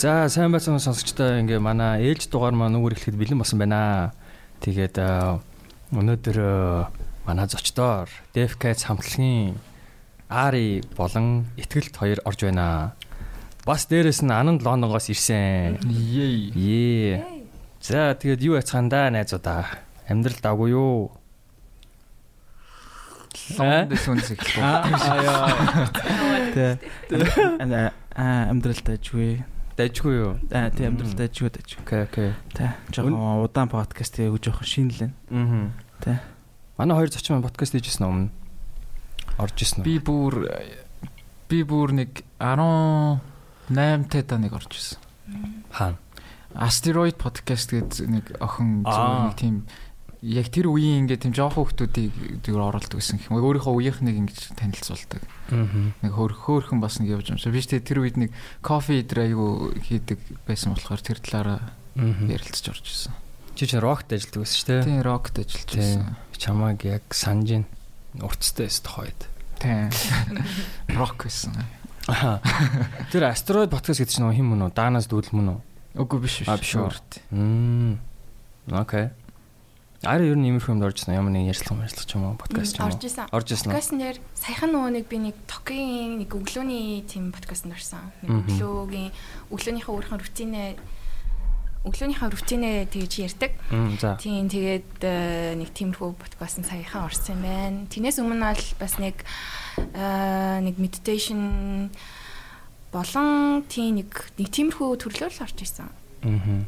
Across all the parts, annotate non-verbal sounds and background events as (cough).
За сайн байцсан сонсогчдоо ингээ манай ээлж дугаар маань нүгэр эхлэхэд бэлэн болсон байна. Тэгээд өнөөдөр манай зочдоор Defcats хамтлагийн Ари болон Итгэлт хоёр орж байна. Бас дээрэс нь Ананд Лондонгоос ирсэн. Ее. За тэгээд юу яцгаандаа найзуудаа? Амьдрал даггүй юу? Лондон сүнс их. Тэ. Аа амьдрал дажгүй. Дажгүй юу? Аа тий амьдрал дажгүй дажгүй. Окей, окей. Тэ. Жохон удаан подкаст хийгүү жохон шинэлэн. Аа. Тэ. Манай хоёр зочин подкаст хийжсэн өмнө орж исэн үү? Би бүр би бүр нэг 18 тета нэг орж исэн. Хаана? Asteroid podcast гэдэг нэг охин зөв нэг тийм яг тэр үеийн ингээ тийм жоох хүмүүсийг зүгээр оролдог гэсэн юм. Өөрийнхөө үеийнхнийг ингэж танилцуулдаг. Аа. Нэг хөөр хөөрхөн бас нэг явж юмшаа. Би ч тэр үед нэг кофе аягүй хийдэг байсан болохоор тэр талаараа ярилцж орж исэн. Чи ч рокт ажилладаг байсан шүү дээ. Тийм рокт ажиллаж байсан. Чамааг яг санаж ин уртстай өст хойд. Тийм. (laughs) Рок байсан. Тэр астероид подкаст гэдэг чинь хин мөн үү? Даанаас дүүл мөн үү? Үгүй биш биш. А биш үү? Мм. Окей. Ари ер нь иймэрхүү юмд орж ирсэн ямар нэг ярьцлага ярьцлага ч юм уу подкаст ч юм уу. Орж исэн. Орж исэн. Подкаст нэр саяхан нөгөө нэг би нэг Токийн нэг өглөөний тийм подкастт орсон. Нэг өглөөгийн өглөөнийхөө өөрхөн рутинээ өглөөнийхөө рутинээ тэгж ярьдаг. Тийм тэгээд э, нэг тиймэрхүү подкаст саяхан орсон юм байна. Тэрнээс өмнө бол бас нэг э, нэг meditation болон тийм нэг нэг тиймэрхүү төрлөөр л орж исэн. Аа.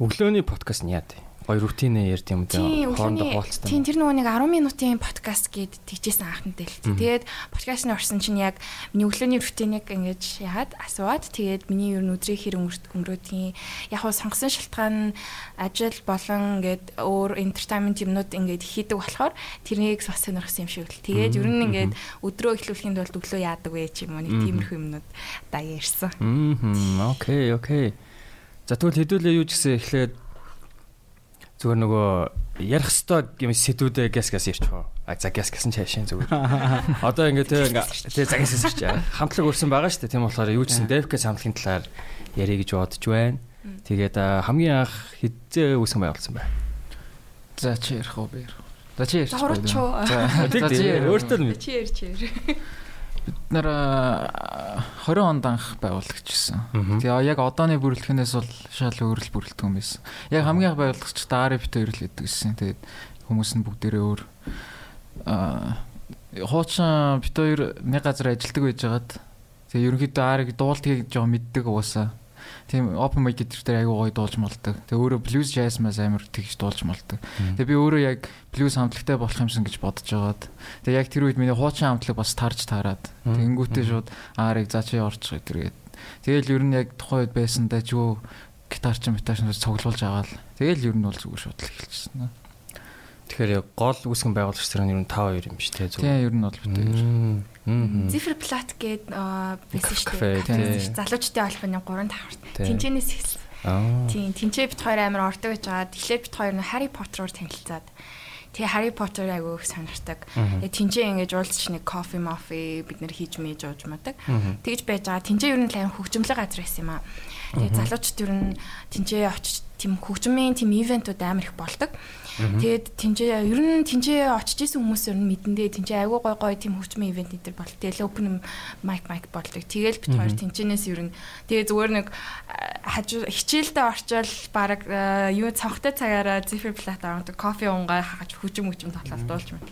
Өглөөний подкаст нь яа тий? Гоё рутинээ ярьд юм Тийм. Хоорондоо хуваалцдаг. тийм тэр нөгөө нэг 10 минутын подкаст гээд тэгжсэн дэлт. Мгм. Тэгээд подкастны орсон чинь яг миний өглөөний рутиныг ингэж яагаад асууад тэгээд миний ер нь өдрийн хэр өнгөрт өнгөрөөдгийн яг хуу сонгосон шалтгаан нь ажил болон ингээд өөр entertainment юмнууд ингээд хийдэг болохоор тэрнийг бас сонирхсан юм шиг л. Тэгээд ер нь ингээд өдрөө эхлүүлэхийн тулд өглөө яадаг вэ ч юм уу нэг тиймэрхүү юмнууд даа ярьсан. Мм окей, окей. За тэгвэл хэдүүлээ юу ч гэсэн эхлээд зүгээр нөгөө ярих хэвээр юм сэдвүүдээ гэс гэс ярьчихоо. А за гэс гэсэн чаашаа зүгээр. (laughs) Одоо ингээд тэг ингээ тэг загас ярьч. Хамтлаг өрсөн байгаа шүү дээ. Тийм болохоор юу гэсэн Devcast хамтлагийн талаар ярих гэж бодож байна. Тэгээд хамгийн анх хэзээ үүсгэн байгуулсан бай. За чи ярих уу би ярих? За чи чуу. За чи ярих өөртөө л мэд. Чи ярьж яар. Бид нар а, 20 онд анх байгуулагчсан. Мгм. Тэгээ яг одооны бүрэлдэхүүнээс бол шал өөр л бүрэлдэхүүн байсан. Яг хамгийн анх байгуулагч Дари бит хоёр л гэдэг гэсэн. Тэгээд хүмүүс нь бүгдээрээ өөр аа хуучин бит хоёр нэг газар ажилладаг байж хагаад тэгээ ерөнхийдөө Ариг дуултгийг жоо мэддэг уусаа. Тийм open mic гэдэг дээр аягүй гоё дуулж молдог. Тэгээ өөрөө blues jazz мас амар тэгж дуулж молдог. Тэгээ би өөрөө яг blues хамтлагтай болох юмсан гэж бодож байгаад. Тэгээ яг тэр үед миний хуучин хамтлаг бас тарж таарад. Тэнгүүтээ шууд аарыг за чи орчих гэдэргээд. Тэгэл ер нь яг тухайн үед байсандаа ч юу гитарч меташ цуглуулж аваад. Тэгэл ер нь бол зүгээр шууд л эхэлчихсэн. Тэгэхээр яг гол үүсгэн байгуулагч нар нь ер нь 5 2 юм шүү дээ. Тийм ер нь бол. Мм. Зифер плат гээд байсан шүү дээ. Залуучдын албаны 3 давхарт. Тинчэнээс эхэлсэн. Аа. Тийм, тинчээ бит хоёр амар ордог гэж байгаа. Тэгэхээр бит хоёр нь Harry Potter-оор танилцаад. Тэгээ Harry Potter айгүй их сонирхдаг. Тэгээ тинчээ ингэж уулзч нэг кофе мофи бид нэр хийж мэж ууж мадаг. Тэгж байж байгаа. Тинчээ ер нь л амар хөгжимлэг газар байсан юм аа. Тэгээ залуучд ер нь тинчээ очиж тийм хөгжмийн тийм ивентүүд амар их болдог. Тэгээд тэнцээ ер нь тэнцээ очиж исэн хүмүүс ер нь мэдэндээ тэнцээ айгүй гой гой тийм хөгжмийн ивент дээр бол тэгэл open mic mic болдог. Тэгэл бит хоёр тэнцэнээс ер нь тэгээ зүгээр нэг хажуу хичээлдээ орчвол баг юу цонхтой цагаараа зифер плат аваад кофе унгаа хагаж хөгжим хөгжим тоглолт дуулж байна.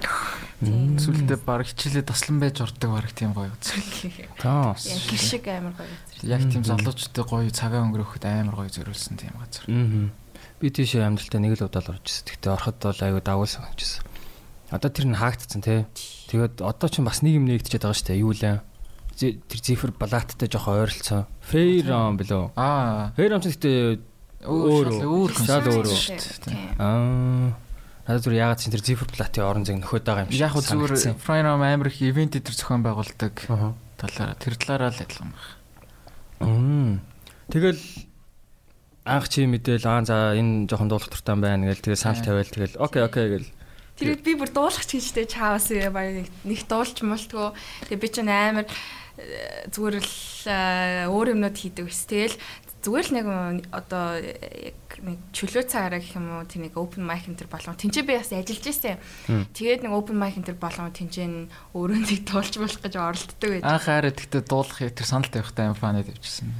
Тийм. Сүлдээ баг хичээлээ таслан байж ордог баг тийм гоё үзэл. Таа. Яг гişиг амар гоё газар. Яг тийм залуучтай гоё цагаа өнгөрөхөд амар гоё зориулсан тийм газар. Аа. Би тийшээ амьдралтаа нэг л удаа л орж ирсэн. Гэхдээ ороход бол аюу давгүй санагдчихсан. Одоо тэр нь хаагдцсан тий. Тэгээд одоо ч бас нэг юм нэгдчихэд байгаа шүү дээ. Юу лээ? Тэр зифер балааттай жоохон ойролцоо. Фейрон билүү? Аа. Фейрон ч гэхдээ өөр өөр шал өөр. шүү дээ. Аа надад зүгээр ягаад ч тэр зифер балаатын орон зэг нөхөд байгаа юм шиг. Яг зүгээр. Frame амар их ивент дээр зохион байгуулдаг Аа. талаараа тэр талаараа л адилхан байна. Мм. Тэгэл анх чи мэдээл аа за энэ жоохон дуулах туртай байна гээл тэгээ санал тавиал тэгэл окей окей гэл Тэр би бүр дуулах ч гэжтэй чаавас баг нэг дуулж мултгоо. Тэгээ би чинь амар э, зүгээр л э, өөр юмнууд хийдэг ус. Тэгэл зүгээр л нэг одоо яг нэг чөлөө цагаараа гэх юм уу тийм нэг open mic энэ төр болгоо. Тинчээ би бас ажиллаж ирсэн. Тэгээд нэг open mic энэ төр болгоо тинчээ нь өөрөө нэг туулж болох гэж оролддог байж. Анх хараа тэгтээ дуулахыг тэр санал тавихтай юм фанад явчихсан.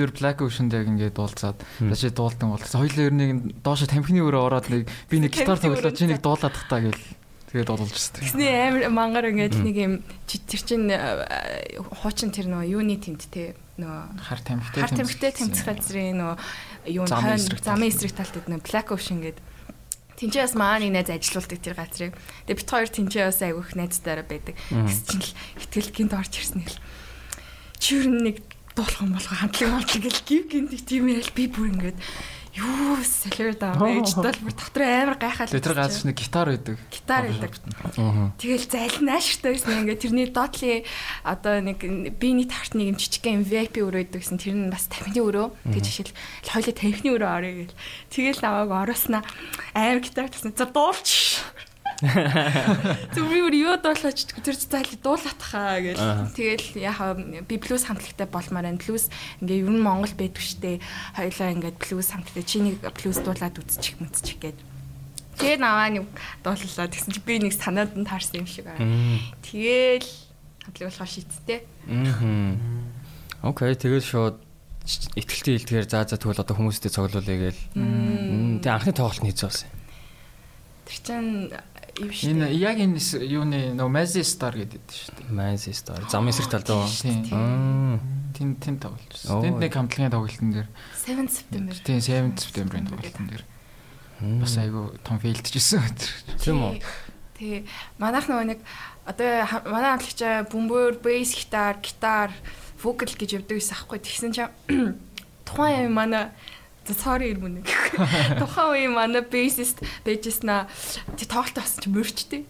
Тэр Black Ocean-д яг ингээд дуулцаад даши дуулдан бол хоёлаа ер нь доошо тамхины өрөө ороод нэг би нэг гитар тоглоод чи нэг дуулаад тахтаа гэл тэгээд дуулж ирсэн. Тэсний амар мангар ингээд нэг юм тэр чин хуучин тэр нөө юуны тэмт те нөө хар тамхитай хар тамхитай тэмцэх газрын нөө юу эсрэг замын эсрэг талд нөө Black Ocean гэдэг Тинчээ бас маань нэг найз ажилуулдаг тэр газрыг. Тэгээ бит хоёр тинчээ бас айгүйх найзтайраа байдаг. Гэс чинь л ихтгэл гинт орж ирсэн хэл. Чи юу нэг дуулах юм болох хамтлаг хамтлаг гэл гів гинт тийм ярил би бүр ингээд юу солиор даа байж тал бүр дотор амар гайхаад. Тэр гац нэг гитар байдаг. гитар байдаг. Тэгэл зайлн нааширтай байсан. Ингээ тэрний доотлын одоо нэг биений тавт нэг юм жижигхэн VIP өрөөд гэсэн тэр нь бас 50-ны өрөө. Тэг жишээл хоёлоо 50-ны өрөө орё гэл. Тэгэл наваг ороснаа амар гитар тасна. За дуулч. Зүрх юу дуулаач тэр зайл дуулаад хаа гэл. Тэгэл яхаа би блюз хамтлагтай болмоор байна. Блюз ингээ ер нь Монгол байдаг штэ. Хоёлоо ингээ блюз хамтлагтай чиний блюз дуулаад үзчих мэдчих гээд. Тэгээ наваа нэг дууллаа тэгсэн чи би нэг санаад нь таарсан юм шиг аа. Тэгээл хамтлаг болохоор шийдтээ. Аа. Окей, тэгэл шууд итгэлтэй илтгэхээр заа заа тэгвэл одоо хүмүүстэй цоглуулъя гээл. Тэгээ анхны тоглолт нь хийсэн байсан. Тэр чин юу шүү Энэ яг энэ юуны нөө Mazi Star гэдэг шүү дээ. Man's Star. Замын эсрэг талд уу? Тийм. Аа. Тин тин байна. Тэнд нэг хамтлагийн тоглолтын дээр 7 September. тийм 7 September-ийн тоглолтын дээр бас айгу том фейлдчихсэн өдөр. Тийм үү? Тий. Манайх нөгөө нэг одоо манай хамтлагч бөмбөр, бейс гитар, гитар, вокал гэж явдаг байсан аахгүй. Тэгсэн чинь (clears throat) тухайн юм манай sorry юм нэг. Тухайн үе манай бейсист бэжснаа тий тоглолт болсон чинь мөрчтэй.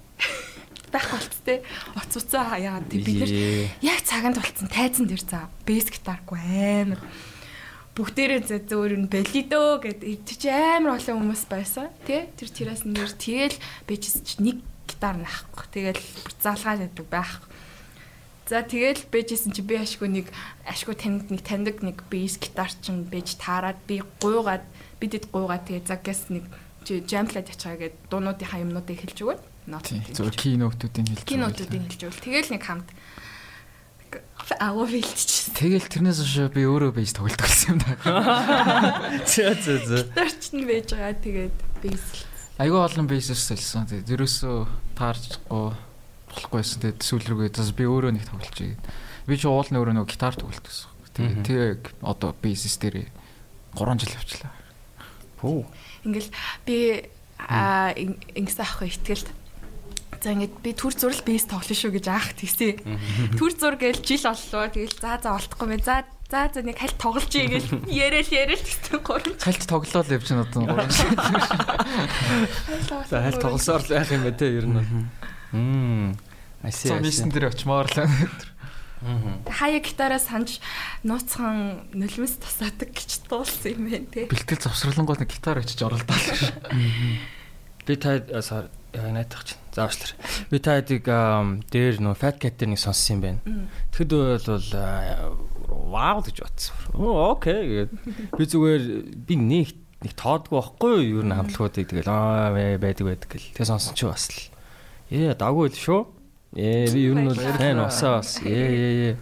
Байхгүй болцтой. Оцуцаа яагаад тий бид Ээ. яг цагаанд болцсон тайзан дээр за бейс гитаргүй амар бүгдээрээ зөөр нь гэдэг тэр чи амар олон хүмүүс байсан тий тэр террас нэр тэгэл бэжс чи нэг гитар наахгүй тэгэл бүр залгаад байдаг байхгүй за тэгэл бэжсэн чи би ашгүй нэг ашгүй танд нэг таньдаг нэг бейс гитар чин бэж таарад би гуйгаад бидэд гуйгаад тэгээ за гэс нэг чи жамплаад ячгаа гэд дуунуудынхаа юмнуудыг хэлж өгөөд нот. Зөв кинотуудын хэлж. кинотуудыг хэлж өгөл тэгэл нэг хамт агуу бэлтчихсэн Тэгэл тэрнээс хойш би өөрөө байж тоглолт гэсэн юм да. (laughs) За за за. Тарч нь байж байгаа тэгээд бейс Айгүй олон бейсээс солисон. Тэгээд ерөөсөө таарчгүй болохгүйсэн. Тэгээд сүүл рүүгээ бас би өөрөө нэг тоглож байгаа. Би чи уулын өөрөө нөгөө гитар тоглолт гэсэн. Тэгээд тэг одоо бейсэс дээр 3 жил явчлаа. Пүү. ингээл би аа ингэсэн ахгүй ихтгэлд За ингээд би төр зурл бейс тоглоно шүү гэж аах тийсээ. Төр зур гээл жил оллоо. Тэгэл за за олдохгүй мэ. За за за нэг хальт тоглож ий гэж яриад яриад тэгсэн гурав. Хальт тоглолоо л явж байна одоо 3 жил. (laughs) За хайл тоглосоор л байх юм байна те ер нь. Мм. Аси. Цом нисэн дээр очимоор л. Хаяа гитараас санаж нууцхан нулимс тасаадаг гэж дуулсан юм байна те. Бэлтгэл завсралангууд гитар очиж оролдоо. Би та яа наадах чинь. Заавчлаа. Би та хэдийг дээр нөө Fat Cat дээр нэг сонссон юм байна. Тэгэхэд бол вау гэж бодсон. Оо окей гэдэг. Би зүгээр би нэг нэг тоодгүй байхгүй юу? Ер нь хамтлагуудыг тэгэл аа бай- байдаг байдаг гэл. Тэгээ сонсон чи бас л. Ээ даггүй л шүү. Ээ би ер нь бол тань усаа бас. Ээ ээ ээ.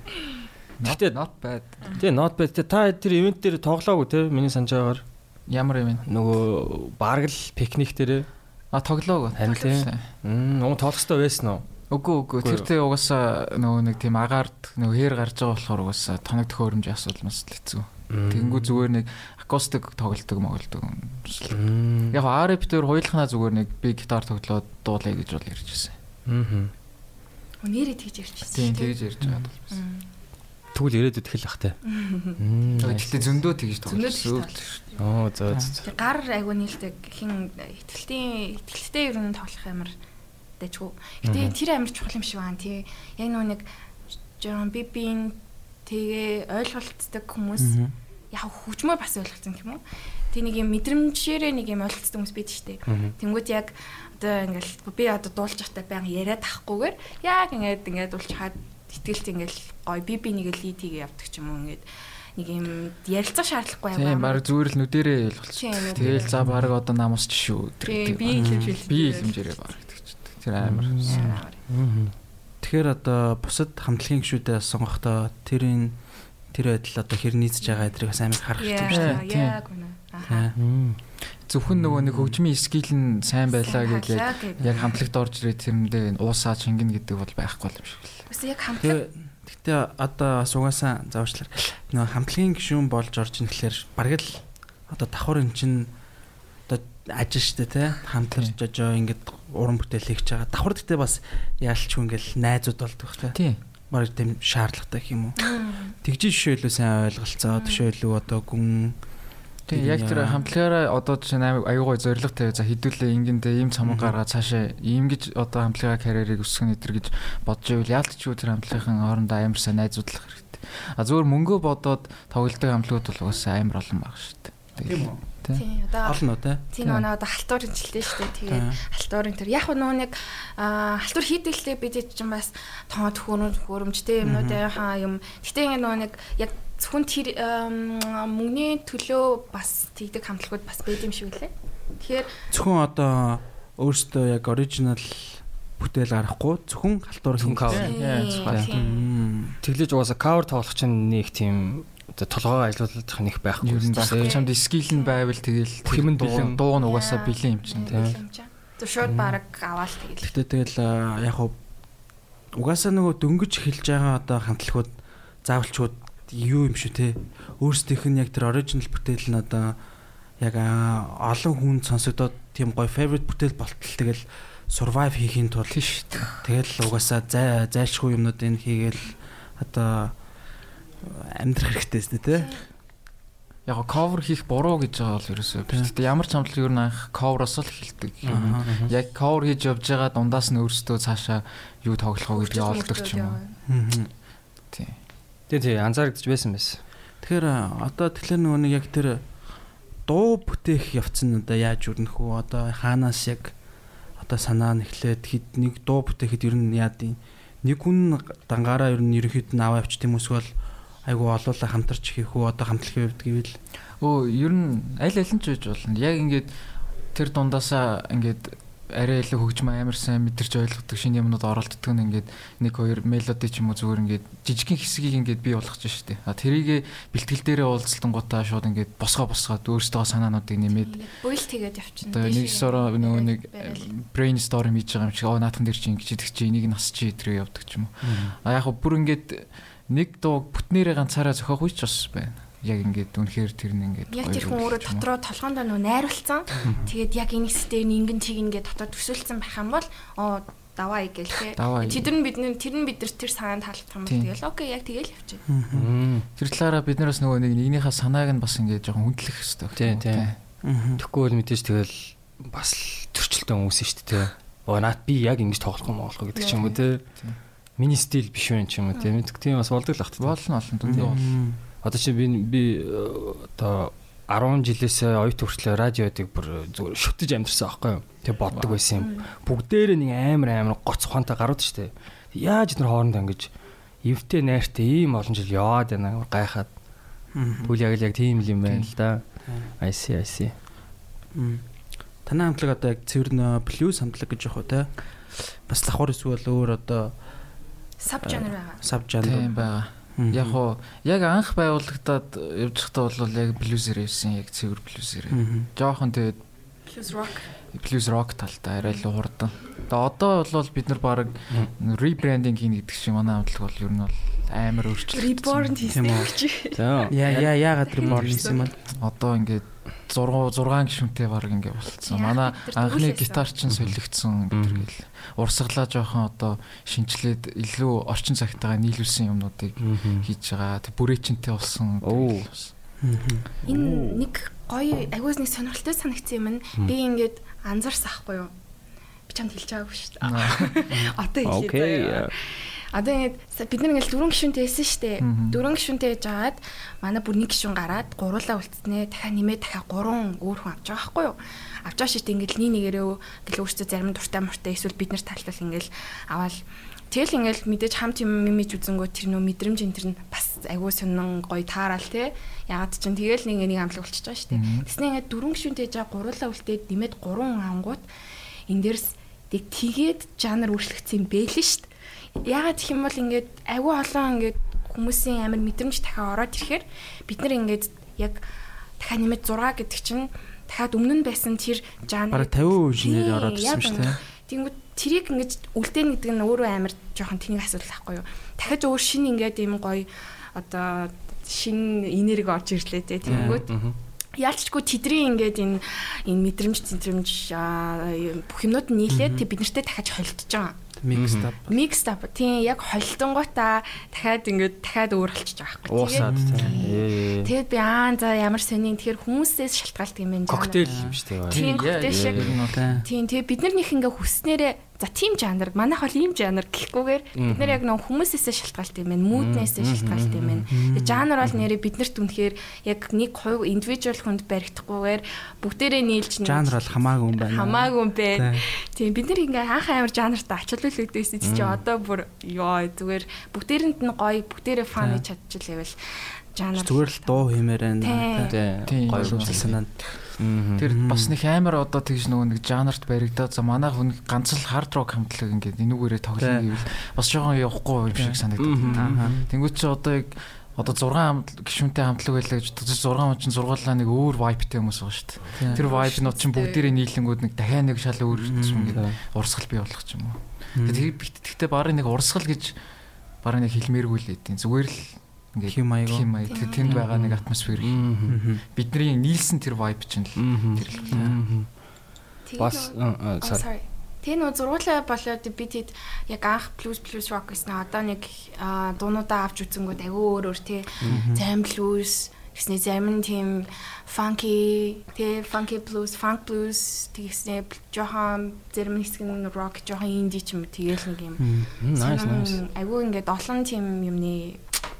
Гэтэ not bad. тэгээ not bad. Тэ та тэр ивент дээр тоглоагүй те миний санаж байгаагаар Ямар бэ? нөгөө бараг л пикник дээр А тоглоог. Харин тийм. Мм, тоглох хэрэгтэй байсан уу? Үгүй үгүй. Тэр тэ угаасаа нөгөө нэг тийм агаард нөгөө хээр гарч байгаа болохоор угаасаа тоног төхөөрөмж асуудал маш л хэцүү. Тэнгүү зүгээр нэг акустик тоглолтог моголдог. Мм. Яг RF дээр хоёулахнаа зүгээр нэг би гитар тоглоод дуулаа гэж бол ярьж байсан. Мм. Нэрээ тэгж ярьчихсан. Тийм тэгж ярьж байгаа. Тэгвэл ирээдүйд их л бах те. Мм. Гэхдээ зөндөө тэгж тоглосон. Оо зөө зөө. Тэг гар айгуу нийлдэг хин ихтэлтийн ихтэлтэй ер нь тоглох амар дэжгүй. Гэтэ тэр амар чухал юм шиг байна тий. Яг нөө нэг би бин тэгээ ойлголцдог хүмүүс яг хөгжмөө бас ойлголцсон юм уу? Тэг нэг юм мэдрэмжээрээ нэг юм ойлголцдог хүмүүс байдаг штеп. Тэнгүүд яг одоо ингээл би одоо дуулж байхдаа баян яриад ахгүйгээр яг ингээд ингээд дуулж хаад итгэлт ингээл гоё би би нэг л лид хийгээ явдаг ч юм уу ингээд нэг юм ярилцах шаардлагагүй Тийм баг зүгээр л нүдэрээ нүдэрээ. Тэгэл за баг одоо намаас ч шүү. Би илэмжил. Би илэмжээрээ баг гэдэг чинь. Тэр амар. Тэгэхээр одоо бусад хамтлагийн гишүүдээ сонгохдоо тэрийн тэр байдал одоо хэр нийцж байгаа эдрийг бас амар харах хэрэгтэй шүү дээ. Тийм. Яг үнэ. Аха. Зөвхөн нөгөө нэг хөгжмийн скил нь сайн байлаа гэж яг хамтлагт орж ирээд тэрэндээ уусаа чингэн гэдэг бол байхгүй юм шиг л. Үгүй яг хамтлаг гэхдээ одоо бас угаасаа заавчлаар нөгөө хамтлагийн гишүүн болж орж ирэхлээр бараг л одоо давхар эн чин одоо ажил штэ те хамтарч жожоо ингээд уран бүтээл хийж байгаа. Давхар гэхдээ бас яалчгүй ингээл найзууд болдог те. Тийм. Бараг тийм шаардлагатай юм уу? Тэгжин жишээлөө сайн ойлголцоо төшөөлөө одоо гүн Тийм яг тэр хамтлагаараа одоо жишээ нь аюугай зориг тавь за хідүүлээ ингэндээ ийм цомог гаргаад цаашаа ийм гэж одоо хамтлагаа карьерийг өсгөх нэтэр гэж бодож ивэл яалтчгүй тэр хамтлагийн хоорондоо амар сайн найзуудлах хэрэгтэй. А зөвөр мөнгөө бодоод тоглодог хамтлагууд бол угаасаа амар олон баг шүү дээ. Тийм үү? Тийм одоо Олон уу те? Тийм нөгөө одоо халтуур хэмжилтэй шүү дээ. Тэгээд халтуурын тэр яг нөгөө нэг аа, халтур хийдэлтэй бид чинь бас тоон төхөөрөм хөрөмжтэй юмнуудынхаа юм. Гэтэ ингэ нөгөө нэг яг зөвхөн тэр мөнгөний төлөө бас тэгдэг хамтлагууд бас байд юм шиг үлээ. Тэгэхээр Зөвхөн одоо өөртөө яг оригинал бүтээл гарахгүй зөвхөн халтуур хийх. зөвхөн. Мм. Тэглэж угаасаа cover тоглох чинь нэг тийм толгоо ажилуулах нэг байхгүй. Ер нь үстэй. баг чамд скил нь байвал тэгэл юм дуу- бэлэн. дуу нь угаасаа бэлэн юм чинь. Тийм. Тэг шууд баг аваад тэгэл. Гэхдээ тэгэл яг хуу угаасаа нөгөө дөнгөж эхэлж байгаа одоо хамтлагууд заавалчууд юу юм шүү те. Өөрсдийнх нь яг тэр оригинал бүтээл нь одоо яг олон хүнд сонсогдоод тийм гоё favorite бүтээл болтол тэгэл survive хийхин тулд Тийш шүү дээ. тэгэл угаасаа зай зайлшгүй юмнуудыг хийгээл одоо амьдрах хэрэгтэй шүү те. Яг cover хийх буруу гэж байгаа бол ерөөсөө биш. Гэтэ ямар ч хамтлаг ер нь анх cover-оос л эхэлдэг. Яг cover хийж явж байгаа дундаас нь өөрсдөө цаашаа юу тоглох вэ гэдгийг олдог ч юм уу. Мгм. Тийм. Тийм тийм анзаарэгдэж байсан байсан. Тэгэхээр одоо тэгэхээр нөгөө нэг яг тэр дуу бүтээх явц нь одоо яаж өрнөх үү? Одоо хаанаас яг одоо санаа нь эхлээд хэд нэг дуу бүтээхэд ер нь яад юм? Нэг хүн дангаараа ер нь ерөнхийд нь аваа авчт юм эсвэл айгу олоола хамтарч хийх үү? Одоо хамтлагийн хувьд гэвэл Өө ер нь аль аль нь ч байж болно. Яг ингээд тэр дундаасаа ингээд арай илүү хөгжим амар сайн мэдэрч ойлгодог шинэ юмнууд оролддог нь ингээд нэг хоёр мелоди ч юм уу зүгээр ингээд жижигхэн хэсгийг ингээд бий болгож штэ. А тэрийг бэлтгэл дээрээ уулзалтан гутаа шууд ингээд босгоо босгоод өөрсдөө санаануудыг нэмээд Бүйл тэгээд явчихна. одоо нэг сороо нөгөө нэг брейнсторм хийж байгаа юм шиг оо наатан дээр чи ингэж идэх чи энийг нас чи тэрэг явдаг ч юм уу. А яг бүр ингээд нэг дуу бүтнээрээ ганцаараа зохиох үеч бас байна. Яг ингээд үнэхээр тэр нь ингээд Яг тэр хүн өөрөө дотроо толгоондоо нөө найруулсан. Тэгээд яг энэ хэсгээр нь ингэн чиг ингээд дотор төсөөлсөн байх юм бол оо даваа гээл те. Тэр нь бидний тэр нь бид нар тэр санаанд таалагдах юм бол тэгэл окей яг тэгэл явчих. Тэр талаараа бид нараас нөгөө нэг нэгнийхээ санааг нь бас ингээд жоохон хүндлэх хэрэгтэй. Тийм, тийм. мгм. Тэгэхгүй бол мэдээж тэгэл бас төрчлөлтөө хүмүүс шүү дээ. Оо наад би яг ингэж тоглох юм болох гэдэг ч юм уу те. Тийм. Миний стил биш ч юм уу. Мэддэг тийм бас болдог л ахт. Болно олон дүндээ бол. Мгм. Одоо чи би би одоо 10 жилээс оюут хүртлээр радиодыг бүр зүгээр шүтэж амьдэрсэн аахгүй юу. Тэг боддог байсан юм. Бүгдээрээ нэг амар амар гоц ухаантай гарууд штэ. Яаж эдгээр хоорондоо ингэж эвтэй найртай ийм олон жил яваад байна гайхаад. Тэгвэл яг л яг тийм л юм байна л да. I see I see. Танай хамтлаг одоо яг цэвэр плюс хамтлаг гэж явах уу те? Бас давхар эсвэл өөр одоо Саб жанр байгаа. саб Тийм жанр. байгаа. Мгм. Яг уу яг анх байгуулагдаад явж байхдаа бол яг блюзер байсан, яг цэвэр блюзер. Мгм. Жохон тэгээд Plus rock. Блюз рок талтай арай л хурдан. Тэгээ одоо бол бид нар баг ребрендинг хийн гэдэг шиг манай хамтлаг бол ер нь бол амар өөрчлөлт. Reborn хийсэн гэж. За. Яа яа яагаад борн хийсэн юм бол Одоо ингээд 6 6 гишүүнтэй баг ингээд болцсон. Манай анхны дөрвөлээсэн. гитар чинь солигдсон гэдэг л урсгалаа жоохон одоо шинчлээд илүү орчин цагтайгаа нийлүүлсэн юмнуудыг хийж байгаа. Тэг бүрээчнтэй болсон. Энэ нэг гоё агуус нэг сонирхолтой санагдсан юм нь би ингээд анзаарсан ахгүй юу? Би чамд хэлж байгаагүй шүү дээ. (laughs) Одоо хэлээ заяа. Одоо ингээд са- бид нар ингээд дөрвөн гишүүнтэй байсан шүү дээ. Дөрвөн гишүүнтэй яжгаад манай бүр нэг гишүүн гараад гуруулаа үлдснээ дахиад нэмээд дахиад гурван өөр хүн авч байгаа хгүй юу? Авч байгаа шít ингээд нэг нэгээрээ ингээл өөртөө зарим дуртай муртай эсвэл бид нар талтал ингээл аваад Тэгэл ингээл мэдээж хамт юм мимиж үзэнгөө тэр нөө мэдрэмж энэ тэр нь бас айгүй сонин гоё таараал те. Ягаад ч юм тэгэл нэг нэг амлаг болчихж байгаа шүү дээ. Тэснэ ингээд дөрвөн гишүүнтэй жаа гурлаа үлдээд нэмээд гурван ангууд энэ дээрс тэг тэгээд жанр өөрчлөгдсөн бэлэн шүү дээ. Ягаад гэх юм бол ингээд айгүй олон ингээд хүмүүсийн амар мэдрэмж дахиад ороод ирэхээр бид нар ингээд яг дахиад нэмээд 6 гэдэг чинь дахиад өмнө нь байсан тэр жанр бараг 50% шинээр ороод ирсэн шүү дээ. Тэнгүүд тэрийг ингэж үлдээн гэдэг нь өөрөө амар жоохон тэнийг асуудал ахгүй юу. Дахиж өөр шин ингээд юм гоё одоо шин энерги орж ирлээ те. Тэнгүүд ялчгүй тэдний ингээд энэ энэ мэдрэмж мэдрэмж бүх юмнууд нийлээд бид нартэй дахиж холдож байгаа Mixed up. Mixed up. Тийм яг холтонгуудаа дахиад ингээд дахиад өөр болчихж байгаа байхгүй. Уусаад тийм. Тэгэд би аа за ямар сонин тэгэхээр хүмүүсээс шалтгаалдаг юм байна. Коктейл юм шүү дээ. Тийм коктейл шиг. Тийм тэгээ бид нар нэг ингээ хүснээрээ За тийм жанр манайх бол ийм жанр гэхгүйгээр бид нэр яг нөө хүмүүсээсээ шалтгаалт юм байна. Мүүднээсээ шалтгаалт юм байна. Тэгээ жанр бол нэрээ биднэрт үнэхээр яг нэг хувь индивидуал хүнд баригдахгүйгээр бүгдээрээ нийлж жанр бол хамаагүй юм байна. Хамаагүй юм байна. Тийм бид нар ингээ анх амар жанртаа ачаалуулагдсан чи одоо бүр ёо зүгээр бүгдээрэнд нь гоё бүгдээрээ фан хийж чадчихлээвэл жанр зүгээр л дуу хэмээр байна. Тийм гоё үзэл санаа. Тэр бас нэг амар одоо тэгж нөгөө нэг жанрт баригдаад за манай хүн ганц л хард рок хамтлаг ингээд энүүгээрээ тоглоно гэвэл бас жоохон явахгүй юм шиг санагдаад. Тэнгүүт чи одоо яг одоо 6 гişүнтэй хамтлаг байлаа гэж 6 хүн чинь зургаалаа нэг өөр vibeтэй хүмүүс байгаа шүү дээ. Тэр vibe нууд чинь бүгдээрээ нийлэнгүүд нэг дахиад нэг шал өөр юм ингээд урсгал бий болох ч юм уу. Тэгэхдээ барыг нэг урсгал гэж барыг нэг хэлмээргүй л эдийн зүгээр л ингээд хим маяг хим маяг тэнд байгаа нэг атмосфер бидний нийлсэн тэр vibe чинь л тэр л бас sorry. Тэгээ нөө зургуулаа болоод би тэд яг анх blues blues rock гэсэн одоо нэг дуунуудаа авч үзэнгүүд агүй өөр өөр тий зарим blues гэснээр зарим нь тийм funky тий funky blues funk blues тэгснээр жоохон зарим хэсэг нь rock жоохон indie ч юм тэгээл нэг юм. Nice nice. агүй ингээд олон тийм юмны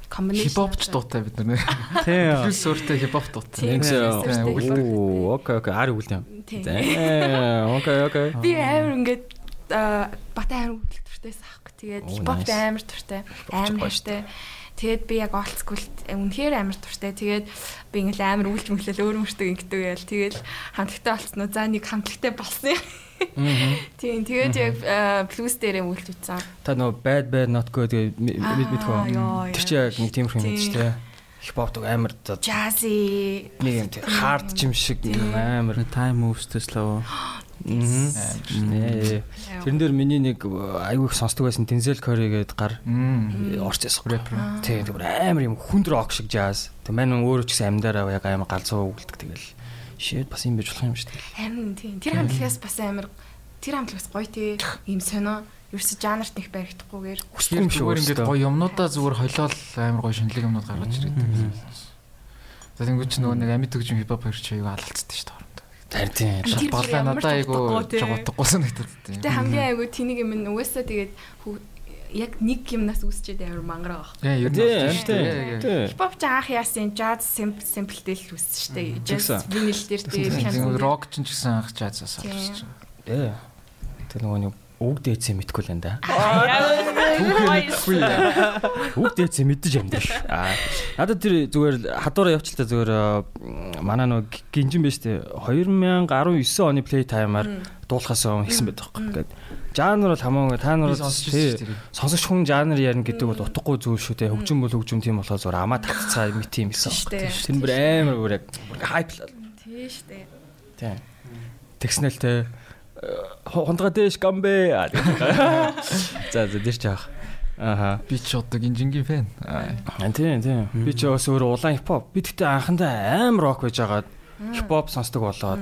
комбинашн хипхопч дуутай бид нар. Тийм. Плюс өөртөө хипхоп дуутай. Оо окей окей ари үлдэм. Тийм. Окей окей. Би амар ингээд бат амар үлдэх туртайс аахгүй. Тэгээд хипхопт амар туртай. Амар хайртай. Тэгээд би яг олцгүйлт үнэхээр амар туртай. Тэгээд би ингээл амар үлж мөглөл өөр мөртөг ингэдэг яал. Тэгээд хамтлагтай болцсон уу? За нэг хамтлагтай болсон юм. Тийм тэгээд яг плюс дээрээ үлж үзсэн. Та нөө bad bad not good мэдвэ. Тэр чи яг нэг тиймэрхүү юм шүү дээ. Хипхоп амар jazzy нэг юм тийм hard юм шиг амар time moves to slow. Тэрэн дээр миний нэг аягүй их сонсдог байсан Denzel Curry гэдэг гар орч ясах рэпер. Тийм тийм амар юм хүнд рок шиг jazz. Тэг маань өөрөө ч гэсэн амьдараа яг амар галзуу өгдөг тэгэл Шээд бас юм байж болох юм шүү дээ. Харин тийм. Тэр хамтлагаас бас амар тэр хамтлагаас гоё тий. Ийм сонио ерөөсө жанрт нэг баригдахгүйгээр хүсдэг юм шиг ингээд гоё юмнуудаа зүгээр холиол амар гоё шинэлэг юмнууд гаргаж ирээд. За тэнгуү чи нөгөө нэг амьд төгжим хипхоп аюу алалцдаг шүү дээ. Тийм. Шат болоо надаа айгу жоготгоо санагдаад тийм. Гэтэ хамгийн айгу тэнийг юм угаасаа тэгээд яг нэг юмнаас үүсчээд амар мангар байгаа. Яа, ер нь шүү дээ. Хипхоп ч анх яасан jazz simple-тэй л үүссэн шүү дээ. Jazz vinyl дээр тийм rock ч гэсэн анх jazz-аас авчихсан. Ээ. Тэр нөгөө нэг үг дээцээ мэдгүй л энэ да. Үг дээцээ мэддэж амьдаш. Аа. Надад тэр зүгээр хадуураа явчлаа зүгээр манай нөгөө гинжин байж тээ 2019 оны play time-аар дуулахаас өмнө хийсэн байдаг байхгүй. Ингээд жанр бол хамаагүй та нар сонсогч хүн жанр ярина гэдэг бол утгагүй зүйл шүү дээ. Хөгжим бол хөгжим тийм болохоор зүгээр амаа татцаа мэт юм хэлсэн. Тэр бүр амар бүр яг хайп л. Тийм шүү. Тийм. Тэгснэл те хондгаа дэш гамбэ. (laughs) За за дэрч авах. Аха. Би ч одоо гинжингийн фэн. Аа тийм тийм. Би ч бас өөр улаан хипхоп. Би тэгтээ анхандаа амар рок байж байгаад хипхоп сонсдог болоод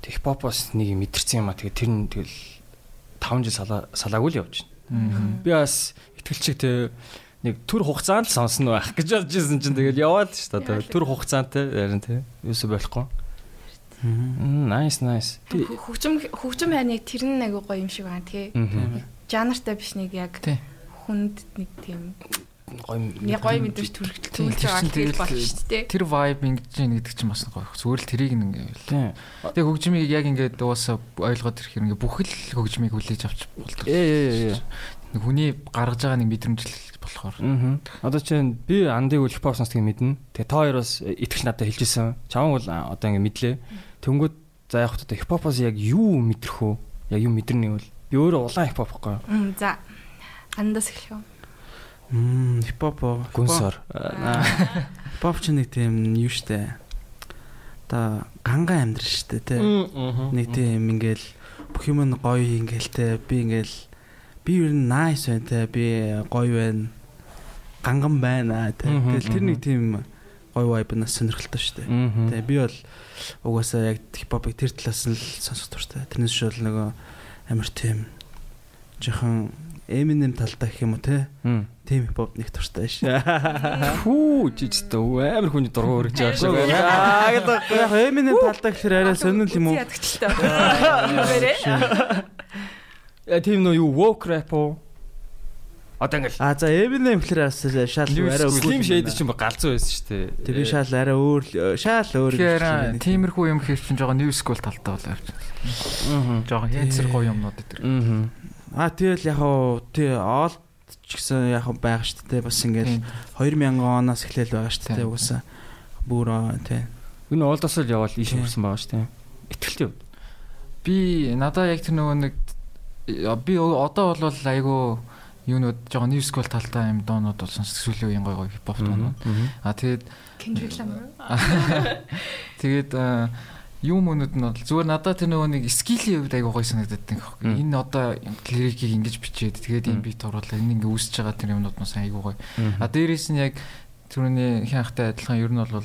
хипхопоос нэг юм мэдэрсэн юм а. Тэгээ тэр нь тэгэл 5 жил салаагүй л явж байна. Би бас итгэлчиг те нэг төр хугацаанд л сонсно байх гэж бодож ирсэн чинь тэгэл яваад шүү дээ. Төр хугацаантай ярин те. Юусо болохгүй. Nice nice. Хөгжим хөгжим хайныг тэр нь агай гоё юм шиг байна тий. Жанртай биш нэг яг хүнд нэг тийм гоё Нэг гоё мэдэрч төрөлж төлж байгаа гэж болно шүү дээ. Тэр vibe ингэж яах гэдэг чинь бас гоё. Зүгээр л тэрийг нэг ингээвэл. Тийм. Тэгээ хөгжмийг яг ингээд уусаа ойлгоод ирэх хэрэг ингээ бүхэл хөгжмийг хүлээж авч болдог. Ээ ээ ээ. Нэг хүний гаргаж байгаа нэг мэдрэмжлэл болохоор. Одоо чинь би андыг үл хипхоп сонсдгийг мэднэ. Тэгээ та хоёр бас итгэж надад хэлжсэн. Чамаг бол одоо ингээ мэдлээ. Тэнгүүд за яг одоо хипхопоос яг юу мэдрэх вэ? Яг юу мэдэрнэ бол би өөрөө улаан хипхоп байхгүй. Мм за. Андаас эхлэв. Мм хипхоп оо. Гүнсор. Хипхоп ч нэг тийм юу штэ. Та ганга амьдрал штэ тий. Нэг тийм ингээл бүх юм нь гоё ингээл те би ингээл би ер нь nice байна те би гоё байна ганган байна те тэгэл тэр нэг тийм гоё vibe нас сонирхолтой дээ те би бол угаасаа яг хипхопыг тэр талаас нь л сонсох дуртай тэрнээс бол нөгөө амар тийм жоохон Eminem талдаа гэх юм уу те тийм хипхоп нэг дуртай ш Хүү жижигтэй амар хүний дургу өргөж байгаа шиг байна. Аа гэдэг яг Eminem талдаа гэхээр арай сонирхол юм уу. (laughs) Яа тийм нөө юу woke rap уу? Одоо ингээл А за Eminem гэхээр бас шал арай Slim Shady чинь галзуу байсан шүү дээ. Тэг би шал арай өөр л- шал өөр Тэгэхээр тиймэрхүү юм хийх чинь жоохон new school талтай болоо явж байна. Жоохон хэнцэр гоё юмнууд дээр. Аа. А тэгэл яг хоо тий оолт ч гэсэн яг хоо байгаа шүү дээ бас ингээл 2000 оноос эхлээл байгаа шүү дээ угаасаа бүр аа, тий Энэ олдоос л явал ийш хүрсэн байгаа шүү дээ. Итгэлтэй. Би надаа яг тэр нөгөө нэг би одоо бол айгүй юунууд жоохон new school талтай юм доонууд бол сонсдог сүүлийн үеийн гоё гоё хипхоп доонууд. А тэгээд Kendrick Lamar. (laughs) Тэгээд юм өнөд нь бол зүгээр надад тэр нөгөө нэг скилийн хувьд айгүй гоё санагдаад байна. Мм. Энэ одоо лирикийг ингэж бичээд тэгээд энэ бит оруулаад энэ ингээ үүсэж байгаа тэр юмнууд бас айгүй гоё. А дээрээс нь яг түрүүний хянхтай адилхан ер нь бол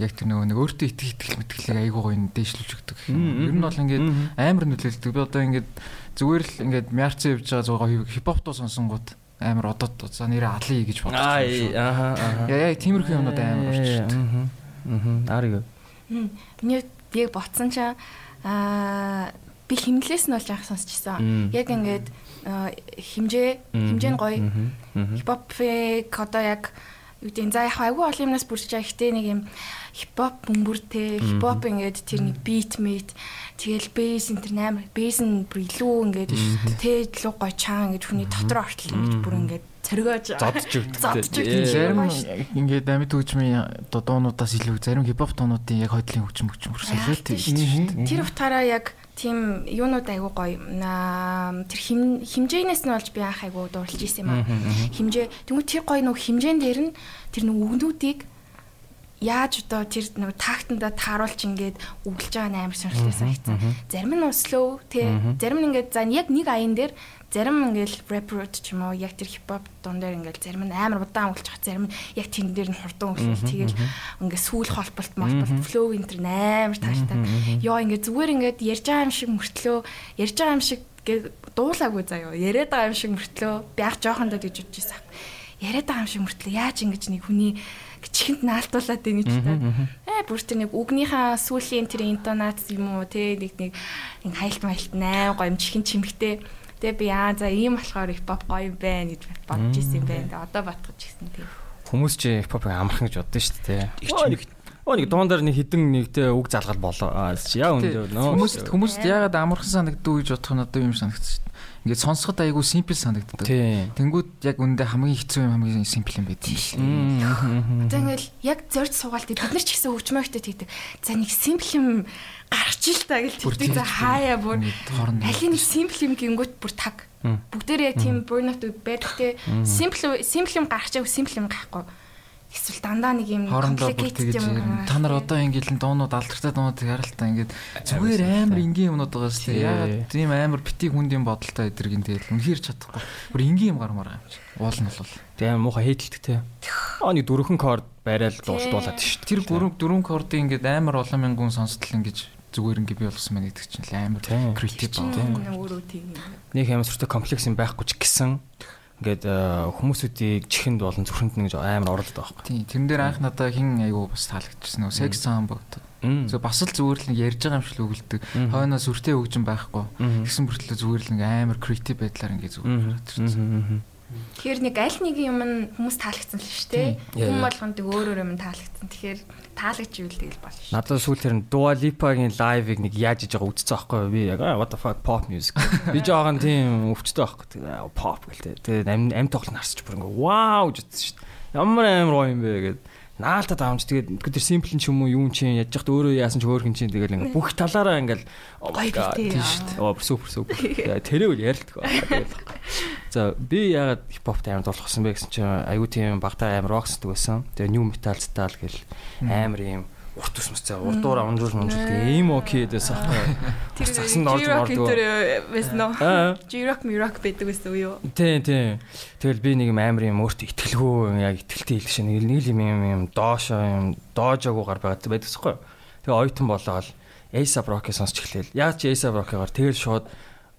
яг тэр нөгөө нэг өөртөө итгэх итгэл мэтгэлийг айгүй гоё дээшлүүлж өгдөг. Ер нь бол ингээд амар нөлөөлдөг. Би одоо ингээд зүгээр л ингээд мяарцсан явж байгаа зугаа хипхоп туу сонсонгууд амар одод за нэрээ алий гэж бодож Аа байгаа аа аа. Яа яг тиймэрхүү юмнууд амар орчилдог. Аа. Аа. Миний яг ботсон ч аа би химнэлээс нь болж анх сонсчихсан. Яг ингээд химжээ химжээ нь гоё. Мгм. Хипхопыг одоо яг юу гэдэг за яг айгүй олон юмнаас бүрж байгаа ихтэй нэг юм хипхоп бөмбөртэй хипхоп ингээд тэр нэг бит мит тэгэл бейс энэ тэр амар бейс нь бүр илүү ингээд тэ илүү гоё чаан ингээд хүний дотор ортол ингээд бүр ингээд цоргиож Зодж өгдөг. Зарим ингээд амьд хөгжмийн дуунуудаас илүү зарим хипхоп дуунуудын яг хойдлын хөгжим хөгжим шүү дээ. Тэр утгаараа яг тийм юунууд айгүй гоё. Тэр хим химжээнээс нь болж би анх айгүй дуурлж исэн юм аа. Химжээ тэгвэл тэр гоё нэг химжээн дээр нь тэр нэг үгнүүдийг яаж одоо тэр нэг тактанда тааруулж ингээд үглэж байгаа нь амар сонирхолтой санагдсан. Зарим нь услөө тий. Зарим нь ингээд за яг нэг аян дээр зарим ингээл rapper ч юм уу яг тэр хипхоп дуун дээр ингээл зарим нь амар удаан байгаа зарим нь яг тэн дээр нь хурдан үлж тэгэл ингээд сүүл холболт молболт flow энэ тэр амар тааштай. Йоо ингээд зүгээр ингээд ярьж байгаа юм шиг мөртлөө ярьж байгаа юм шиг гээ дуулаагүй заяо. Яриад байгаа юм шиг мөртлөө би ах жоохондоо гэж бодож байсан. Яриад байгаа юм шиг мөртлөө яаж ингэж нэг хүний чихэнд наалтуулаад байна ч та. Э бүр тэр нэг үгнийхаа сүүлийн тэр интонац юм уу те нэг нэг нэг хайлт майлт 8 гоё юм чихэн чимхтэй. Тэгээ би аа за ийм болохоор хипхоп гоё юм байна гэж бодож исэн юм байна. Одоо батгаж гисэн тийм. Хүмүүс ч хипхопыг амархан гэж боддоо шүү дээ. Нэг Оо нэг дуундар нэг хідэн нэгтэй үг залгал болоо. Яа үндэ нөө. Хүмүүст хүмүүст яагаад амархан санагддаг гэж бодох нь одоо юм санагдчих. Ингээд сонсоход айгүй симпл санагддаг. Тэнгүүд яг үндэ хамгийн хэцүү юм хамгийн симпл юм байт юм. Одоо ингээл яг зорж суугаал бид нар ч гэсэн хөгжмөөхтэй тэгдэг. За нэг симпл юм гарч ил та гэж Бүр тэгдэг. За хаяа бүр аль нэг симпл юм гингүүт бүр таг. Бүгдээрээ яг тийм burnout байдаг те. Симпл симпл юм гарч яв симпл юм гахгүй. Эсвэл дандаа нэг юм complicated юм та нар одоо ингээл дуунууд алдартай дуунууд харалтаа ингээд зүгээр амар энгийн юмнууд байгаа шүү дээ. Яагаад тийм амар бити хүндийн бодолтой эдэргэн тэгэл үнэхээр чадахгүй. Бүр энгийн юм гармаар юм чи. Уул нь бол. Тийм муухай хейдэлтэй те. Аа нэг дөрвөн корд барайл дуулдуулаад шүү. Тэр гүрэн дөрвөн кордын ингээд амар олон мянган сонсдол ингэж зүгээр ингээ би болсон мэн гэдэг чинь л амар Тийм. креатив байна. өөрөө тийм. Нэг амар сүртэй комплекс юм байхгүй ч гэсэн ингээд э, хүмүүсүүдийг чихэнд болон зүрхэнд нь гэж амар оруулаад байгаа Тийм, тэрэн дээр анх надаа хин айгу бас таалагдчихсан нөө секс саан богд. байхгүй. Зөв бас л зүгээр л ярьж байгаа юм шиг л өгөлдөг. Мгм. Хойноо сүртэй хөгжин байхгүй. Тэгсэн бүртлээ зүгээр л нэг амар креатив байдлаар ингээ зүгээр. Мгм. Тэгэхээр нэг аль нэг юм нь хүмүүс таалагдсан л шүү дээ. Хүн болгонд өөр өөр юм таалагдсан. Тэгэхээр таалагч юу л тэгэл болно шүү. Надад сүүл тэр Dua Lipa-гийн лайвыг нэг яаж иж байгаа үзсэн байхгүй? Би яг "Ah, what the fuck pop music. (laughs) Би жоохон тийм өвчтэй байхгүй. Тэгээ "Ah, pop гэлтэй. Тэгээ ам ам тоглол харсч бүр ингээ вау гэж утсан шүү. Ямар амар гоё юм бэ гэд. Наалтад аамж тэгээд тэр simple ч юм уу юм чинь яж хат өөрөө яасан ч хөөрхөн чинь тэгэл ингээ бүх талаараа ингээл oh тийм шүү дээ. Оо супер супер. Тэрээ үл ярилдаг. За би ягаад хипхопт амар дуулахсан бэ гэсэн чинь айгу тийм багтаа амар роксдаг байсан. Тэгээ new metal style гэл амар юм урт ус мөцөө урдуура унжуул унжуул гэх ийм окей дэсэн аахгүй. Тэр Засанд орж мордгоо. тэр байсан уу? G-Rock, M-Rock байдаг байсан уу юу? тийм тийм. Тэгэл би нэг юм амар юм өөртөө итгэлгүй яг итгэлтэй хэлэх шиг нэг юм юм доошо юм доожогуугаар байгаад байдаг байхгүй. Тэгээ ойтон болоод A$AP Rocky сонсч эхлэв. Яг ч A$AP Rocky-гаар тэгэл шууд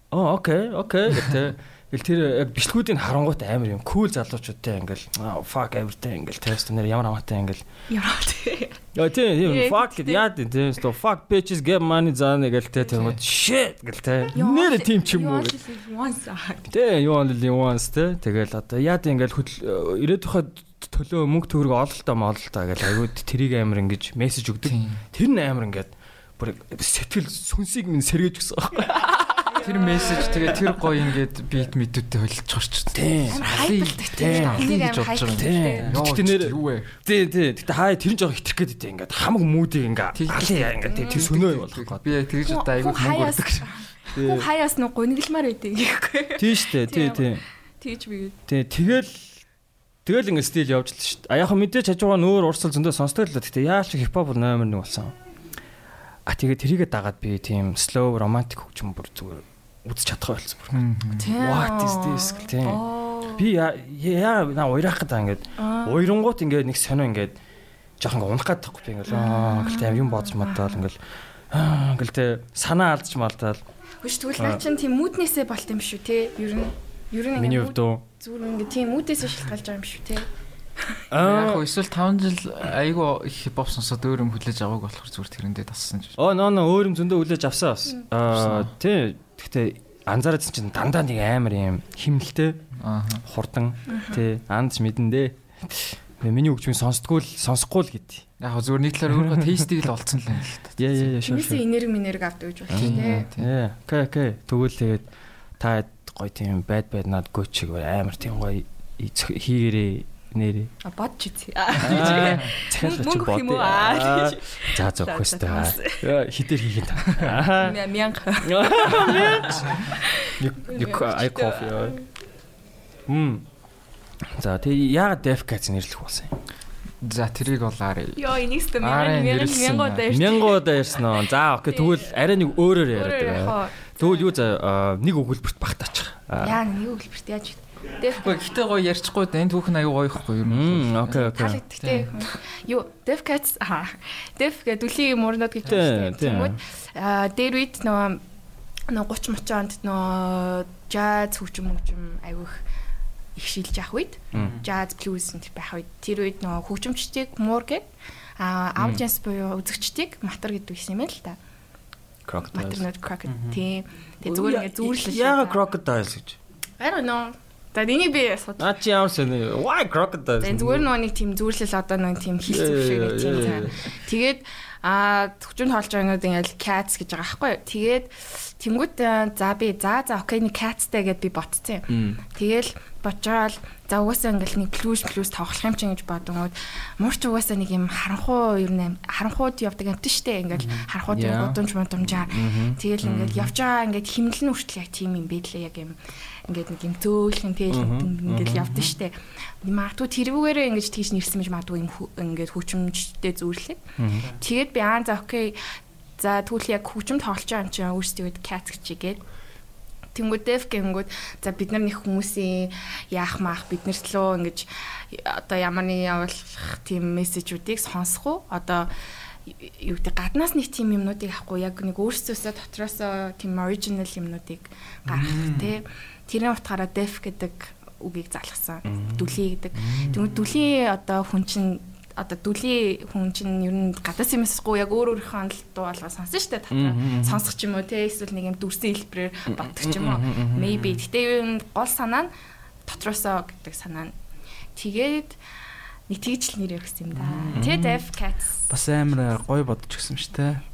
оо окей окей гэдэг. Тэгэл тэр яг бичлгүүдийг харангуут амар юм. Кул залуучуудтай ингээл "Ah, fuck everything ингээл тест нэр ямар хамаатай ингээл Яа тий. Яа Yeah, fuck тийм. яа тийм тийм so fuck bitches get money заа нэгэл тэ тийм shit гэл тэ нэр тийм ч юм уу гэл. тэ юу only once тэ тэгэл одоо яа тийм ингээл хөдөл ирээдүйн төлөө мөнгө төгрөг ололтоо мололтоо гэл аюуд тэрийг амар ингэж мессеж өгдөг. Тэр нь амар ингээд бүр сэтгэл сүнсийг минь сэргээж өгсөн. байхгүй (laughs) Тэр мессеж тэгээ тэр гоё ингээд бит мэдүүтэй холилж орч. Тийм. Хайпалдаг тийм. Энийг гэж бодож байгаа юм. Тийм. Гэтэ нэр- юу вэ? тий тий гэтээ хаа тэр нь жоо итрэх гээд дээ ингээд хамаг мүүдийг ингээд Тийм. алия ингээд тэр сөнөө болох гээд Би яг тэгж удаа айгүй мөнгө өрдөг. Хүн хаяас нуу гонигламар байдаг гэхгүй. тий штэ тий тий Тэгж би тий тэгэл Тэгэл ингээд стил явж л шүү дээ. А яг хөө мэдээж хажуугаа нөөр урсгал зөндөө сонсдог л да. Гэтэ яаш хипхоп номер 1 болсон. А тэгээд тэрийгэ дагаад би тийм slow romantic хөгжим бүр зүгээр үзэж чадах болсон бүр. Тийм. What is this гэл тийм. Оо. Би яа на уйрах гэдэг ингээд Аа. уйрангууд ингээд нэг сонио ингээд жоохон унах гэдэг таахгүй би ингээд аа гэлтэй юм бодож мадаад ингээд аа гэлтэй санаа алдаж малдаад Хүч тэгвэл наа чин тийм мүднээсээ болт юм шүү те. Ер нь ер нь миний хувьд зүгээр ингээд тийм мүднээсээ шалтгаалж байгаа юм шүү те. Яг аа хөө эсвэл 5 жил айгүй хипхоп сонсоод өөр юм хүлээж аваагүй болохоор зүгээр тэрэндээ тассан ч. Оо нөө нөө өөр юм зөндөө үлээж авсан бас. Аа тий. Гэхдээ анзаарадсан чинь дандаа нэг амар юм химнэлтэй Аа. хурдан тий андч мэдэн дээ. Миний хөгжмийг сонсдггүй л сонсохгүй л гэд. Яг зүгээр нэг талаар өөрөө тестийг л олцсон л юм л та. Яа яа яа Тэрнээсээ шоо. энерги минерги авдаг гэж те. тийм. Яа окей окей. Тэгвэл тэгээд та гоё тийм байд байд над гочиг амар тийм гоё хийгэрээ нэрээ. А бодч үзье. Мөнгө өгөх юм уу? Аа, За За, за за, хөстэй. таас. Хитэр хийх та. Аа. (laughs) Мянга. Нэг ай кофе. Мм. За тэгээ яагаад Def Cats нэрлэх болсон юм? За тэрийг болаарэ. Йоо, энэстэй Аараа, мянга мянга юм. удаа ярьсан уу? За окей тэгвэл арай нэг өөрөөр яриад. Тэгвэл юу за аа, нэг өгүүлбэрт багтаачих. Яа, нэг үлбэрт яаж Дef Гэхдээ гоё ярьчихгүй энэ түүхэн аюу гоё ихгүй юу? Мм окей окей. таалагдтээ. Юу, Def Cats аа. Def гэдэг дүлийн мөрнөд гэж байна. Тэгмүүд аа дээр үед нөгөө нөгөө 30 30 онд нөгөө jazz хөгжим хөгжим айгүйх их шилж явах үед jazz blues энэ байх үед тэр үед нөгөө хөгжимчдийг муур гээд аа audience буюу үзэгчдийг матар гэдэг юм байна л та. Матар Crocodiles. нөт тийм. Тэгээ зүгээр ингээд зүүрлэл. Яагаад crocodiles гэж? I don't know. За энийг би асууж. Наа чи ямар сони? Why crocodiles? Тэгээ зүгээр нөгөө нэг тийм зүүрлэл одоо нэг тийм хил зүгшээ нэг тийм Yeah, цаа. Тэгээд аа төвчөнд тоолж байгаа юмуд ингээд cats гэж байгаа байхгүй юу. Тэгээд тэнгууд за би за за окей нэг catsтэй гэд би ботцсон юм. Мм. Тэгэл бочоод за угаасаа ингээл нэг плюс плюс тоглох юм чинь гэж бодонгууд мурч угаасаа нэг юм харанхуу ер нь харанхууд явдаг амт штэ ингээл харанхууд юм гудамж мудамжаар Мгм. тэгэл ингээл явж байгаа ингээд химнэлэн хүртэл яг тийм юм бэлээ яг юм ингээд нэг юм зөөлхөн тэгэл ингээл явдаг штэ. Магадгүй тэрүүгээрээ ингэж тийш нэрсэн мэж магадгүй юм ингээд хүчмжтэй зүрлээ Мгм. тэгээд би аа за окей. За тэгвэл яг хүчм тоглож байгаа юм чинь өөрсдөө cat гэж игээд. Тэнгүүд деф гэнгүүд за бид нар нэг хүмүүсийн яах маах биднэрт лөө ингэж одоо ямар нэг явуулах тийм мессежүүдийг сонсох уу? Одоо юу гэдэг гаднаас нэг тийм юмнуудыг авахгүй яг нэг өөрсдөөсөө дотроосоо тийм original юмнуудыг гаргах тий тэрийн утгаараа def гэдэг үгийг залгасан. Дүлий гэдэг. Тэгвэл дүлий одоо хүн чинь одоо дүлий хүн чинь ер нь гадаас юм эсэхгүй яг өөр өөрийнхөө л дуу алгаа сонсон шүү дээ татраа сонсох ч юм уу те эсвэл нэг юм дүрсэн хэлбэрээр боддог ч юм уу. maybe. гэтээ ер нь гол санаа нь дотроосоо гэдэг санаа нь. Тэгээд нэг тэгж л нэр өгсөн юм да. TDF Cats. Бас амар гоё бодож шүү дээ.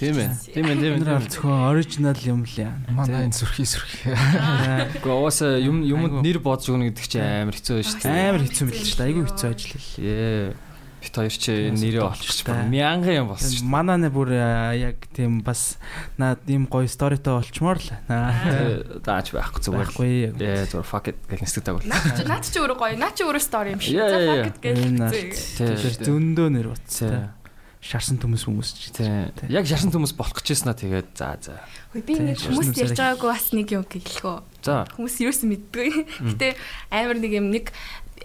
Тийм ээ. Тийм ээ, тийм ээ. зөвхөн оригинал юм л яа. Манай энэ сүрхий сүрхий. Гэхдээ угаасаа юм юмд нэр бодж өгнө гэдэг чинь амар хэцүү шүү дээ. Амар хэцүү мэл ч л айгүй хэцүү ажил л. Ээ. Бит хоёр чи Тиймээс нэрээ олчих бүр мянган юм болсон шүү Манай нэ бүр а, яг тийм бас наад ийм гоё сторитой болчмоор л. Дээ. Даач байхгүй зүгээр. Байхгүй. Ээ зүгээр fuck it гэх нэстэг. Наад чи наад чи өөрөө гоё. Наад чи өөрөө стори юм шиг. Fuck it. Тий. Тэр зөндөө нэр утсан. Шарсан төмөс хүмүүс ч. Тий. Яг шарсан төмөс болох гэжсэн аа тэгээд за за. Хөөе би нэг хүмүүст ярьж байгаагүй бас нэг юм гэлэхөө. За. Хүмүүс юу ч мэддгүй. Гэтэ амар нэг юм нэг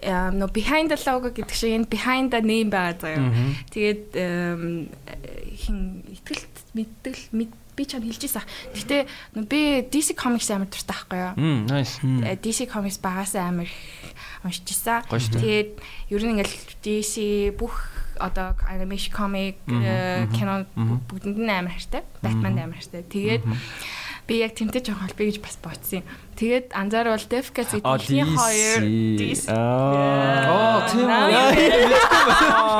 нөө behind the logo гэдэг шиг энэ behind the name байгаа заяа. Мгм. Тэгээд хин итгэлт мэддэг мэд би чам хэлжсэн. Гэтэ нөө би DC Comics амар дуртай байхгүй юу? Мм, nice. Э, DC Comics багасаа амар уншижсэн. Тэгээд ер нь ингээл DC бүх одоо animation comic Мгм, э, мгм, кино мгм. бүгдэнд нь амар хайртай. Batman амар хайртай. Тэгээд би яг тэмтэй жоох холбоё гэж бас бодсон юм. Тэгээд анзаарвал Defcats А эдний хоёр Аа. Оо, тийм үү? (laughs)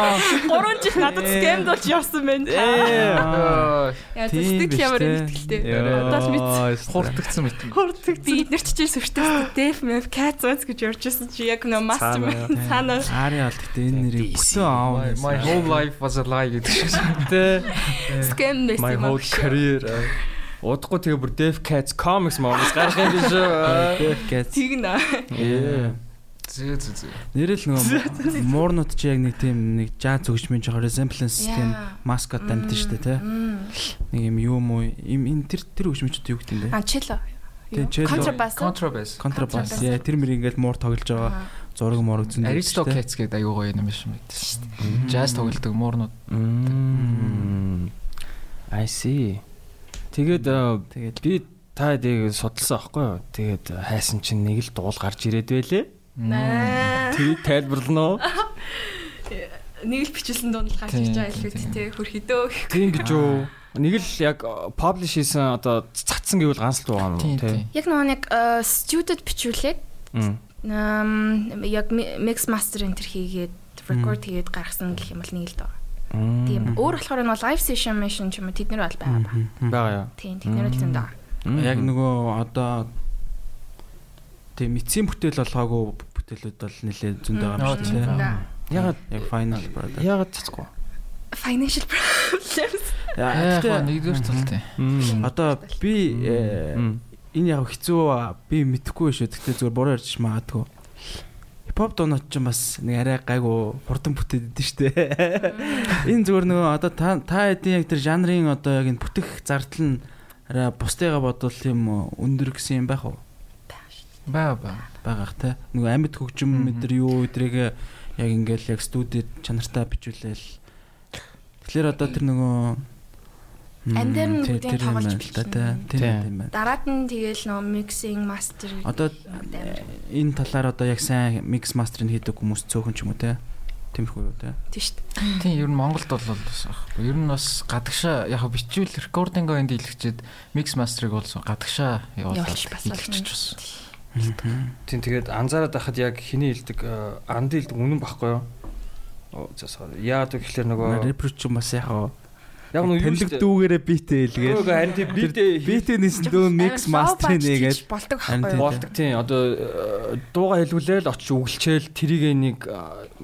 (laughs) Гурван жил надад scam болж явсан байна. Яа. Тийм ямар ихтэй. Одоо л мэд. Хурдгцсан мэт. Хурдаг би эднэр ч чинь сүртэй (gasps) Def Map Cats Wats гэж ярьжсэн чи яг нөө мастер цаана Ари бол гэхдээ энэ нэрийг бүтэн аав. My whole life was a lie гэдэг шиг. Scam байсан My whole career. Удахгүй тэгээ бүр Dev Cats Comics Moms гарах юм биш үү? гэж. Тэгнэ. Ээ. Зөө зөө зөө. Нэрэл нөгөө муурнууд чи яг нэг тийм нэг жаз зөвчмийн жоохон resemblance тийм маскот амт шүү дээ те. Мм. Нэг юм юу муу юм энэ тэр тэр хөгжмөчүүд юу гэдэг юм бэ? А чело. Контрабас. Контрабас. Контрабас. Яа тэр мөр ингээл муур тоглож байгаа Аа. зураг морог зөндөө. Aristocats гэдэг аюу гоё юм биш шүү дээ. Jazz тоглодог муурнууд. I see. Тэгээд э, Тэгээд би та дээг судалсан аахгүй юу? Тэгээд э, хайсан чинь нэг л дуул гарч ирээд байлээ. Тэгээд тайлбарлана уу? (laughs) Нэг л бичүүлсэн дунд л гарч ирж байгаа тийм, илүү тийм. тий хөрхидөө. Тийм гэж юу? Нэг л яг publish хийсэн одоо цацсан гэвэл ганцлт байгаа Тийм юм тий. Яг нөгөө нэг э, студид бичүүлээд яг mix master энэ төр хийгээд record хийгээд гаргасан гэх юм бол нэг л доо. Тийм. Өөр болохоор нөгөө live session mission ч юм уу тэднэр бол байгаа ба. Бага яа. Тийм тэднэр л зөндөө. яг нөгөө одоо тийм эцсийн бүтээл болгоогүй бүтээлүүд бол нэлээд зөндөө байгаа юм шүү дээ. Ягаад Яг final brother. ягаад цацгүй? Financial problems. Яа, нэгдүгээр тал тий. Мм. одоо би э, энэ яг хэцүү би мэдэхгүй шүү. Гэхдээ зүгээр буруу ярьж магадгүй. Хипхоп дуунууд ч бас нэг арай гайгүй хурдан бүтээд идэв штэ. Энэ зүгээр нөгөө одоо та та хэдийн яг тэр жанрын одоо яг энэ бүтэх зардал нь арай бусдыгаа бодвол тийм өндөр гэсэн юм байх уу? Баа баа. Багах те. Нөгөө амьд хөгжим мэдэр юу өдрийг яг ингээл яг студид чанартай бичүүлээл. Тэгэхээр одоо тэр нөгөө Амьдаар нь бүгдийг юм тоглож бичнэ. Тийм Тий. тийм байна. Дараад нь тэгэл нөө mixing master Одоо энэ талаар одоо яг сайн микс мастерыг хийдэг хүмүүс цөөхөн ч юм уу те. Тэмхүү юу те. тийм шүү дээ. Тийм ер нь Монголд бол бас. Ер нь бас гадагшаа яг бичвэл рекординг энд илгэчээд микс мастерыг бол гадагшаа Явуулж илгэчих бас. Тийм тэгээд анзаараад байхад яг хиний хэлдэг э, анд хэлдэг үнэн баггүй юу? Оо за sorry. Вэ гэхээр нөгөө Репроч ч бас яг яг нөгөө шүү дээ. дүүгээрээ битээ Нөгөө илгээл. харин тийм битээ Битээ нисэн дүү микс мастерыг нээгээл болдог байхгүй тийм. болдог тийм одоо э, дууга хэлгүүлээл очиж үгэлчээл тэрийг нэг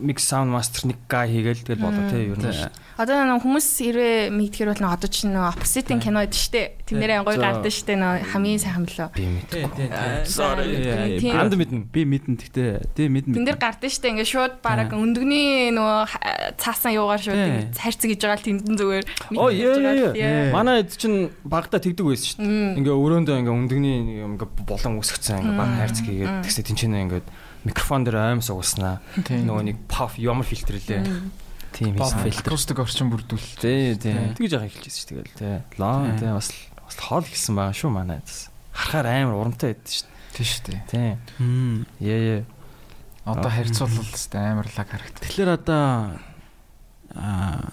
микс саунд мастер нэг га хийгээл тэгэл болоо тийм ер нь. Одоо нэг хүмүүс ирээ мэдгэр бол одоо ч нэг opposite кино байдаг штэ. Тэндэрээ гоё гардаг штэ нэг хамгийн сайхан билүү. Би мэд. Тий, тий, тий. Sorry. Тийм. Анд мэднэ. Би мэдэн гэхдээ тий мэдэн. Тэн дээр гардаг штэ ингээ шууд бараг өндөгний нөгөө цаасан юугаар шууд хайрцаг гэж байгаа л тэндэн зүгээр Оо, яа. Манай эд чинь багада тэгдэг байсан шүү дээ. Ингээ өрөөндөө ингээ өндөгний юм ингээ болон үсгцэн ингээ баг хайрцаг хийгээд тэгсээ тэнчэнэ ингээ микрофон дээр аим сугаснаа. Тийм. Нөгөө нэг pop ямар фильтрлээ. Тийм filter. Акустик орчин бүрдүүл. Тий, тий. Тий. Тэгж яхаа хэлчихсэн шүү тэгэл тий. Лон Тий. тий бас бас хоол гисэн байгаа шүү манай эдс. Харахаар амар урамтай байдсан шүү Тийм шүү дээ. дээ. Тий. Мм. Яа яа. Одоо харьцуулбал тест амар лаг харагдав. Тэгэхээр одоо аа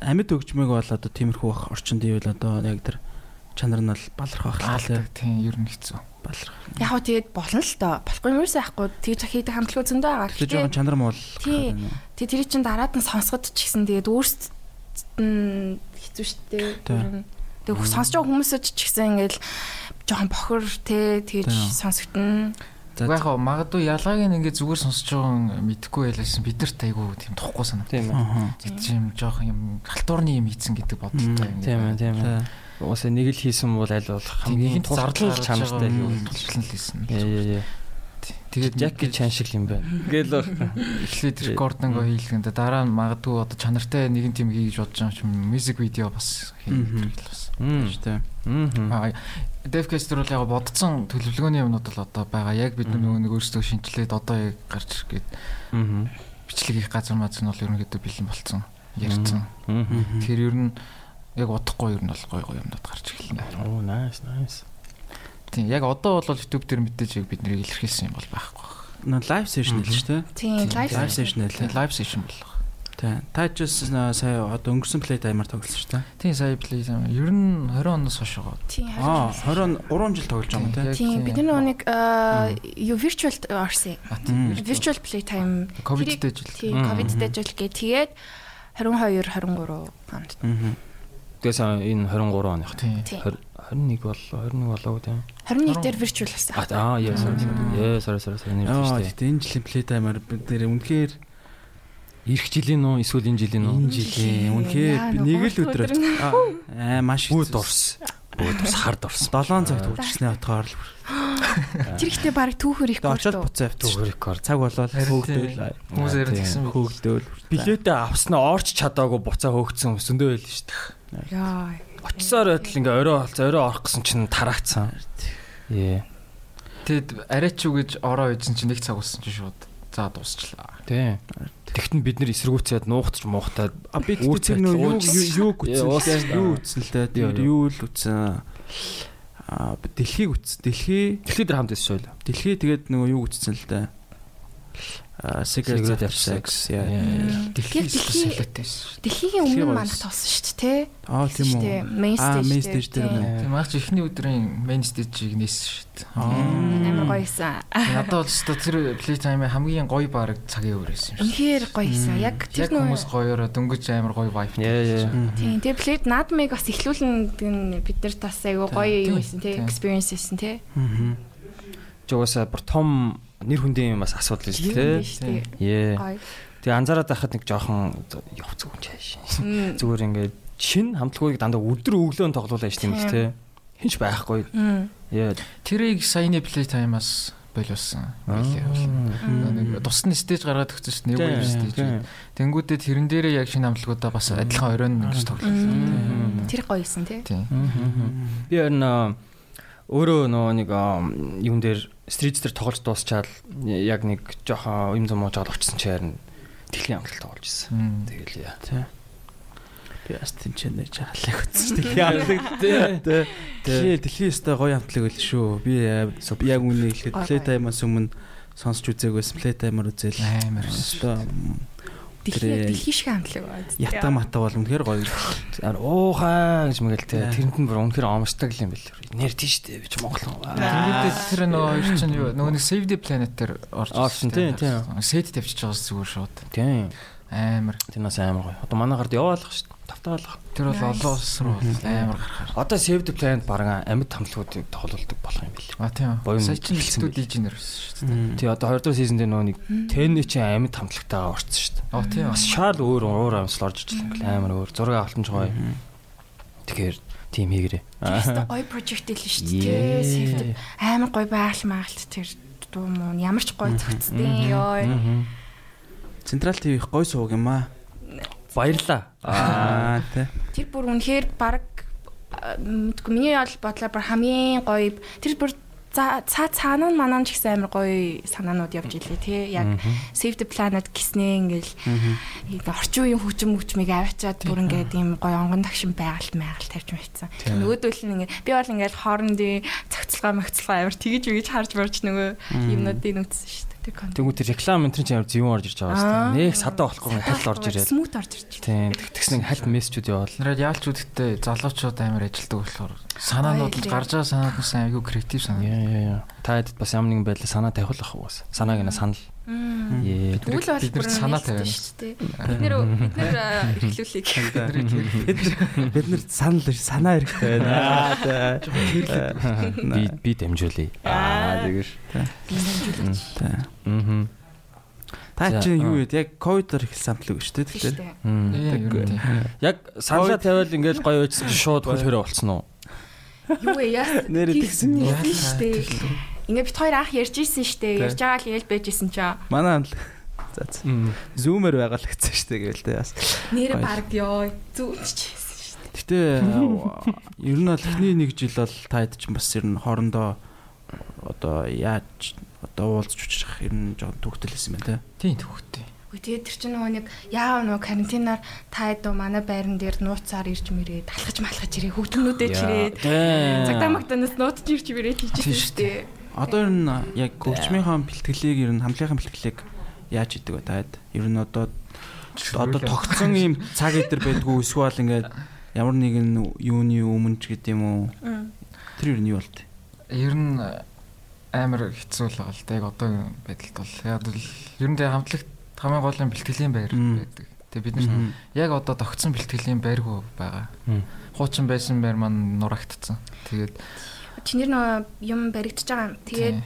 амьд хөгжмөг бол одоо тиймэрхүү бах орчинд ивэл одоо яг тэр чанар нь бол баларх байх л тийм ер нь хэцүү. баларх. Яг хөө тэгээд болно л доо. Болохгүй юм ерөөсөө яахгүй. Тэгж хийдэг хамтлагууд зөндөө байгаа. Тэгээ жоохон чанар муул. Тий. Тэгээ тэр чинь дараад нь сонсоход ч гэсэн тэгээд өөрсдөд нь хэцүү шттэ. Тий. Тэгээ сонсож байгаа хүмүүсд ч гэсэн ингээл жоохон бохор те тэгж сонсогдно. Яг хаа магадгүй ялгааг ингээд зүгээр сонсож байгаа мэдхгүй байлсэн бид нарт айгүй тийм тухгүй санаа. Тийм ээ. Тийм жоохон юм халтуурны юм хийцэн гэдэг бодолтой юм. Тийм ээ, тийм ээ. Уусаа нэг л хийсэн бол аль болох хамгийн зардал чанартай юу юу. тулчлан л хийсэн. Тэгээд Жаки чан шиг юм байна. Гээл (laughs) эхлээд рекординго хийлгэндэ дараа нь магадгүй одоо чанартай нэгэн тийм хийж бодож байгаа юм мьюзик видео бас хийх бас. Мм. Штэ. Мм. Аа Devcaster бол яг бодсон төлөвлөгөөний юмнууд бол одоо байгаа. Яг бид нөгөө нэг өөрсдөө шинжилээд одоо яг гарч иргээд бичлэг хийх газар маз нь бол ерөнхийдөө бэлэн болцсон. Ярьсан. Мм. Тэгэхээр ер нь яг удахгүй ер нь бол гой гой юмнууд гарч эхэлнэ. Оо, nice, nice. Тийм яг одоо бол YouTube дээр мэдээж яг бид нэр илэрхийлсэн юм бол байхгүй. Лайв сешн л штэ. Тийм Тийм, лайв Лайв сешн л. Live session болох. Тий. Та ч бас нөө сая одоо өнгөрсөн плей таймаар тоглосон штэ. Тийм сая play time. Ер нь 20 оноос хойш байгаа. Тийм Аа 20 3 жил тоглож байгаа юм тий. Яг Тийм бид нар нэг аа, юу virtual орсон. Тийм. Virtual playtime Ковидтэй жил. тийм Мгм. ковидтэй жил гээ тэгээд 22 23 онд. Аа. Тэгээс энэ 23 оных. Тийм. Тийм. 21 боллоо, 21 болоо тийм. 21 дээр virtual болсон. Аа, яа, sorry. Яа, sorry, sorry, sorry. Тийм. гэтээ энэ жилийн плей таймаар бид нэр үнэхээр Ирэх жилийн нөө эсвэл энэ жилийн нөө? энэ жилийн үнэхээр нэг л өдөр (laughs) аа маш Бүү дурс. Дурс хард дурс. 7 цагт үржснээ отгоор л (gasps) Тэр ихтэй баг түүхэр их Тэгээ очоод буцаа авчих. Зүгээр рекорд. Цаг Харин хөөгдөөл Хүмүүс яриад гисэн бэ. хөөгдөөл. Билетээ авснаа орч чадаагүй буцаа хөөгцөн өсөндөө байл шүү дээ. Яа. Очисоор байтал ингээ орой болцоо орой орох гэсэн чинь тараагцсан. Ээ. Тэгэд арай ч юу гэж ороо үйдсэн чинь нэг цаг болсон чинь шууд за дуусчлаа. Тий. Тэгтэн бид нэр эсэргүүцээд нуугтч муухтаад А би Үр тэр нөө юу юу үтсэн юу үтсэн л дээ. Яа. юу л үтсэн. А дэлхийг үтсэн. Дэлхий дэлхий дээр хамт байсан шүү. дэлхий тэгээд нөгөө юу үтсэн л дээ. After after sex. sex. Яа. Мм. Дэлхийн Дэлхий- солиотой байсан. Дэлхийн Дэлхий өмнө манах тоосон шүү дээ, тий? Аа тийм үү. Main Аа, stage. main stage дээр нэ. Тийм аач ихний өдрийн main stage-ийг нээсэн шүү дээ. Амар гоё байсан. Надад бол ч тэр playtime хамгийн гоё баг цагийн өөр байсан юм шиг. Үнэхээр гоё байсан. Яг тэр хүмүүс нөө гоёороо дөнгөж амар гоё vibe. Тийм. Тэгээ плейд наадмыг бас эхлүүлэн бид нар тас айгу гоё байсан тий? тийм. Experience байсан тий? Аа. Жугасаа бүр том нэр хүндийн бас асуудал шүү дээ. Гоё. Тэгээ анзаараад байхад нэг жоохон явц үгүй чааш. Зүгээр ингээд шин хамтлагуудыг дандаа өдөр өглөө тоглуулаа шүү дээ тий. Хинч байхгүй. Яа. Тэрийг саяны playtime-аас болиулсан. Нэг тусны стейж гаргаад өгсөн шүү дээ. Нэг хоёр стейж. Тэнгүүдээ тэрэн дээрээ яг шинэ амтлагуудаа бас адилхан оройн ингэж тоглолоо. Тэр гоё байсан тий? Тийм. Би харин аа, өөрөө нөгөө нэг юун дээр стрит дээр тоглож дуусчаал яг нэг жоохон юм зам уужаад очсон чи харин дэлхийн амтлалт тоглож ирсэн. Тэгэл яа. Тий. Би бас халааг үтсэн шүү дээ. Хамтлаг тий. Дэлхий дэлхий өстой гоё хамтлаг байл шүү. Би э, яг үнэ хэлэхэд плей таймаас өмнө сонсч үзээгүйс плей таймаар үзэл. Амар. Өстой Дэлхий дэлхий шиг хамтлаг байна. ятга мата бол үнэхээр гоё. Уухаа гэж мэгэл те тэрэнд нь бүр үнэхээр амарчдаг юм бэл. Нэр тийш дээ би ч монголон. Тэнгүүдээ тэр нөгөө хоёр чинь юу нөгөө нэг Save the Planet дээр орж Орсон, тийм, тийм. Сет тавьчих байгаас зүгээр шууд. Тийм. Амар. Тэрнээс амар гоё. Одоо манай гард яваалах шүү Тавтаалах. Тэр бол олон улс руу амар гарахаар. Одоо Save the Planet бараг амьд хамтлагуудыг тоглолдог болох юм бэл. А тийм. Сая чинь байл. дижнер байсан шүү дээ. Тий одоо 2 дугаар сизон дээр нөгөө нэг Тэн чинь амьд хамтлагтайгаа орцсон шүү дээ. А тийм. Бас шал өөр уур амьсгал орж ирлээ ингээл амар өөр. Зураг авалтан ч гоё. Тэгэхээр тийм хийгэрээ. Тэстэ гоё прожект л шүү дээ. Сэвд амар гоё байгаль магалт тэр дуу муу ямар ч гоё зөгцдیں۔ Йой. Централ ТV их гоё сууг юм аа. Баярлаа. Аа тий. Тэр бүр үнэхээр баг мэдгүй миний бол бодлоор бүр хамгийн гоё тэр бүр цаа цаанаа манаа ч гэсэн амар гоё санаанууд явж илээ тий яг Save the Planet гэснээ ингээл ингээ орчин үеийн хөгжим мөчмийг авчиад бүр ингээд ийм гоё онгон тагшин байгаль майгаал тавьж мэдсэн. Нөгөөдөл нь ингээ би бол ингээл хоорондын цогцлогоо мөгцлогоо амар тгийж үгэж харж барж нөгөө юмнуудыг үтсэн шүү дээ. Тэр контент. Тэгвэл тэр реклам энэ чинь амар зөвөн орж ирж байгаа дээ. Нэг садаа болохгүй хальт орж ирээд. Смут орж ирж байна. Тийм тэгтгсэн хальт мессежүүд явал. Нараад яалч үдтэй залуучууд амар ажилтдаг болохоор санаанууд л гарч байгаа санаад нь сайн айгүй креатив санаа. Яа яа яа. Та хэд бас ямар нэгэн байдлаар санаа тавих байх уус. Санааг нь санал. Мм. Ээ. Тэгвэл бол бид нар санаа тавина. шүү дээ. Бид нэр (laughs) бид нэр эрхлүүлэх. бид нар (laughs) бид нар санал ир- санаа хэрэгтэй байна. (laughs) Би би дамжуулъя. Аа тэгэж. Аа. Та чинь юу вэ? Яг ковидор эхэлсэн амтлаг шүү дээ. Тэгэхээр Мм. Яг саналаа тавиал ингээл гоё үйдсэн шууд хөл хөрөө болцсон уу? Юу яа? Нэр тэгсэн юм. шүү дээ. Ингээ бит хоёр анх ярьж исэн шүү дээ. Ярьж байгаа л ял байж исэн чаа. манай амтлаг за за. Зүүмээр байгаа л гэсэн дээ гээл тэ бас. Нэр баг ёо дээ. Гэтэ (laughs) ер нь бол эхний нэг жил бол та хэд ч бас ер нь хоорондоо одоо яаж одоо уулзч учрах ер нь жоохон төгтөл хийсэн байна те. Тийм төвхтэй. Үгүй тэгээд тэр чинь нөгөө нэг яав нөгөө карантинаар та хэд манай байран дээр нууцаар ирж мэрээ талхаж малхаж ирээ хөгтгнүүдээ чирээд цагдаа магтанаас нууцж ирж мэрээ тийчихсэн шүү дээ. Одоо ер нь яг хөгжмийнхаа бэлтгэлийг ер нь хамтлагийн бэлтгэлийг яаж идэг вэ та хэд? Ер нь одоо одоо тогтсон ийм цаг идэр байдгүй эсвэл ингээд ямар нэгэн юуны өмнө ч гэдэм үү. Тэр ер нь юу болт? Ер нь амар хэцүү л байгаа л да. Яг одоогийн байдалд бол яг л ер нь тэгээ хамтлагт хамгийн гол нь бэлтгэлийн байр байдаг. Тэгээ бид нар яг одоо тогтсон бэлтгэлийн байргүй байгаа. Хуучин байсан байр маань нурагдсан. Тэгээд Чинэр нөгөө юм баригдаж байгаа. юм. Тэгээд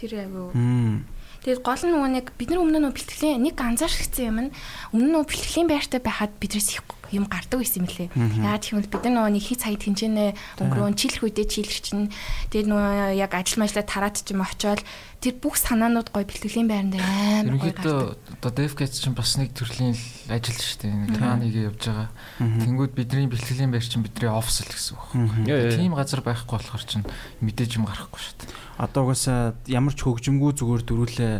тэр Мм. Тэгээд гол нь нөгөө нэг бид нар өмнө нөгөө бэлтгэлийн нэг анзаарчихсан юм нь өмнө нөгөө бэлтгэлийн байртай байхад бидрээс их юм гардаг байсан юм лээ. Яагаад гэвэл бид нар нөгөө нэг хий цагт хинжээнэ өнгөрөөн чийлэх үедээ чийлэх чинь тэгээд нөгөө яг ажил мажлаа тараат ч юм очоод тэр бүх санаанууд гоё бэлтгэлийн байран дээр амар Ерөнхийдөө гардаг. одоо DevCats чинь бас нэг төрлийн ажил шүү дээ. Нэг тааныгээ явж байгаа. Тэнгүүд бидний бэлтгэлийн байр чинь бидний офс л гэсэн үг. Тийм газар байхгүй болохоор чинь мэдээж юм гарахгүй шүү дээ. Одоо угаасаа ямар ч хөгжимгүй зүгээр дөрүүлээ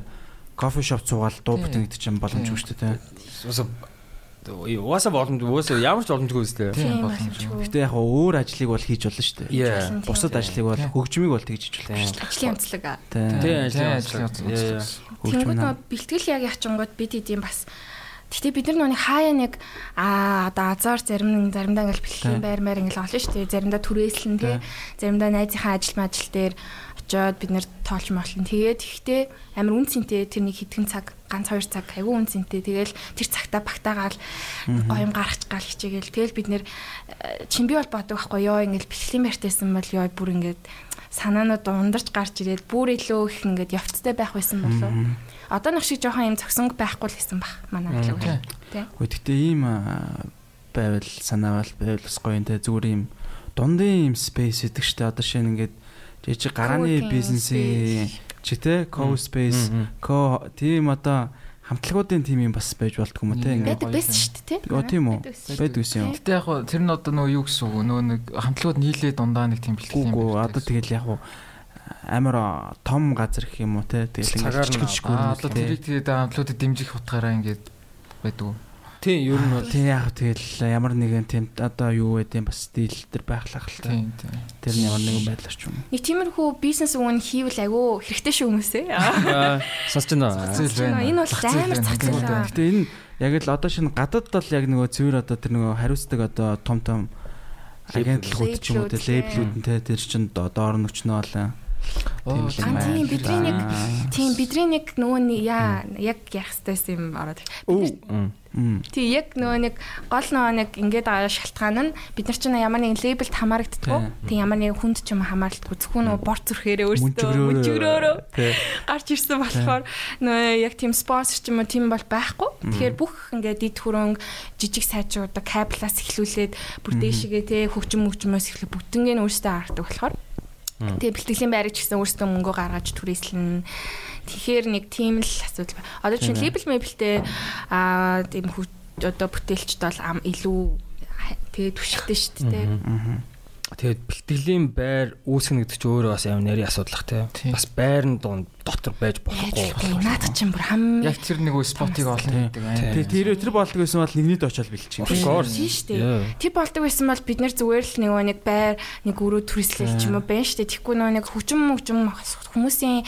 кофе шоп цугаал дуу Тийм. бүтээгдэж юм боломжгүй шүү дээ. Уусаа боломж уусаа ямар ч боломжгүй үстэй. Гэтэ яг өөр ажлыг бол хийж болно шүү дээ. Бусад ажлыг бол хөгжмийг бол тэгж хийж болно Ажлын онцлог. аа. Тийм, ажлын онцлог. нөгөө бэлтгэл яг ячингууд бид хэдийн бас Гэтэ бид нар нөгөө хаяа нэг аа одоо азар зарим нэг заримдаа ингээл бэлтгэлийн байр маяр ингээл олно шүү дээ. Заримдаа түрээслэн тий. Заримдаа найзынхаа ажил мажил дээр очоод бид нэр тоолж молно. Тэгээд ихтэй амар үн цэнтэй тэр нэг хэдхэн цаг ганц хоёр цаг айгүй үн цэнтэй. Тэгэл тэр цагтаа багтаагаал гоё юм гаргач гал хичээгээл. Тэгэл бид нэр чин би бол бодог байхгүй ёо ингээл бэлтгэлийн байртайсан бол ёо бүр ингээд санаанууд ундарч гарч ирээд бүр илүү их ингээд явцтай байх байсан болов. Одоо нэг шиг жоохон юм зөксөнгө байхгүй л гэсэн бах манай Тийм. ажил. Тий. Хөө тэгтээ ийм байвал санаавал байвал бас гоё юм те зүгээр ийм дундын ийм спейс гэдэг штэ одоо шинэ ингээд жижиг гарааны Co-working бизнесийн чи те co space co тийм одоо хамтлагуудын тим юм бас байж болтго юм те ингээд Байдаг байсан шүү дээ тий. Оо, тийм үү? Байдаг байсан. байдаг гэсэн юм. Гэтэ яг хуу тэр нь одоо нөгөө юу гэсэн үг нөгөө нэг хамтлагууд нийлээ дундаа нэг тийм бэлтгэлийн Гүү байр одоо тэгэл яг уу амар том газар гэх юм уу те тэгэл ингээд чичгэж Аа одоо тэрийг тэгээд хамтлагуудад дэмжих утгаараа ингээд байдаг. Тийм, ер нь бол тий яг тэгэл ямар нэгэн тийм одоо юу вэ тийм бас стил төр байхлах л та Тийм тийм. тэр нь ямар нэгэн байдлаар ч юм уу. Нэг тиймэрхүү бизнес өгөн хийвэл айгүй хэрэгтэй шүү хүмүүсээ. Аа, сонсож байна. Энэ бол амар байна. Гэтэ энэ яг л одоо шинэ гадаад бол яг нөгөө цэвэр одоо тэр нөгөө хариуцдаг одоо том том агентлагууд ч юм уу Лейблүүд, нь тэр чин доор нь өчнөө болоо. Оо, л Аа, тийм, бидний нэг тийм бидний нэг нөгөө яа яг яах хэвээр юм ороод. Мм. Тий яг нөгөө нэг гол нөгөө нэг ингээд байгаа шалтгаан нь бид нар чинь ямар нэгэн лейблд хамаарагддаг. Тий ямар нэгэн хүнд ч юм хамаарлагдгүй зөвхөн нөгөө борц зүрхээрээ өөрсдөө мөнчгөрөөрөө Тэ. гарч ирсэн болохоор нөгөө яг тийм спонсор ч юм уу тийм бол байхгүй. Тэгэхээр бүх ингээд дид хөрөнгө жижиг сайжрууд кабелаас эхлүүлээд бүр дээшгээ те хөгжим мөгжмөөс эхлээ бүгднийг нь өөрсдөө гаргадаг болохоор Тэгээ бэлтгэлийн байрыг ч гэсэн өөрсдөө мөнгө гаргаж түрээслэн. Тэгэхээр нэг тийм л асуудал байна. Одоо чинь лейбл мэблтэй аа тийм одоо бүтээлчд бол ам илүү тэгээ түшигтэй шүү дээ. Аа. Тэгээд бэлтгэлийн байр үүсгэнэ гэдэг чинь өөрөө бас амар нарийн асуудал те. Тийм. Бас байр нь дунд дотор байж болохгүй. наад чинь бүр хам Яг тэр нэг спотыг олно гэдэг. Тийм. Тэгээ тэр тэр болдог байсан бол нэгнийд очиод бэлчих. Тийм шүү дээ. Тэр болдог байсан бол бид нэр зүгээр л нэг нэг байр нэг өрөө түрээслэл ч юм уу байна шүү дээ. Тэгэхгүй нөө нэг хүчм хүчм хүмүүсийн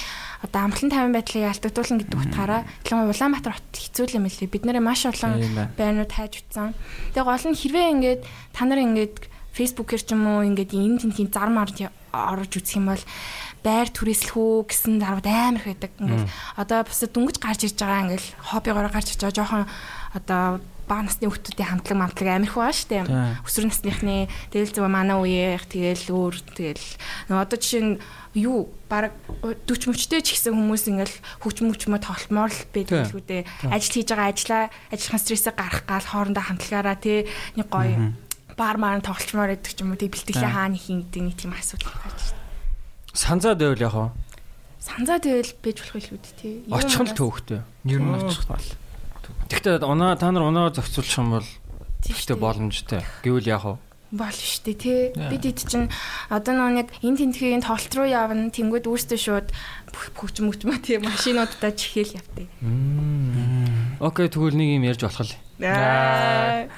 одоо амтлан тавин байдлыг алдагдуулна гэдэг утгаараа тэгвэл Улаанбаатар хот хэцүү юм лээ. Бид нэрээ маш олон байрнууд хайж утсан. Тэгээ гол нь хэрвээ ингээд та нар ингээд фейсбүүкээр ч юм уу ингээд энэ тэнхийн зар мар орж үзэх юм бол байр түрээслэх үү гэсэн дарууд амар их байдаг. Ингээд одоо бас дүнгэж гарч ирж байгаа ингээд хоббигоор гарч ирж байгаа жоохон одоо бага насны хүүхдүүдийн хамтлаг мамтлаг амар их байгаа шүү дээ. Өсвөр насныхны тэгэл зөв манай үеийнх тэгэл өөр тэгэл одоо жишээ нь юу баг 40 мөчтэй ч гэсэн хүмүүс ингээл хөгж мөчмө тоглолтмоор л байдаг л үү дээ. Ажил хийж байгаа ажлаа ажлын стрессээ гарах гал хоорондоо хамтлагаараа тий нэг гоё бар маар тоглолчмоор байдаг ч юм уу тий бэлтгэлийн хаана хийн гэдэг нэг тийм асуудал гарч ирсэн. Санзаа дэвэл яг хаа. Санзаа тэгэл байж болох илүү тий. Очих л төөхтэй. Ер нь очих. Гэхдээ унаа та нар унаа зохицуулах юм бол штэ. боломжтой. Гэвэл яг хаа. болно шүү дээ тий. Бид эд чинь одоо нэг энэ тентхийн тоглолт руу явна. Тэнгүүд өөртөө шууд хөгж мөгчмөө тий машинуудаа чихэл явтыг. Окей тэгвэл нэг юм ярьж болох л. Аа.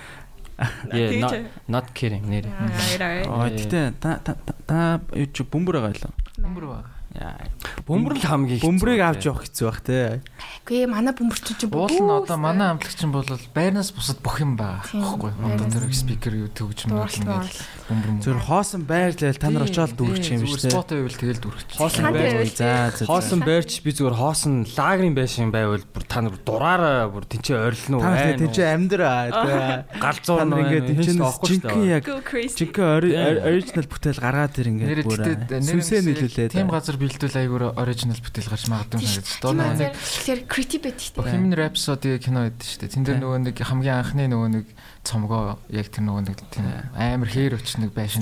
(laughs) Yeah, not, not kidding нэр. Аа гэтээ та та юу ч бөмбөр байгаа юу? Бөмбөр баг. Яа. Бөмбөр л хамгийн хэцүү. Бөмбөрийг авч явах хэцүү бах те. Гүй манай бөмбөрч чинь Уул нь одоо манай амтлагч нь бол байрнаас бусад бүх юм байгаа. Тийм. Баггүй. Одоо тэр спикер юу төгж юм Дууралт ингээд. Зөв хоосон байрлал та нар очиод дүүрчих юм биш те. Спот байвал тэгэл дүүрчих. Хоосон байвал За за. Хоосон байрч би зүгээр хоосон лагерын байшин байвал бүр та нар дураараа бүр тэнцээ ойрлно уу? Та нар айн тийм ч уу? амдэр аа те. галзуур Та нар ингээд шүү жинхэнэ яг жинхэнэ ори- ори- original бүтээл гаргаад тэр ингээд бүр сүнсээ нийлүүлээд. Тим газар бэлдвэл айгуур original бүтээл гарч магадгүй юм. Доо Тийм нэг тэр creativity гэдэг. Bohemian Rhapsody кино байдаг шүү дээ. Тэн дээр нөгөө нэг хамгийн анхны нөгөө нэг цомгоо яг тэр нөгөө нэг тийм амар хээр өч нэг байшин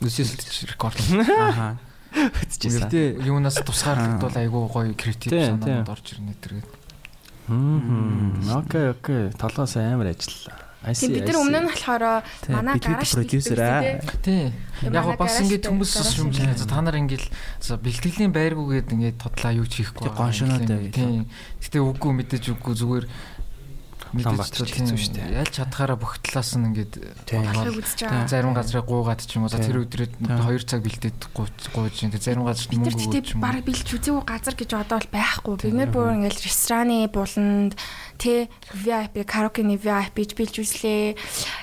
үсэлж рекорд. Ааха. Хэцчихсэн. Гэтэ Юунаас тусгаарлагдвал айгүй гоё креатив Тийм, санаанд тийм. орж ирнэ тэргээд. Мм. Окей, окей. Толгоос амар ажиллаа. Тийм бид нар өмнө нь болохоор Тийм, манай гараж продюсер аа. Тий. Тэгээ Яг бас ингээд хүмүүс шүмжлээ. За та нар ингээд за бэлтгэлийн байргүйгээд ингээд тодлаа юу ч хийхгүй. Гоншоноо дээр. Тийм. Гэтэ үгүй мэдээж үгүй зүгээр Улаанбаатар ч хэцүү шүү дээ. Яль чадхаараа бүх талаас нь ингээд зарим газрыг гуугаад ч юм уу тэр өдрөд Тийм. 2 цаг бэлдээд гууж. Тэг зарим газарт мөнгө өгч юм. баг бэлж үзээгүй газар гэж одоо бол байхгүй. Бид нар бүр ингээл рестораны буланд тэ VIP караокены VIP бэлж үзлээ.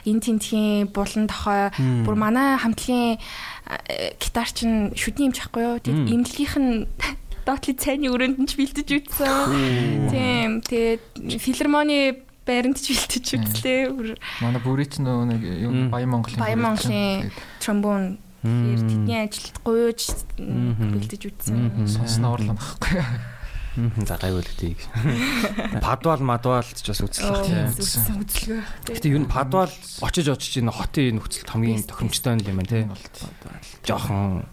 Эн тентхийн булан тохой Мм. бүр манай хамтлагийн э, гитар чин шүдний юмч ахгүй юу? Тэгээд Мм. имлэгийнх нь (laughs) доотлын цайны өрөөнд нь ч бэлдэж үзсэн. Тийм. Тэгээд филармоны байранд ч бэлдэж үзлээ. Манай бүрийч нөгөө нэг юм. Баян Монголын Баян. Монголын тромбон тэр тэдний ажилд гуйж Мгм. бэлдэж үзсэн. Мгм. сонсноо орлоо байхгүй. Мм, За гайвал тийг. Падвал мадвал ч бас үзлээ. тийм. үзсэн үзлэгээ. Гэтэ юу н падвал очиж очиж энэ хотын энэ нөхцөлд хамгийн тохиромжтой юм байна те. Жохон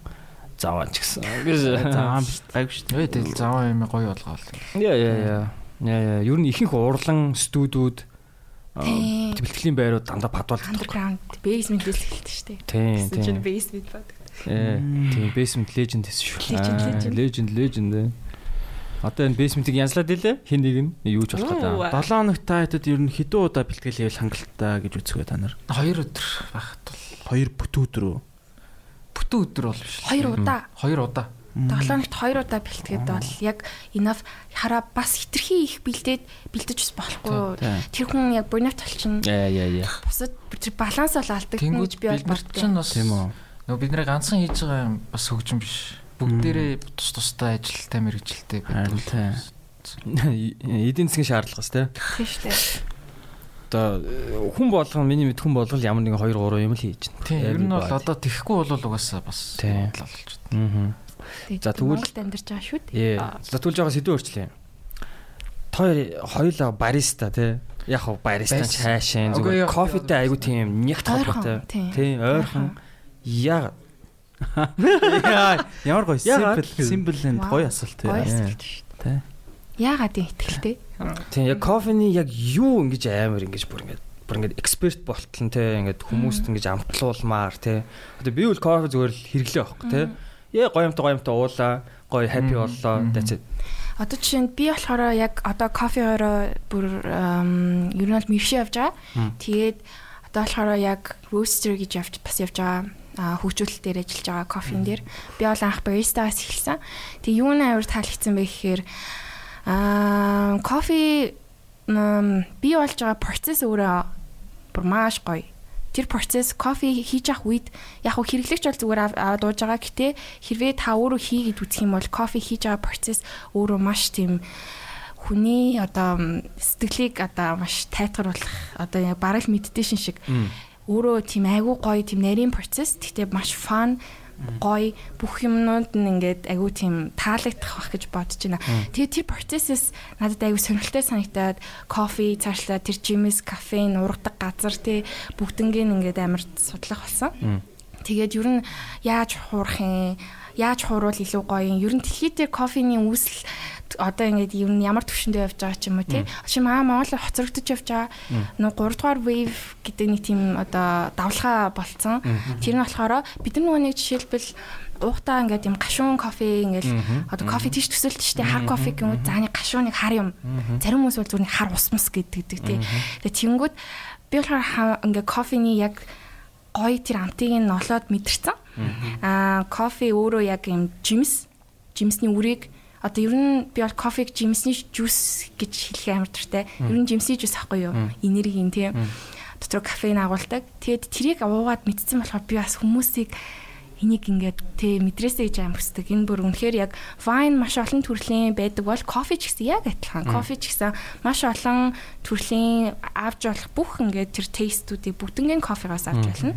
заваач гэсэн. Гэж. За гайг шүү. Өө тэгэл заваа юм гоё болгоол. Яа яа яа. Ер нь ихэнх урлан студиуд бэлтгэлийн байрууд дандаа падвал Underground basement л хэлдэг шүү дээ. Тийм Гэсэн чинь basement бод. Ээ, Тийм basement legend гэсэн шүү. Legend, legend. Legend. Одоо энэ basement-ийг янзлаад илээ. Хин нэг нь юу ч болох гэдэг. 7 хоногт та хэдэд ер нь хэдэн удаа бэлтгэл хийвэл хангалттай гэж үзэхөө та нар. 2 өдөр багт бол 2 бүтэн өдөр үү? бүтэн өдөр бол биш. Хоёр удаа. 2 удаа. Тоглоомт хоёр удаа бэлтгээд бол яг enough хараа бас хитрхи их бэлдээд бэлдэж бас болохгүй. Тийм. Тэр хүн яг burnout толчин Яа яа яа. бусад тэр баланс бол алдагдана гэж би бол бас Тийм үү. нөгөө бид нэр ганцхан хийж байгаа юм бас хөгжим биш. Бүгдээрээ тус тустай ажилтай мэрэгжилтэй байдаг. тийм. (laughs) Эдийн засгийн шаардлага бас те. Тийм шүү дээ. Одоо э, хүн болгон миний мэд хүн болгол ямар нэгэн 2 3 юм л хийж байна. Тийм, ер нь бол одоо тэхгүй бол угаасаа бас Тийм. бодлоо болж байна. Аа. За, тэгвэл- Монголд амьдарч байгаа шүү дээ. Ээ. За тэгвэл жоо сэдв өөрчлөе. Хоёр хоёулаа бариста те. Яг хав бариста Үгүй зүгээр кофетэй айгу тийм. Ойрхон, тийм. Тийм, ойрхон. Яг Ямар гоё simple and Вау. гоё асуулт Гоё тийм. асуулт шүү дээ. Яагаад юм ихтэлтэй? тийм яг кофений яг юу ингэж амар ингэж бүр ингэж бүр ингээд эксперт болтол те ингээд хүмүүст ингэж амтлуулмаар те. Одоо би бол кофе зүгээр л хэрэглээ байхгүй те. Яа гоёмтой гоёмтой уулаа, гоё happy боллоо. That's it. Одоо жишээ нь би болохоор яг одоо кофеороо бүр ер нь бол мөвшөө явж байгаа. Тэгээд одоо болохоор яг roaster гэж явж бас явж байгаа а хөгжүүлэлт дээр ажиллаж байгаа кофен дээр би бол анх баристагаас эхэлсэн. Тэг юу нэ амар таалагдсан бэ гэхээр аа кофе би болж байгаа процесс өөрөө бүр маш гоё. Тэр процесс кофе хийж явах үед яг хөө хэрэглэгч бол зүгээр аваад ууж байгаа. Гэтээ хэрвээ та өөрөө хийгээд үзэх юм бол кофе хийж байгаа процесс өөрөө маш тийм хүний одоо сэтгэлийг одоо маш тайтгаруулах одоо яг бараг медитейшн шиг. Өөрөө тийм айгүй гоё тийм нарийн процесс. Гэхдээ маш фан гоё бүх юмнууд нь ингээд айгүй тийм таалагдах байх гэж бодож байна. Тэгээ тэр процессээс надад айгүй сонирхолтой санагдаад кофе цаашлаа тэр жимс кафеин ургадаг газар тий бүгднгийн ингээд амар судлах болсон. Тэгээд ер нь яаж хуурах юм яаж хууруул илүү гоё юм. Ер нь дэлхийд дээр кофений үүсэл одоо ингээд ер нь ямар төвшөндөө явж байгаа ч юм уу тий. Шим аа Монгол хоцрогдож явж байгаа. Нөө 3 дугаар wave гэдэг нэг тийм одоо давлгаа болцсон. Тэр нь болохоор бид нар нэг жишээлбэл уухтаа ингээд юм гашуун кофе ингээд одоо кофе тийш төсөлт штэ хар кофе гэмүү зааны гашууныг хар юм. Зарим хүмүүс бол зүгээр хар ус мус гэдэг тий. Тэгээ тэнгүүд би болохоор ингээд кофений яг гоё тэр амтыг нь нолоод мэдэрсэн. Аа кофе өөрөө яг юм жимс жимсний үрийг одоо ер нь би бол кофег жимсний жуус гэж хэлэх амар дуртай. Ер нь жимсний жуус ахгүй юу? Энергийн тийм. Дотор кофеин агуулдаг. Тэгэд тэрийг уугаад мэдсэн болохоор би бас хүмүүсийг энийг ингээд тэ мэдрээсэй гэж аим хүсдэг. Энэ бүр үнэхээр яг wine маш олон төрлийн байдаг бол кофе ч гэсэн яг адилхан. Кофе ч гэсэн маш олон төрлийн авч болох бүх ингээд тэр тейстүүдийг бүгднгийн кофегоос авч болно.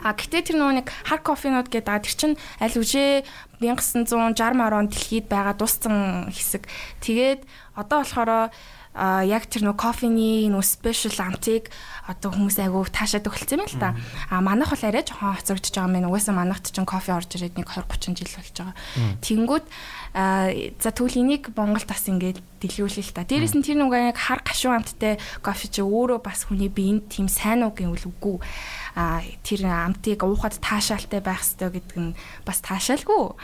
А гэтээ тэр нөгөө нэг хар кофенууд гэдэг тэр чин аль үжээ 1960 орон дэлхийд байгаа дусцсан хэсэг. Тэгээд одоо болохоор а яг тэр нөө кофений нөө спешиал амтыг одоо хүмүүс айгүй таашаад өгөлцсөн юм л та. А манайх бол арай жоохон хоцрогдож байгаа юм. Угаасаа манайхд ч кофе орж ирээд нэг 20 30 жил болж байгаа. Тэнгүүд за тэгвэл энийг Монголд бас ингээд дэлгүүлээ л та. Дээрээс нь тэр нүгэ яг хар гашуун амттай кофе чи өөрөө бас хүний биеинд тийм сайн уу гэвэл үгүй тэр амтыг уухад таашаалтай байх ёстой гэдэг нь бас таашаалгүй.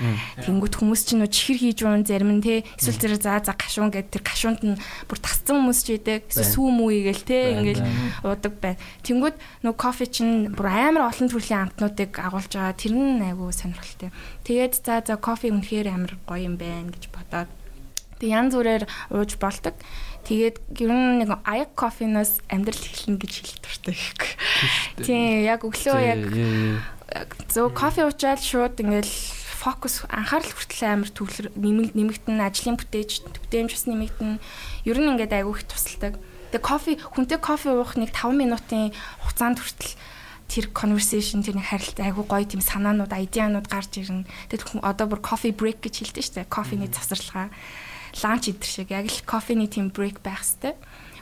Тэнгүүт хүмүүс чинь нөө чихэр хийж уун зарим нь те эсвэл зэрэг заа за гашуун гэдэг тэр гашуунд нь бүр тасцсан хүмүүс ч идэг эсвэл сүү мүү гээл те ингээл уудаг байна. Тэнгүүт нөө кофе чинь бүр амар олон төрлийн амтнуудыг агуулж байгаа тэр нь айгүй сонирхолтой. Тэгээд за за кофе үнэхээр амар гоё юм байна гэж бодоод тэг янз бүрээр ууж болдог. Тэгээд ер нь нэг аяг кофеноос амьдрал эхэлнэ гэж хэлдэг дуртай гэх. Тийм яг өглөө яг зөв кофе уучаад шууд ингээл фокус анхаарал хүртэл амар төвлөр нэмэг нэмэгдэн ажлын бүтээж бүтээмж бас нэмэгдэн ер нь ингээд айгүй их тусалдаг. Тэгээ кофе хүнтэй кофе уух нэг 5 минутын хугацаанд хүртэл тэр conversation тэр нэг харилт айгүй гоё тийм санаанууд айдианууд гарч ирнэ. Тэгээд одоо бүр coffee break гэж хэлдэг шүү дээ. Кофений завсарлага ланч идэр шиг яг л кофений тийм брейк байх хэвээр.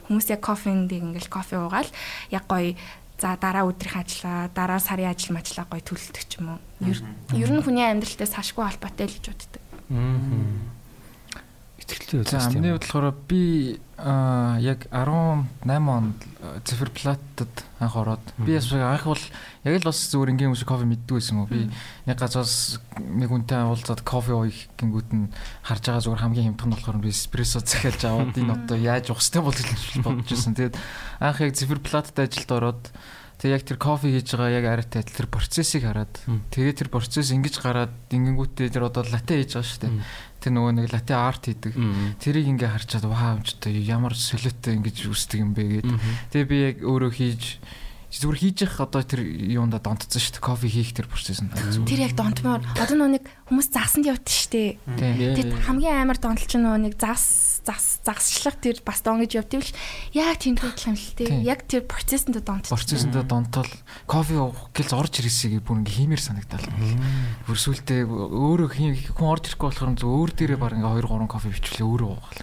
Хүмүүс яг кофенд ингээл кофе уугаал яг гоё за дараа өдрийн ажиллаа, дараа сарын ажил мачлаа гоё төлөлдөг ч юм уу. Ер нь хүний амьдралтай сашгүй холбоотой л гэж боддог. Аа итгэлтэй байлаа. За миний бодлохоор би яг 18 онд циферплаттад анх ороод би бас анх бол яг л бас зүгээр ингийн хүмүүс кофе мэддэг байсан уу. Би яг газраас нэг үнтэй уулзаад кофе уух гингүүд нь харж байгаа зүгээр хамгийн хямдхан нь болохоор би эспрессо захиалж аваад энэ одоо яаж уух хэвтэй бол гэж бодож байсан. Тэгээд анх яг циферплаттад ажилд ороод Тэгээ яг тэр кофе хийж байгаа яг арайтай тэр процессыг хараад тэгээ тэр процесс ингэж гараад ингэнгүүтээ тэр одоо латте хийж байгаа шүү дээ. Тэр нөгөө нэг латте арт хийдэг. Тэрийг ингээ харчаад вау ч одоо ямар солиотой ингэж үсдэг юм бэ гээд. Тэгээ би яг өөрөө хийж зүгээр хийж явах одоо тэр юунда донтсон шүү дээ. Кофе хийх тэр процесс нь. Тэр яг донтмоор одоо нөгөө нэг хүмүүс заасанд явдаг шүү дээ. Тэр хамгийн амар донтолч нөгөө нэг заас зас загсчлах тэр бас дон гэж явдгийг л яг тийм төрөл юм л тээ. Яг тэр процессэнд донт. Процессэнд донтол кофе уух гэлж орж ирээсийг бүр ингээ хиймээр санагдал. Бүр сүултээ өөрөө хүн орж ирэхгүй болохоор зөв өөр дээрээ баг ингээ 2 3 кофе бичвлээ өөрөө уугаал.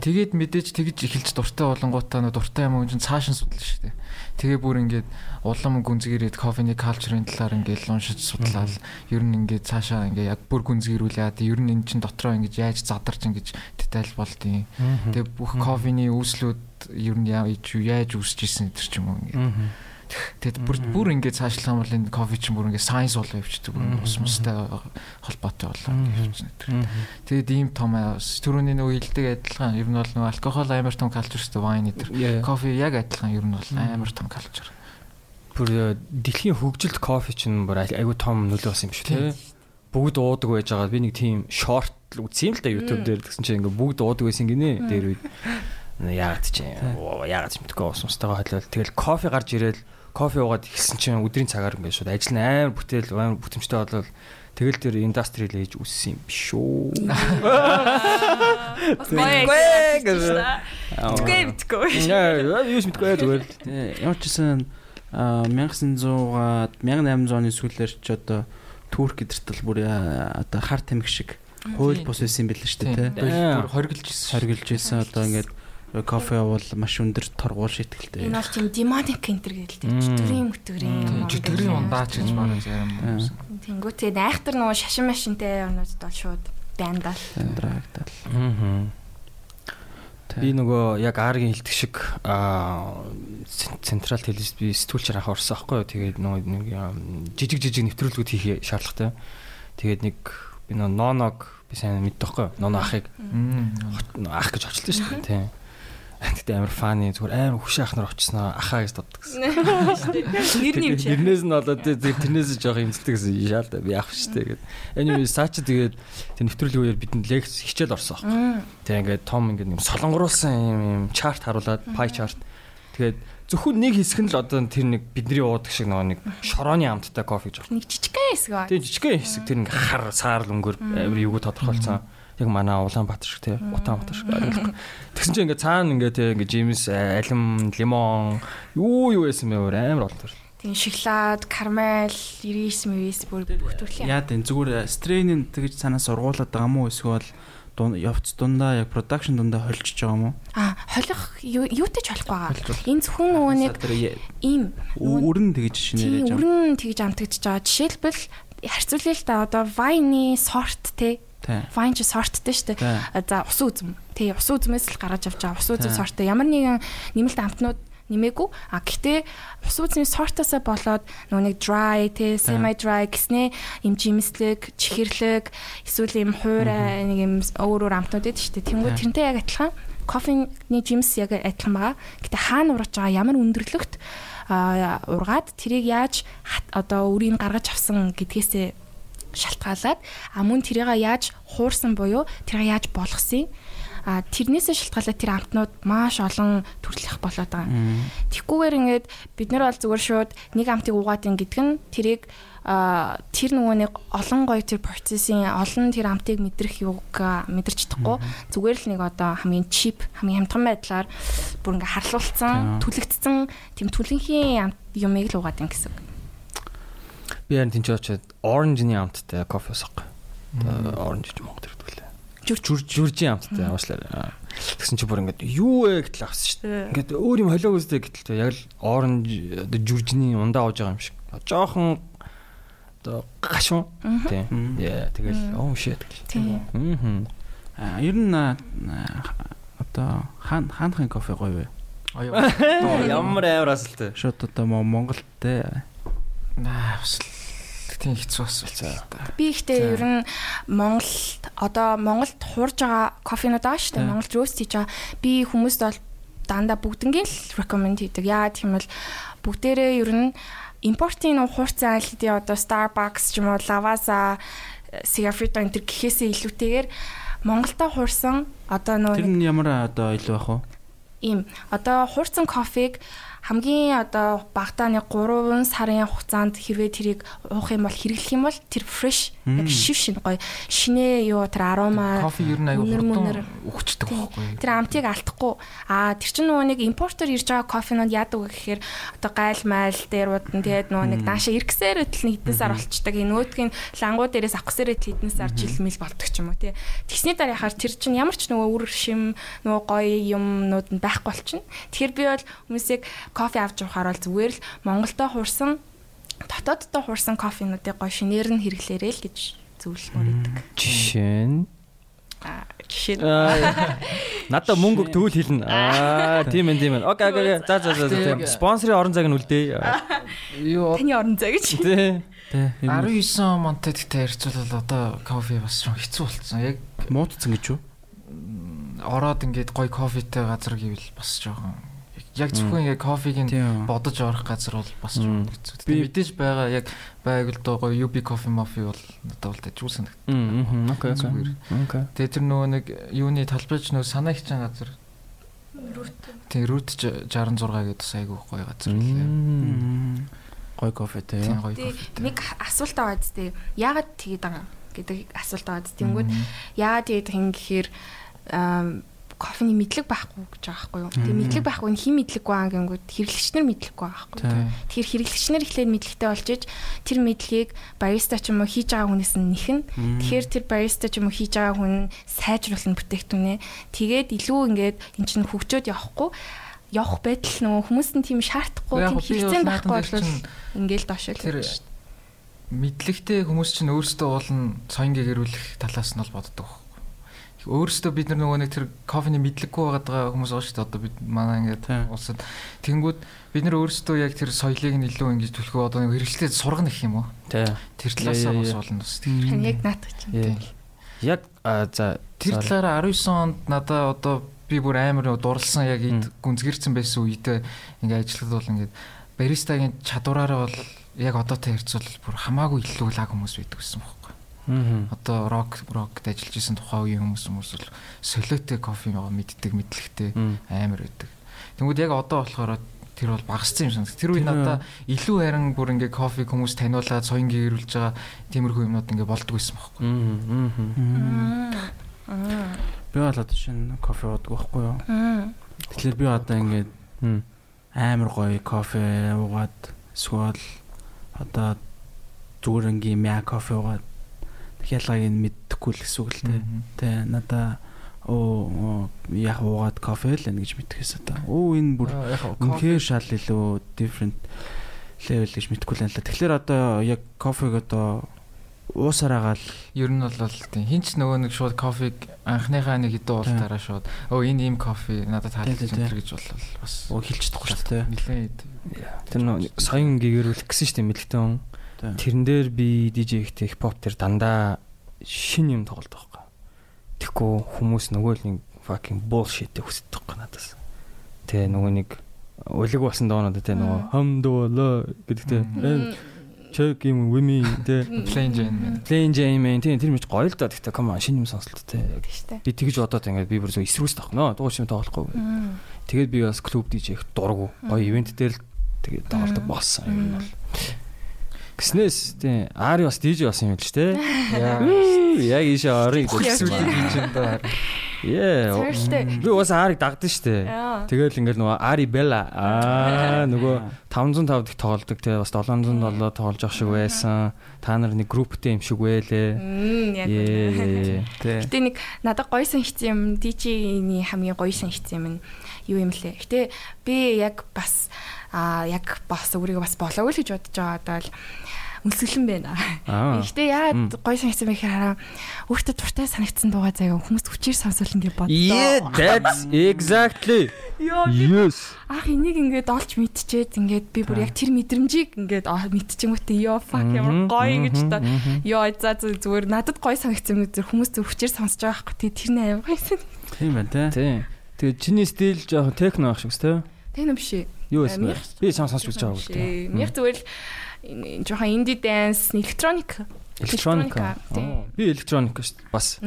Тэгээд мэдээж тэгж эхэлж дуртай болонгуудаа дуртай юм чинь цаашин судлаа шүү дээ. Тэгээ бүр ингээд улам гүнзгийрээд кофений калчрын талаар ингээд уншиж судлаад ер нь ингээд цаашаа ингээд яг бүр гүнзгийрүүлээд ер нь эн чин дотроо ингээд яаж задарч ингээд деталь болдیں۔ Тэгээ бүх кофений үүслүүд ер нь яаж үүсэж исэн гэдэг ч юм уу ингээд. Тэгэд бүр бүр ингээд цаашлах юм бол энэ кофе чинь бүр ингээд сайенс болоо явчихдаг. Ус мустай холбоотой болоо гэдэг. Тэгэд ийм том түрүүний нөгөө хилдэг адилхан ер нь бол нөгөө алкогол амар том калчер шүү вайн дээр. Кофе яг адилхан ер нь бол амар том калчер. Бүр дэлхийн хөгжилд кофе чинь бүр айгүй том нөлөө болсон юм шүү дээ. Бүгд уудаг байж байгаа. Би нэг тийм шорт үзсэн л да YouTube дээр тэгсэн чинь ингээд бүгд уудаг байсан гинэ. Дээр үед яагаад чи яагаад ч мэдгүй ус мустайгаа хойлол тэгэл кофе гарч ирээл кофе уугаад ихсэн чинь өдрийн цагаар ингээд шууд ажил нь амар бүтээл амар бүтэмжтэй болол тэгэл тэр индастриал ээж үссэн юм биш үү. Тэгвэл битгүй. Яа, юу ч мэдгүй зүгээр. Ямар ч гэсэн 1900-аад 1800 оны сүүлээр ч одоо Турк эдэртэл бүр одоо хар тамхи шиг хууль бус байсан юм байл шүү дээ. Бүр хоригдж ирсэн. Хоригдж ирсэн одоо ингээд кофе бол маш өндөр торгуул шийтгэлтэй. Энэ бол тийм демоник кентер гэдэг чөтгөрийн мөтгөрийн. Чөтгөрийн ундаач гэж байна зарим. Тэнгүү тэгээ айхтар нөгөө шашин машинтай юмнууд бол шууд байндал. Драгдал. Аа. Би нөгөө яг аргийн хилдэг шиг аа централ телевиз би сэтгүүлчээр анх орсон аахгүй юу. Тэгээд нөгөө нэг жижиг жижиг нэвтрүүлгүүд хийх шаардлагатай. Тэгээд нэг би нөгөө ноног би сайн мэддэг байхгүй юу. Ноно ахыг ах гэж очилсан шүү дээ. Тийм. Тэгтээ амар фаны зүгээр амар хөшөө ах нар очсноо ахаа гэж дууддаг гэсэн. (laughs) Нэр нь юм чи. Тэрнээс нь болоод тэрнээс жоох имздэг гэсэн шаал та би ах штэ гэд. Anyway саач тэгээд тэр нэвтрүүлгийн үеэр бидэнд лекц хичээл орсон аах. Тэг ингээд том ингээд юм солонгоруулсан юм юм чарт харуулад пай чарт. Тэгээд зөвхөн нэг хэсэг нь л одоо тэр нэг бидний уудаг шиг нэг шорооны амттай кофе гэж байна. Нэг жижигхэн хэсэг ба. Тийм жижигхэн хэсэг тэр ингээ хар саарл өнгөр амар эвгүй тодорхойлцсон яг манай Улаанбаатар шиг тий Утаанбаатар шиг ойлгох. Тэгсэн чинь ингээ цаана ингээ тий ингээ жимс алим лимон юу юу байсан бэ амар олон төр. Тийм шоколад, карамель, ирис мэрис бүр бүх төрлийн. Яа тийм зүгээр стрейнин тэгж санаа сургуулаад байгаа мó эсвэл явц дундаа яг production дундаа холжиж байгаа мó? А холих юутай ч болохгүй байгаа. Энэ зөвхөн нэг ийм өрн тэгж шинээрэж байгаа. Өрн тэгж амтагдж байгаа. Жишээлбэл харьцуулъя л да одоо вайны сорт те Вайн чи сорттой шүү дээ. За усан үзм. Тий, усан үзмээс л гаргаж авч байгаа. Усан үзм сорттой. Ямар нэгэн нэмэлт амтнууд нэмээгүй. А гэхдээ усан үзмийн сортоосоо болоод нэг dry, тий, semi dry гэснээ юм жимслэг, чихэрлэг, эсвэл юм хуурай нэг юм өөр өөр амтнууд эд дээ. Тэнгүү тэрнтэй яг адилхан кофений жимс яг адилхан байгаа. Гэтэ хаана ургаж байгаа ямар өндөрлөгт ургаад тэрийг яаж одоо үрийг гаргаж авсан гэдгээсээ шалтгаалаад а мөн тэрийг яаж хуурсан буюу тэрийг яаж болгосон? А тэрнээсээ шалтгаалаад тэр амтнууд маш олон төрлөх болоод байгаа. Тэгхгүйгээр ингээд бид нар бол зүгээр шууд нэг амтыг угаад ин гэдэг нь тэрийг а тэр нөгөө нэг олон гоё тэр процессын олон тэр амтыг мэдрэх юуг мэдэрч чадахгүй зүгээр л нэг одоо хамгийн чип хамгийн хямдхан байдлаар бүр ингээ харлуулсан түлэгдсэн тийм түлэнхийн юмыг л угаад ин гэсэн. Би харин тэнцээ очиод оранжны амттай кофе сог. Оранж гэж Монгол хэрэгдүүлээ. Жүр жүржийн амттай уушлаа. Тэгсэн чи бүр ингээд юу вэ гэтэл авсан шүү дээ. Ингээд өөр юм холиог үздэг гэтэл яг л оранж оо жүржний ундаа ууж байгаа юм шиг. Жохон оо гашуун. Тийм. Яа тэгэл оо shit. Тийм. Аа ер нь одоо хаан хаанхын кофе гоё вэ? (laughs) Ямар амар асуулт. Шот одоо Монголтэй. Аа бас тийм хэцүү асуулт. Би ихтэй ер нь Монголд одоо Монголд хуурж байгаа кофенууд байгаа шүү дээ. Монголд рост хийж байгаа. Би хүмүүст бол дандаа бүгднгийн л recommend хийдэг. Яа гэх юм бол бүгдээрээ ер нь импортын хуурцсан айлдын одоо Starbucks ч юм уу Lavazza, Sigafrito энэ төр гэхээсээ илүүтэйгээр Монголдо хуурсан одоо нөө Тэр нь ямар одоо илүү бах вэ? Ийм одоо хуурцсан кофег хамгийн одоо багтаа нэг 3 сарын хугацаанд хэрвээ тэрийг уух юм бол хэрэглэх юм бол тэр fresh яг шив шин гоё. Шинэ юу тэр арома кофе ер нь аюу хурдан өгчдөг байхгүй тэр амтыг алдахгүй. А тэр чинь нөгөө нэг импортер ирж байгаа кофенууд яадаг вэ гэхээр одоо гайл майл дээр удан тэгээд нөгөө нэг даашаа иргэсээр идэл нэг хэдэн сар болчдаг энэ нөөдгийн лангуу дээрээс авахсаар хэдэн сар жил мэл болдог ч юм уу тий. Тэгсний дараа яхаар тэр чинь ямар ч нөгөө үр шим нөгөө гоё юмнууд нь байхгүй болчихно. Тэгэхээр би бол хүмүүсийг кофе авч явахаар бол зүгээр л Монголдо хуурсан дотооддоо хуурсан кофенуудыг гоё шинээр нь хэрэглээрэй л гэж зөвлөмөр идэг. Жишээ нь жишээ. (laughs) Надаа мөнгө төгөл хэлнэ. Аа тийм ээ тийм ээ. Окей окей. За за за тийм. Спонсорын орон зайг нь үлдээ. Юу Таны орон зай гэж. Тий. Тэ. 19 монтод тэгтэй харьцуулбал одоо кофе бас shumë хэцүү болцсон. Яг муудцсан гэж юу? ороод ингээд гоё кофетэй газар гэвэл бас жоохон яг зөвхөн ингээд кофег нь бодож орох газар бол бас жоохон хэцүү. Би- мэдээж байгаа яг байг л доо гоё UB кофе мофи бол надад бол тэжүүл санагд. Мм окей окей. Тэгээ тэр нөгөө нэг юуны талбайч нөгөө санаа хичээн газар. Тийм рут 66 гэдэг бас айгүй гоё газар лээ. Гой кофетэй гоё Тэг кофетэй. нэг асуулт байгаа зү. Яагаад тэгээд байгаа гэдэг асуулт зү. Тэнгүүд яагаад тэгээд хин гэхээр кофений мэдлэг байхгүй гэж байгаа байхгүй юу. Тэгээ мэдлэг байхгүй нь хин мэдлэггүй аа гэнгүүт хэрэглэгчнэр мэдлэггүй байхгүй юу. Тэ. Тэгэхээр хэрэглэгчнэр эхлээд мэдлэгтэй болж иж тэр мэдлэгийг бариста ч юм уу хийж байгаа хүнээс нь нэхэн. Тэгэхээр тэр бариста ч юм уу хийж байгаа хүн сайжруулах бүтээгтүнээ. Тэгээд илүү ингээд эн чинь хөгжөөд явахгүй явах байтал нөгөө хүмүүс нь тийм шаардахгүй тийм би хэрэгцээ бол байхгүй бол ингээл доош Тэр л шүү. мэдлэгтэй хүмүүс чинь өөрсдөө уулна соён гэгэрүүлэх талаас нь бол боддог. Өөрсдөө бид нар нөгөө нэг тэр кофений мэдлэггүй байгаа хүмүүс байгаа шүү дээ. Одоо бид манай ингээд улсад тэгэнгүүт бид нар өөрсдөө яг тэр соёлыг нь илүү ингэж төлхөө одоо нэг хэрэглэлтэй сургана гэх юм уу? Тий. Тэр талаасаа бас болно бас. Харин яг наадах чинь. Яг за Тэр талаараа 19 онд надаа одоо би бүр амар дурлсан яг эд гүнзгэрсэн байсан үедээ ингээ ажиллахад бол ингээд баристагийн чадвараараа бол яг одоотой харьцуулбал бүр хамаагүй илүү лаг хүмүүс байдаг гэсэн байхгүй. Мм. Одоо рок рокт ажиллаж исэн тухайн үеийн хүмүүс хүмүүс бол солиотой кофе байгаа мэддэг мэдлэгтэй амар байдаг. Тэнгүүд яг одоо болохоор тэр бол багассан юм санагд. Тэр үе Тэр- надаа илүү харин бүр ингээ кофе хүмүүс таниулаад соён гээрүүлж байгаа тиймэрхүү юмнууд ингээ болдгоо байсан байхгүй. Аа. Би бол одоо шинэ кофе уудаг байхгүй юу? Тэгэхээр би одоо ингээд Мм. амар гоё кофе уугаад эсвэл одоо зүгээр ингийн мя кофе уугаад ялгааг нь мэдхгүй л гэсэн үг л тэ. Тэ надаа оо яг уугаад кофе л байна гэж мэдчихээс одоо. Оо энэ бүр Аа, яг кофе үнхээр шал илүү different level гэж мэдхгүй л байна л. Тэгэхээр одоо яг кофег одоо уусараагаал Ер нь бол тийм хинч нөгөө нэг шууд кофег анхныхаа нэг хэдэн уултаараа шууд өө энэ ийм кофе надад таалагдсан тэр гэж бол бас уу хэлж чадахгүй шүү дээ. нилээд Тэр нөө соён гэгэрүүлэх гэсэн шүү дээ мэлэгтэй хүн. Тэ. Тэрэн дээр би DJ ихтэй хипхоп тэр дандаа шин юм тоглодог байхгүй. Тэгэхгүй хүмүүс нөгөө л нэг fucking bullshit хүсдэг байхгүй надаас. Тэ нөгөө нэг улиг басан доонод тэ нөгөө хамдуулаа гэдэг тэ check юм вими тэ plain jane мэн. plain jane man тийм тэр мэт гоё л да гэхдээ come on шин юм сонсолт тэ. Би тэгж бодоод ингээд би бүр зөв эсрүүс тавхнаа дуу шим тоглохгүй. Тэгээд би бас клуб DJ их дургу. Гоё ивент дээр л тэгээд тоглодог болсон юм бол. Гиснээс тий Ари бас DJ болсон юм л ч тий. (laughs) Яа. Яг ийшээ орыг гэсэн юм. энэ даа. Яа. Би бас Ариг дагдан штэ. Аа. Тэгэл ингээл нөгөө Ари Бела аа (laughs) нөгөө 505 дэх тоглодог тий бас 707 тоглож явах шиг байсан. Та нар нэг групптэй юм шиг байлээ. Яг. (laughs) Гэтэ нэг надад гоё санагдсан юм DJ-ний хамгийн гоё санагдсан юм нь юу юм лээ. Гэтэ би яг бас а яг бас өөрийгөө бас болоогүй л гэж бодож байгаа одоо л үнсгэлэн байна. Гэтэ яагаад гоё санагдсан бэ гэхээр өөртөө дуртай санагдсан дуугаа заяа хүмүүс хүчээр сонсвол ингэ бодлоо. Yeah, that's exactly. Yes. ах энийг ингээд олж мэдчихээд ингээд би бүр яг тэр мэдрэмжийг ингээд мэдчихэнгүүтээ ёо fuck ямар гоё ингэж та ёо за зүгээр надад гоё санагдсан хүмүүс зөв хүчээр сонсож байгаа байхгүй тий тэр нэ амар гоё сан. Тийм байна. Тий. Тэгээ чиний стил жоохон техно байх шиг те. Тэ юм биш. Юу бэ? Би цаан сонсч үзэж байгаа гэдэг. Мих зүгээр л жоохон инди dance, электроник. Электроника. Тийм. Би электроник шүү дээ. Бас.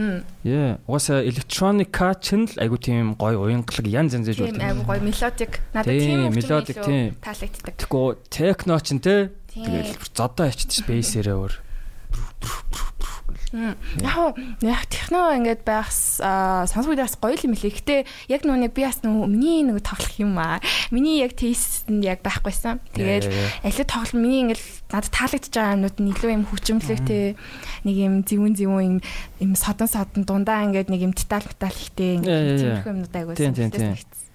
Яа. Угаасаа электроника ч л айгу тийм гоё уянгалаг янз янз ээж Тийм болдог. айгу гоё мелодик. Надад Тийм, мелодик, тийм. таалагддаг. Тэгэхгүй техно ч нэ Тийм. тэгэл зодоо ичдэг спейсэрээ өөр. Яг яг техно ингээд байгс сонсгол бас гоё юм лээ. Гэтэ яг нүг би бас нүг миний нэг тоглох юм аа. Миний яг тест нь яг байхгүйсэн. Тэгээд алид тоглол миний ингээд надад таалагдж байгаа юмнууд нь илүү юм хүчмлэгтэй нэг юм зэвүүн зэвүүн юм юм содон содон дундаа ингээд нэг юм деталь деталь ихтэй ингээд тиймэрхүү юмнууд Тийм, тийм, айгүйсэн. тийм.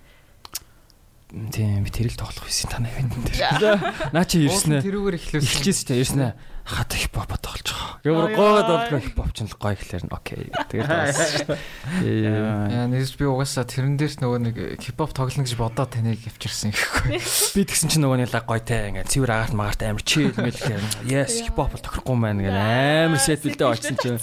тийм би тэрэл тоглох байсан танай ивент дээр. (laughs) Наа чи ирсэн ээ. тэрүүгээр эхлүүлсэн. Эхэлчихсэн ч ирсэн ээ. Хата хипхоп тоглож байгаа. Гэмээр гоод болго хипхоп ч л гоё ихлээр нь окей. Тэгээд. Яа нэгс би угаасаа тэрэн дээр ч нөгөө нэг хипхоп тоглоно гэж бодоод таныг авчирсан гэхгүй. Би тэгсэн чинь нөгөө нэг лаг гоё те ингээд цэвэр агаарт магаарт амар чийл мэлхээ. Yes хипхоп бол тохирохгүй юм байна ингээд амар сет бэлдээ очсон чинь.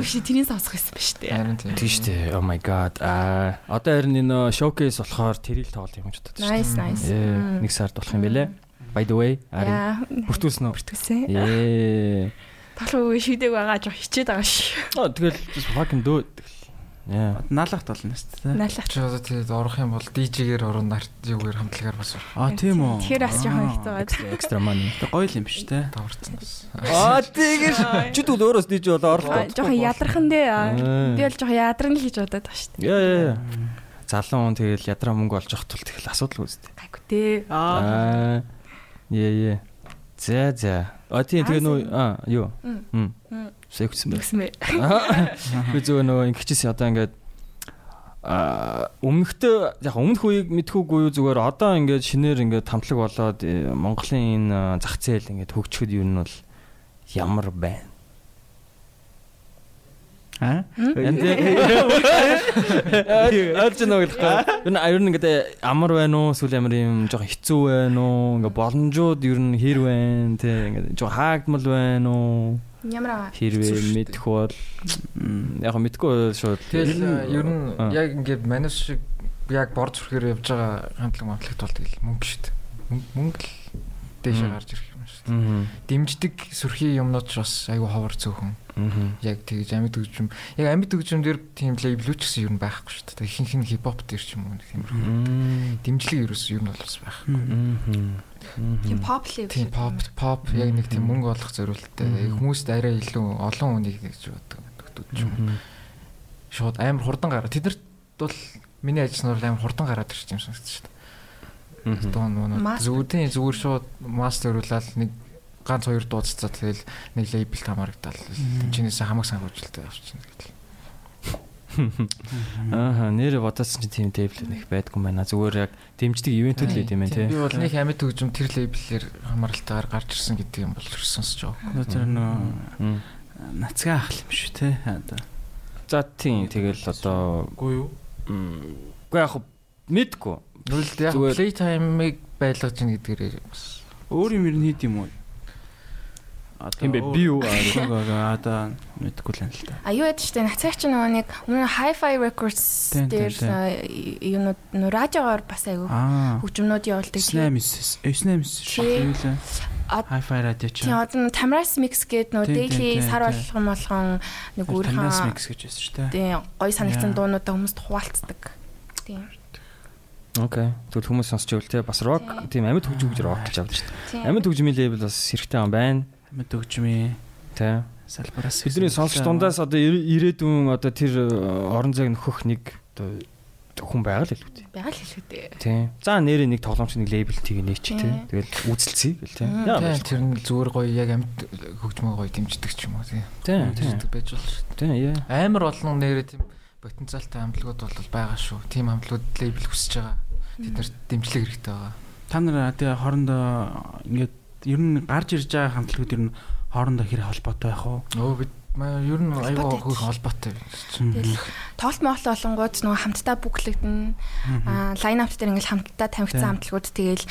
Үгүй тэрийг сонсох байсан ба штэ. Харин тийм. Тийм шүү дээ. Oh my god. Аа одоо харин энэ showcase болохоор тэрэл тоглох юм ч бодод шүү. Nice nice. Нэг сард болох юм бэлээ. By the way, ари Яа. бүртүүлсэн үү? Бүртгсэн. Ээ. Толгой шидэг байгаа жоо хичээд байгаа шүү. Аа тэгэл fucking do. Яа. Наалах толно шүү дээ. Наалах. Чи одоо тэгээд орох юм бол DJ-гээр орон нарт юугаар хамтлагаар бас Аа тийм үү. Тэгэхээр бас жоохон хэцүү байгаа. Extra- money. Тэг гоё л юм биш те. даварцсан бас. Аа тэгэж чи тэгвэл өөрөөс диж болоо орлоо. Жоохон ядархан дээ. Би бол жоохон ядарна л гэж бодоод байгаа шүү дээ. Яа яа. яа. Залуу хүн тэгэл ядраа мөнгө олж явах тул тэгэл асуудал үүсдэг. Гайгүй дээ. Аа. Яа. За за. А тийм тэгээ нөө аа юу. Мм. Мм. Сэвчсэн байх. Тэгсэн бэ. (laughs) Би зөв нөгөө ингэчихсэн одоо ингээд а өмнөхтөө яг өмнөх үеийг мэдхүүгүй юу зүгээр одоо ингээд шинээр ингээд хамтлаг болоод э, Монголын энэ зах зээл ингээд хөгжөхөд юу нь бол ямар байна. Аа? Арч нэг гэхгүй. Юу ер нь ингээд амар байна уу эсвэл амар юм жоохон хэцүү байна уу ингээд боломжууд ер нь хэр байна те ингээд жоохон хаагдмал байна уу Ямар аа. хэрвээ мэдэх бол яг мэдгүй шууд Тэгэл ер нь Аа. яг ингээд манус шиг яг бор зүрхээр явж байгаа хамтлаг хамтлагт бол тэгэл мөнгө шүү дээ. Мөнгө л Мм. гарч ирэх юм шүү дээ. Аа. Дэмждэг сүрхий юмнууд ч бас айгүй ховор цөөхөн. Яг тэгж амьд хөгжим. Яг амьд хөгжим дээр тийм лейблүүд ч гэсэн нь байхгүй шүү дээ. Ихэнх нь хипхоп дээр ч юм уу тиймэрхүү. Дэмжлэг ерөөс ер нь бол бас байх. Тийм pop level. Тийм pop pop яг нэг тийм мөнгө олох зорилттой. Мгм. Хүмүүст арай илүү олон хүнийг гэж боддог. Ч юм. Шууд амар хурдан гараа. Тэднэрт бол миний ажилласнаар амар хурдан гараад ирж юм санагдаж шүү дээ. Дуу нуу Master. зүгүүрийн зүгээр шууд мастеруулаад нэг ганц хоёр дууццаа тэгэл нэг лейбл хамаарагдал. Чинээсээ хамаг санхүүжилттэй авчихна гэдэг. (laughs) Аа нэр бодоодсэн чинь тийм тейбл нэг байдгүй байна. Зүгээр яг дэмждэг ивентүүд л юм байна Би тий. бол нэг амьд хөгжим тэр лейблээр хамааралтайгаар гарч ирсэн гэдэг юм бол сонсож байгаа. Тэр нөө нацгаа ах юм шүү те. Одоо. За тийм тэгэл одоо Үгүй юу? м, үгүй яг хөө мэдгүй. Нүрэлт яг Зүгээр- плейтаймыг байлгаж ийн гэдгээр бас Өөр юм ер нь хийд юм уу? Тийм бэ, би юу? Аа одоо мэдгүй л юм л та. А юу ядаж штэ нацгаач нөгөө нэг өмнө Hi-Fi Records дээр тийм. юунууд нөө радиогоор бас айгүй хөгжмнүүд явуулдаг. Снэмс. Снэмс шүү Тийм. дээ. А- Hi-Fi радио ч. Тийм одоо Tamras Mix гэдэг нөө daily сар болгон болгон нэг Танаас өөрийнхөө микс гэж байсан шүү дээ. тийм гоё санагдсан дуунуудаа хүмүүст хуваалцдаг. Тийм. Окей. Тэгвэл хүмүүс сонсч байвал те бас рок тийм амьд хөгжим гэж рок гэж авдаг шүү дээ. Амьд хөгжмийн лейбл бас хэрэгтэй юм байна. Мэд өгчмээ Тэ. салбараас Бидний сонсч дундаас одоо ир- ирээдүйн одоо тэр э, орон зайг нөхөх нэг одоо хүн байгаа л илүү тий. байгаа л хэлээ дээ. Тийм. За нэрээ нэг тоглоомч нэг лейбл тийг нээч. Тийм. Тэгэл үзэлцээ гэл. Мм. Яа. тэр нь зүгээр гоё яг амьд хөгжмөө гоё дэмждэг ч юм уу тийм. Тийм. Тийм. Дэмждэг байж болно шүү. Тийм. Яа. Амар олон нэрээ тийм потенциалтай хамтлагууд бол байгаа шүү. Тим хамтлагууд лейбл хүсэж байгаа. Тэд нарт дэмжлэг хэрэгтэй байгаа. Та нар тэгээ хоорондоо ингээд ер нь гарч ирж байгаа хамтлагууд ер нь хоорондоо хэр холбоотой байх уу? Өө бид маа ер нь аюу хөх холбоотой. Тэгэл тоолт моолт олонгууд нөгөө хамтдаа бүглэгдэн аа лайн апт дээр ингээл хамтдаа тамхицсан хамтлагууд тэгэл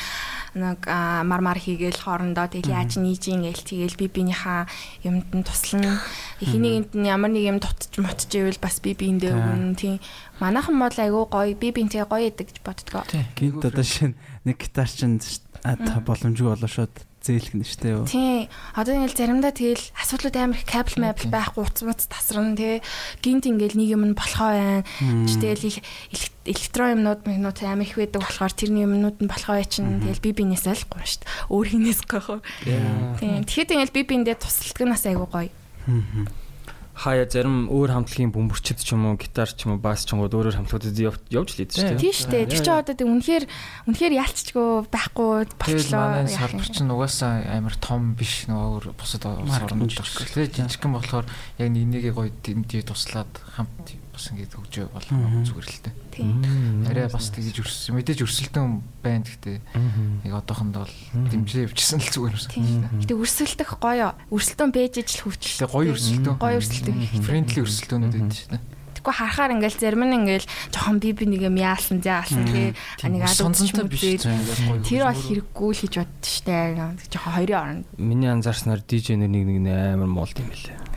нэг аа, мар мар хийгээл хоорондоо тэгэл яаж нийж ингээл тэгэл би биенийхээ юмд нь туслана. Эхнийгэнд нь ямар нэг юм дутж мутж ивэл бас би биендээ өгнө. Тийм. Манайхан бол айгүй гоё би биентэй гоё яадаг гэж боддгоо. Гинт одоо шинэ нэг гитар чинь боломжгүй болоо шууд зээлхнэ штэ юу. Тий. Одоо ингээл заримдаа тэгэл асуудлууд амар их кабел мабл байхгүй уц муц тасран тий. Гинт ингээл нэг юм нь болохоо байна. Чи тэгэл их элек- электрон юмнууд минут амар их байдаг болохоор тэрний юмнууд нь болохоо бай чинь тэгэл би бинээс ойлгохгүй шүү дээ. Өөр хинээс гохоо. Тийм. Тэгэхэд ингээл би биндээ тусалдаг нас айгу гоё. Хаяа зарим өөр хамтлагийн бөмбөрчд ч юм уу, гитар ч юм уу, бас ч юм уу өөрөөр хамтлагуудад яв- явж л идэв шүү дээ. Тийм шүү дээ. Тэр чинь одоо үнэхээр үнэхээр ялцчгүй байхгүй болчлоо. манай салбар чинь угаасаа амар том биш нөгөө өөр бусад орнууд жижиг жижиг. Тэгээ жижигхан болохоор яг нэг нэгээ гоё дэмдээ туслаад хамт бас ингээд хөгжөө болох зүгээр л тээ. Арай бас тэгж өрсөлсөн. Мэдээж өрсөлдөн байна гэхдээ яг одоохондоо бол дэмжлээ явчихсан л зүгээр Тийм. өрсөлдөн. Гэтэ өрсөлдөх гоё. Өрсөлдөөн бэж ижил хөвчлээ. Гоё өрсөлдөн. Гоё өрсөлдөн. Френдли өрсөлдөөнүүд байдаг шүү дээ. Тэгэхгүй харахаар ингээл зарим нь ингээл жоохон би би нэг юм яалсан заалсан тий. Нэг сонцонтой биш. Тэр бол хэрэггүй л хийж боддоо штэ. Жоохон хоёрын оронд. Миний анзаарснаар DJ нэг нэг нэг амар муулд юм билээ.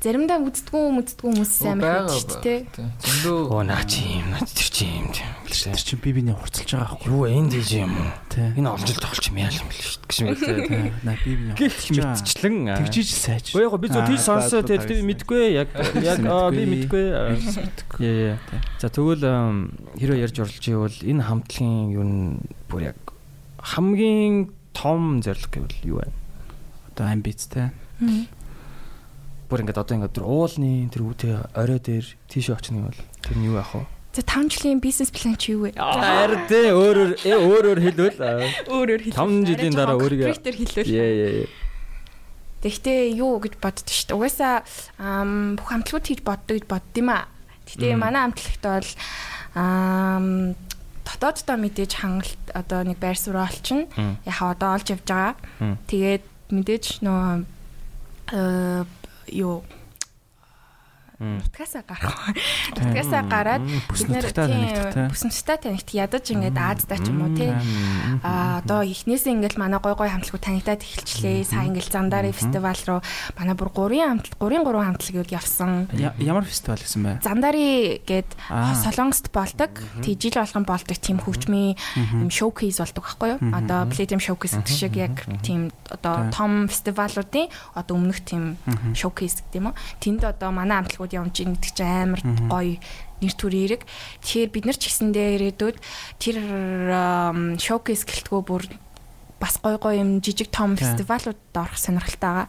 Заримдаа үздэггүй мүздэггүй хүмүүс амар хийж штэ тий. Зөндөө Оо наа чи юм наа тэр чи юм тийм Тэр чинь би биний хурцлж байгаа байхгүй Юу энэ DJ юм уу? Энэ олж тоглож юм яа юм бэл шүү дээ. Гэж мэдээ. На би биний хурцлж мэдчлэн. Тэгжиж сайж. Уу яг би зөв тийш сонсоо тэр би мэдгүй яг яг аа би мэдгүй. Яа яа. За тэгвэл хэрэв ярьж орлож ивэл энэ хамтлагийн юу н бүр яг хамгийн том зорилго гэвэл юу вэ? Одоо амбицтай. Бүр ингээд одоо ингээд уулны тэр үүтэй орой дээр тийш очих нь бол тэр нь юу яах вэ? За 5 жилийн бизнес план чи юу вэ? Арь дээ өөрөөр э, өөрөөр хэлвэл Өөрөөр хэлээ. Таван жилийн дараа өөрийгөө- корпоратор хэлвэл. яа яа. Тэгтээ юу гэж боддоо шүү дээ. Угаасаа бүх хамтлагууд хийж боддог гэж боддгийм аа. Тэгтээ манай хамтлагт бол дотооддоо мэдээж хангалт одоо нэг байр суурь олчин. Мм. Яхаа одоо олж явж байгаа. Тэгээд мэдээж нөө э нутгасаа гарах. Нутгасаа гараад бид нэр бүсэмстэй танигт ядаж ингээд Аазтай ч юм уу тий. А одоо эхнээсээ ингээл манай гой гой хамтлагууд танигдаад эхэлчлээ. Сая ингээл Зандари фестивал руу манай бүр 3 хамтлаг 3 3 хамтлагууд явсан. Ямар фестивал гэсэн бэ? Зандари гээд. Солонгост болдог. Тэг жил болгон болдог тийм хөгжмийн юм шоукейс болдог байхгүй юу? Одоо Platinum showcase гэдэг шиг яг тийм одоо том фестивалуудын одоо өмнөх тийм шоукейс гэдэг юм уу? Тэнд одоо манай хамтлагууд явж ийн гэдэг чинь амар гоё нэр төр эерэг. Тэгэхээр бид нар ч гэсэндээ ирээдүйд тэр шоукейс гэлтгөө бүр бас гой гой юм жижиг том фестивалуудад орох сонирхолтой байгаа.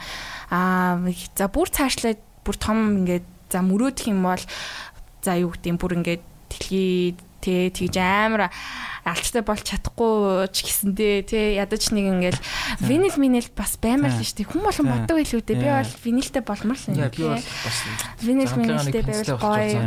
Аа за бүр цаашлаад бүр том ингээд за мөрөөдөх юм бол за юу гэдэг юм бүр ингээд дэлхий тэ тэгж амар алчтай болж чадахгүй ч гэсэндээ тэ ядаж нэг ингээл винил минил бас баймар л шүү дээ. Хүн болгон Тий. боддог байлгүй дээ. Би бол винилтэй болмор л юм. би бол бас Винил минилтэй байвал гоё.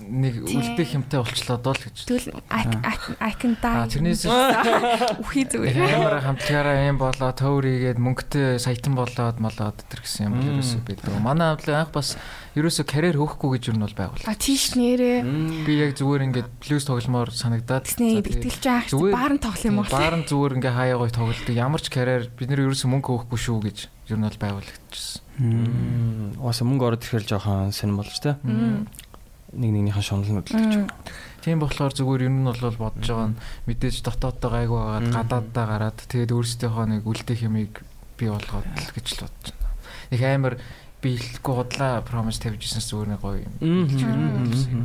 нэг Тий. үлдэх юмтай болчлоо доо л гэж. Тэгвэл I can die. А тэрнээс (laughs) үхий зүгээр. Амар хамтлагаараа юм болоо төврийгээд мөнгөтэй саятан болоод молоод тэр гэсэн юм бол ерөөсөө байдаг. Манай хамтлаг анх бас ерөөсөө карьер хөөхгүй гэж нь бол байгуул. А тийш нэрээ. Би яг зүгээр ингээд плюс тогломоор санагдаад Тэсний за битгэлж байгаа Зүгээр. хэрэг баарн тоглох юм бол. Баарн зүгээр ингээ хаяа гоё тоглолдог. Ямар ч карьер бид нэр ерөөсөө мөнгө хөөхгүй шүү гэж ер нь бол байгуулагдчихсан. Уусаа мөнгө ороод ирэхээр жоохон сонирм болж тэ. Нэг нэгнийхэн шунал нүдэлж. Мм. Тийм болохоор зүгээр ер нь бол бодож байгаа нь мэдээж дотооддоо гайгүй байгаад гадааддаа гараад тэгээд өөрсдийнхөө нэг үлдэх юмыг бий болгоод л гэж л бодож байна. Их амар би хэлэхгүй худлаа промис тавьжсэн зүгээр нэг гоё юм.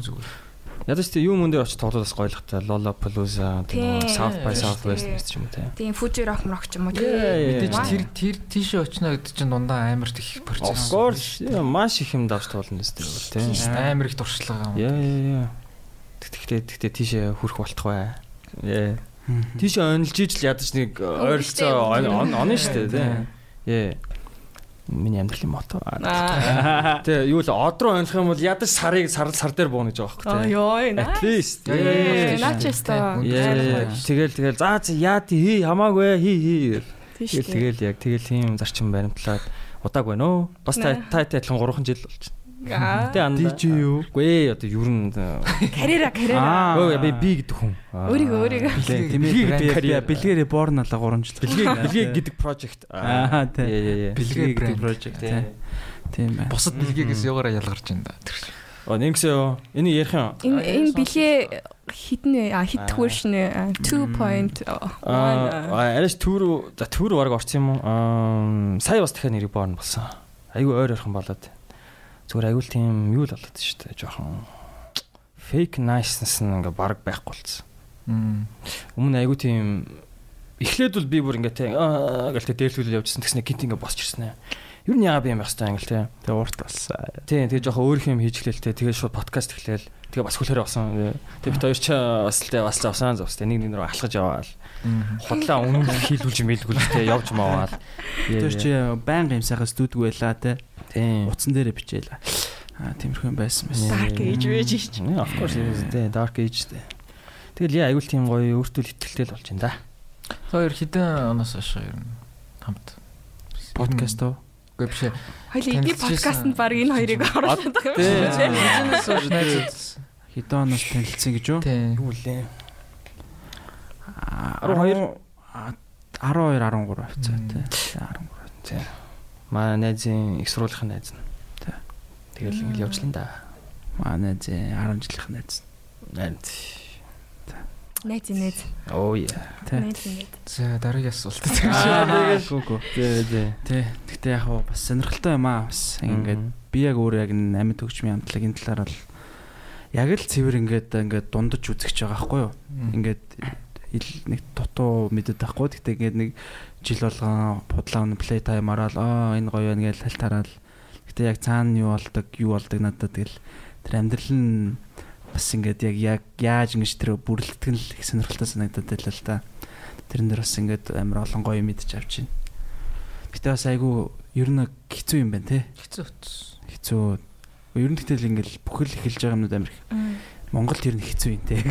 Зүгээр. Ядаж тэ юм өндөр очиж тоглолоос гойлохтой Lollapalooza Тийм. тийм South by Southwest Тийм. ч юм уу те. Тийм Fuji Rock Rock ч юм уу Мэдээж Wow. тэр тэр тийшээ очино гэдэг чинь дундаа амар их Of процесс. course yeah, маш их юм давж туулна тест тэр тийм. амар их туршлага юм. Яа яа яа. Тэгтээ тэгтээ тийшээ хүрэх болтох бай. Яа. Тийшээ онилж ижил ядаж нэг ойролцоо он он штэ тийм. Яа. Миний амьдралын мото. (laughs) Тэгээ юу л од руу оних юм бол ядаж сарыг сар сар дээр бууна гэж байгаа Аа байхгүй ёо At least. Яа. Тэгэл тэгэл. Заа чи яа тий хий хамаагүй хий хий. Тэгэл тэгэл яг тэгэл тийм зарчим баримтлаад. Удааг байна өө. Бас та та адилхан 3 жил болж. Тэ анда. DJ юу? Гүй ээ одоо ер нь карьера карьера өө би би гэдэг хүн. өөрийгөө өөрийгөө Тийм Бэлгийг ээ. гэдэг Би карьер. бэлгээрээ борн алга 3 жил. Бэлгийг (laughs) бэлгийг гэдэг project. Аа, тий. Бэлгээ Бэлгээ брэнд. project Тий. тий. Тийм байна. Бусад бэлгээс яваараа ялгарч байна да. Тэр чинь. Оо нэгсээ энийг ярих юм. энэ хитэн вэ а хитх Аа. version 2.1 Аа арайш түүр за түүр баг орсон юм уу? Аа сая бас дахиад нэрийг боорно болсон. Айгүй ойр ойрхон болоод. Зүгээр айгүй л тийм юу л болоод шүү дээ. Жохон fake niceness нь ингээ баг байхгүй болсон. Өмнө айгүй тийм эхлээд бол би бүр ингээ аа гэлтэй дээрлүүлэл явжсэн тэгснэ гинт ингээ босч ирсэн ээ. Юу нь яага би юм байх хэвээр ингээл те. Тэгээ урт болсон. Тийм тэгээ жоохон өөрийнх юм хийж эхлэлтэй тэгээ шууд подкаст эхлээл тэгээ бас хүлээрээ авсан. Тэгээ бит хоёр ч бас л бас л авсан завс те нэг нэг рүү алхаж яваал. Худлаа үнэн хийлгүүлж мэлгүүлж те явж маваал. Тэр чи баян юм сайхан студиг байла. Тийм. Утсан дээрээ бичээл. Аа тиймэрхүү байсан байсан. Dark Age байж. Yeah, of course it is the dark age. Тэгэл яа аюул тийм гоё өөртөө л ихтэй л болж байна да. Хоёр хідэн оноос хойш ер нь хамт Подкаст уу? үгүй биш. Хоёул эдний подкастт баг энэ хоёрыг оруулаад байгаа юм Тий. шиг найзууд. Хэдэн оноос танилцсан гэж юу? Тий. Юу лээ. 12 12 13 авцаа Мм. тий. 13. За. Манай найзын их сургуулийн найз нь. Тий. Тэгэл ингээл явж лэн да. Манай зэ 10 жилийнх найз. Найз. Найз найз. Оо яа. Тий. Найз найз. За дараагийн асуулт. (laughs) Аа гүү гүү. Зэ зэ. Тий. Гэхдээ яг бас сонирхолтой юм аа. Бас ингээд би яг өөр яг амьд хөгжмийн хамтлагийн талаар бол яг л цэвэр ингээд ингээд дундаж үзэж байгаа байхгүй юу? Ингээд ил- нэг дутуу мэдээд байхгүй. Гэхдээ ингээд нэг жил болгон бодлоо плей тайм ороод аа энэ гоё байна гэж талтаараад. Гэхдээ яг цаана юу болдог, юу болдог надад тэгэл тэр амьдрал нь бас ингээд яг яг яаж ингэж тэр бүрлэлтгэн л их сонирхолтой санагдаад байлаа л да. Тэрэн дээр бас ингээд амар олон гоё мэдж авч байна. Гэтэ бас айгу ер нь хэцүү юм байна те. Хэцүү. Хэцүү. Ер нь гэтэл ингээл бүхэл эхэлж байгаа юмнууд амар их. Монголд ер нь хэцүү юм те.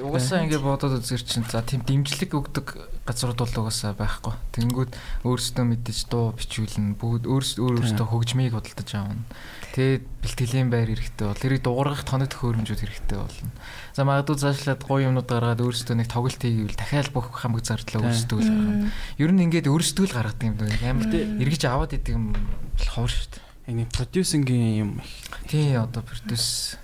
Угаасаа ингэ бодоод үзэр чинь за тийм дэмжлэг өгдөг газрууд бол угаасаа байхгүй. Тэнгүүд өөрсдөө мэдээж дуу бичүүлнэ. Бүгд өөрсдөө өөр өөрсдөө хөгжмийг худалдаж аавна. Тэгээд бэлтгэлийн байр хэрэгтэй бол тэрийг дуургах тоног төхөөрөмжүүд хэрэгтэй болно. За магадгүй цаашлаад гоё юмнууд гаргаад өөрсдөө нэг тоглолт хийвэл дахиад бүх хамаг зардлаа өөрсдөө л гаргана. Ер нь ингээд өөрсдөө л гаргадаг юм даа. Амар эргэж аваад идэг юм болохоор шүү дээ. Энэ продюсингийн юм их Тий одоо продюс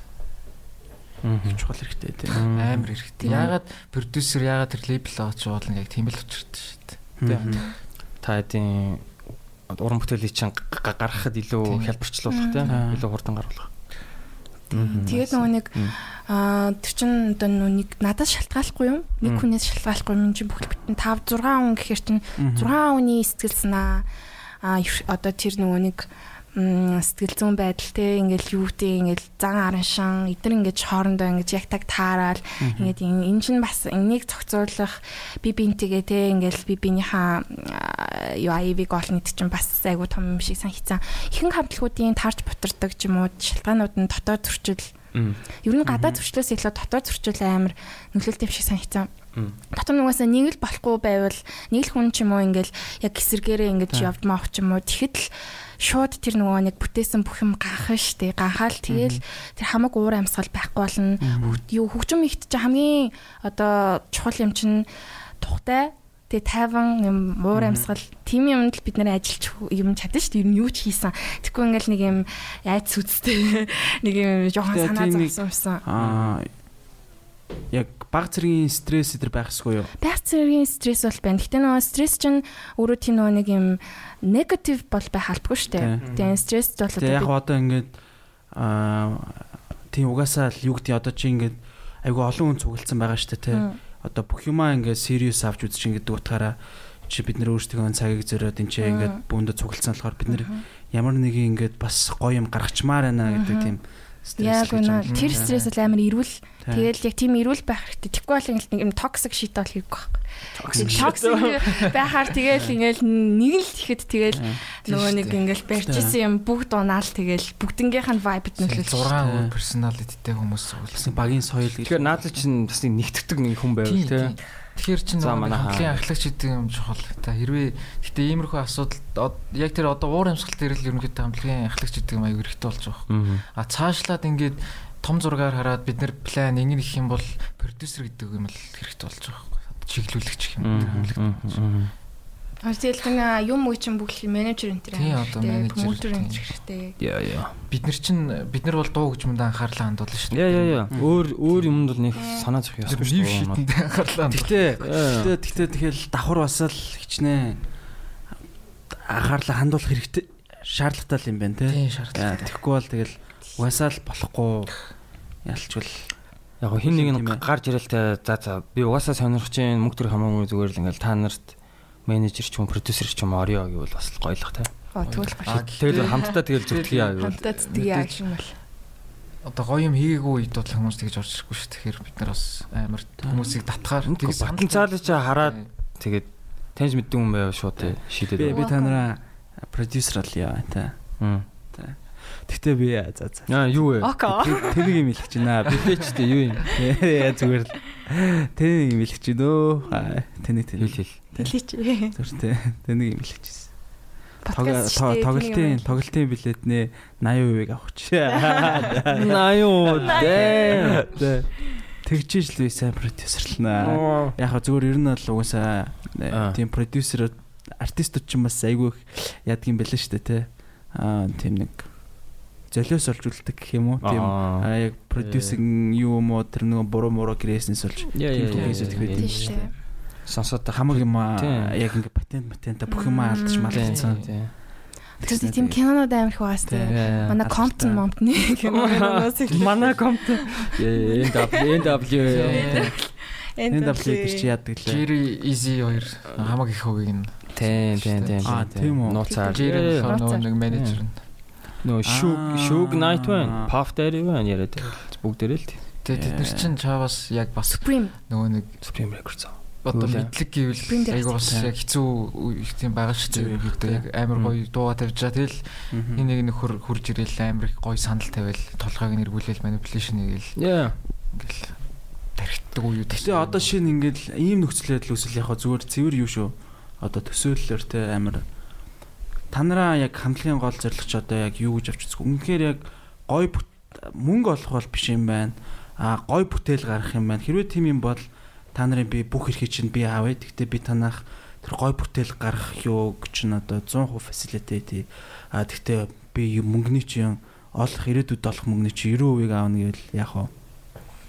чухал хэрэгтэй те. амар хэрэгтэй. Тийм. Яагаад продюсер яагаад тэр лейбл авч болно яг тийм л учиртай шүү дээ. Та хэдийн уран бүтээлийг чинь га- га- гаргахад илүү Тийм. хялбарчлуулах тийм Аа. илүү хурдан гаргуулах. Тэгээд нөгөө нэг аа тэр чин одоо нөгөө нэг надаас шалтгааллахгүй юм. Нэг хүнээс шалтгааллахгүй юм чинь бүхэл бүтэн 5 6 хүн гэхэр чин 6 хүний сэтгэл санаа а одоо тэр нөгөө нэг сэтгэл зүйн байдал те ингээл юу гэдэг ингээл зан аран шан эдгээр ингээд хоорондоо ингээд яг таг таарал. Ингээд ин- энэ чинь бас энийг зохицуулах би бинтгээ те ингээл би биенийхээ а, юу аивыг олно гэдэг чинь бас айгу том юм шиг санагцсан ихэнх хамтлагуудын таарч бутардаг ч юм уу шалтгаанууд нь дотоод зөрчил. Ер нь гадаад зөрчлөөс илүү дотоод зөрчил амар нөлөөлт юм шиг санагцсан Мм. дотор нугасаа нэг л болохгүй байвал нэг л хүн ч юм уу ингээл яг эсэргээрээ ингэж За. явдмаа ч юм уу. Тэгэхэд л шууд тэр нөгөө нэг бүтээсэн бүх юм ганхан штэ ганхаал тэгэл тэр хамаг уур амьсгал байхгүй болно юу хөгжим ихт чи хамгийн одоо чухал юм чинь тухтай тэгээ тайван юм уур амьсгал тийм юмд л бид нэр ажиллаж юм чадна шүү дээ. Ер нь юу ч хийсэн. Тэгэхгүй ингээл нэг юм айц үсттэй (laughs) нэг юм жоохон санаа зовсон юмсан. Аа яг баг зэргийн стресс өдр байхсгүй юу? Байх зэргийн стресс бол байна. Гэтэ нөгөө стресс чинь өөрөө тийм нөгөө нэг юм негатив бол байх албагүй шүү дээ. Тий. Тэгээ стресс бол Тэгээ яг одоо одоо ингээд аа тийм угаасаа л юу гэдэг одоо чи ингээд айгу олон хүн цуглдсан байгаа шүү дээ. Мм. Одоо бүх юмаа ингээд serious авч үзэж ингээд утгаараа чи бид нар өөрсдөө цагийг зөрөөд энэ чи ингээд бүүндэ цуглдсан болохоор бид нар ямар нэг ингээд бас гоё юм гаргачмаар байна гэдэг тийм Яг үнэ. Тэр стресс бол амар ирүүл. Тэгэл яг тийм ирүүл байх хэрэгтэй. Тэгэхгүй бол ингээд нэг юм токсик шит бол хийхгүй байхгүй. Токсик байхаар тэгэл ингээл нэг л ихэд тэгэл нөгөө нэг ингээл барьжсэн юм бүгд унаал тэгэл бүгднгийнх нь vibe-д нөлөөлж. 6 Тий. өөр персоналититэй хүмүүс бас суулсан. багийн соёл гэх Тэгэхээр наадад чинь бас нэг нэгтгэдэг нэг хүн байвал тий. Тэгэхээр чинь хаа. ахлагч гэдэг юм чухал. Та хэрвээ гэтээ иймэрхүү асуудал яг тэр одоо уур амьсгал дээр л ерөнхийдөө хамтлагийн ахлагч гэдэг юм аяг хэрэгтэй болж байгаа. А цаашлаад ингээд том зургаар хараад бид нэр план ингэ их юм бол продюсер гэдэг юм л хэрэгтэй болж байгаа байхгүй. Чиглүүлэгч юм Мм. Тэгэл гэнэ юм уу чинь бүгд менежер энэ төр. Тий, одоо менежер, Промотер энэ хэрэгтэй. Яа яа. Бид нар чинь бид нар бол дуу хөгжмөнд анхаарлаа хандуулна шүү Яа яа яа. Мм. Өөр өөр юмд бол нэг санаа зовх бив шүү дээ. шитэнд анхаарлаа хандуулна. Тэгтээ Яа. тэгтээ тэгтээ тэгэл давхар бас л хичнээн анхаарлаа хандуулах хэрэгтэй шаардлагатай юм байна те. Тийм Яа, шаардлагатай. Тэгэхгүй бол тэгэл угаасаа л болохгүй ялчвал Яг хин нэг Тийм нь гарч ирэл те за за би угаасаа сонирхож чинь мөнгө төр хамаагүй зүгээр л ингээл та нарт менежер ч юм продюсер ч юм орё гэвэл бас гоёлох те. Оо тэгвэл А, гоё. Тэгэл хамтдаа тэгэл зүтгэе яа гэвэл. Хамтаа зүтгэе Мэдээж. гэх юм бол. Одоо гоё юм хийгээгүй үед бол хүмүүс тэгж орж ирэхгүй шүү. Тэгэхээр бид нар бас амар хүмүүсийг татгаар Тэг потенциалыг чи хараад тэгээд таньж мэддэг хүн байвал шууд те би шийдээд. би та нараа продюсер л яа та. Гэтэ би за за. Аа юу вэ? Тэнийг юм хэлэх чинь аа. Бэлээчтэй юу юм? Яа зүгээр л. Тэнийг юм хэлэх чинь өө. Тэнийг Хэл тэнийг. хэл. Хэлээч. Зүр тэ. Тэнийг юм дээ. Тоглолтын тоглолтын билетнээ 80% авах чи. (laughs) Наяа дээ. Тэ. Тэгжиж л би сайн продюсерлнаа. Яг хаа зүгээр ер нь бол угаасаа Аа. тийм продюсер артистууд ч юм бас айгүй их яадгийн байлаа шүү дээ те. Аа тийм нэг золиос олж үлддэг гэх юм уу? Тийм. Аа. Яг продюсинг юу юм уу тэр нэг буруу муруу грээснээс олж тийм юм Тийм шүү шүү дээ. Сонсоод Хамаг юм аа Тийм. яг ингээ патент патента бүх юм алдаж малцсан. Тэр тийм кинонууд амар их байгаас тийм. Манай Compton Mountain киноноос их. Манай комп. NW NW. Чи яадаг лээ. Jerry Easy хоёр хамаг их хөгийг нь Тэн тэн тэн. Аа, тийм үү? Нууцаар. Jerry нэг менежер нь. Нөө Аа. шүүг night байна. Puff Daddy байна яриад. Бүгдээрээ л тийм. Тэгээ тэд нар чинь чаваас яг бас Supreme. нөгөө нэг Supreme Records. Одоо мэдлэг гэвэл Supreme дээр айгу бас тийм. яг хэцүү их тийм байгаа шүү дээ. Яг амар гоё дууга тавьж байгаа. Тэгэл хин нэг нөхөр хурж ирэл амар их гоё санал тавиал толгойг нь эргүүлээл manipulation хийгээл ингээл тархитдаг уу юу Гэтэ одоо шинэ ингээд ийм нөхцөл байдал үүсвэл яг зүгээр цэвэр юу шүү. Одоо төсөөллөөр те амар та нараа яг хамтлагийн гол зорилго ч одоо яг юу гэж авч үзэх. Үнэхээр яг бүт- мөнгө олох бол биш юм байна. А гой бүтээл гаргах юм байна. Хэрвээ тийм юм бол та нарын би бүх эрхийг чинь би аавэ. Гэхдээ би танах тэр гой бүтээл гаргах юу гэж нь одоо 100% facility. А гэхдээ би мөнгөний чинь олох ирээдүйд олох мөнгөний чинь 90% аавна гэвэл яг хаа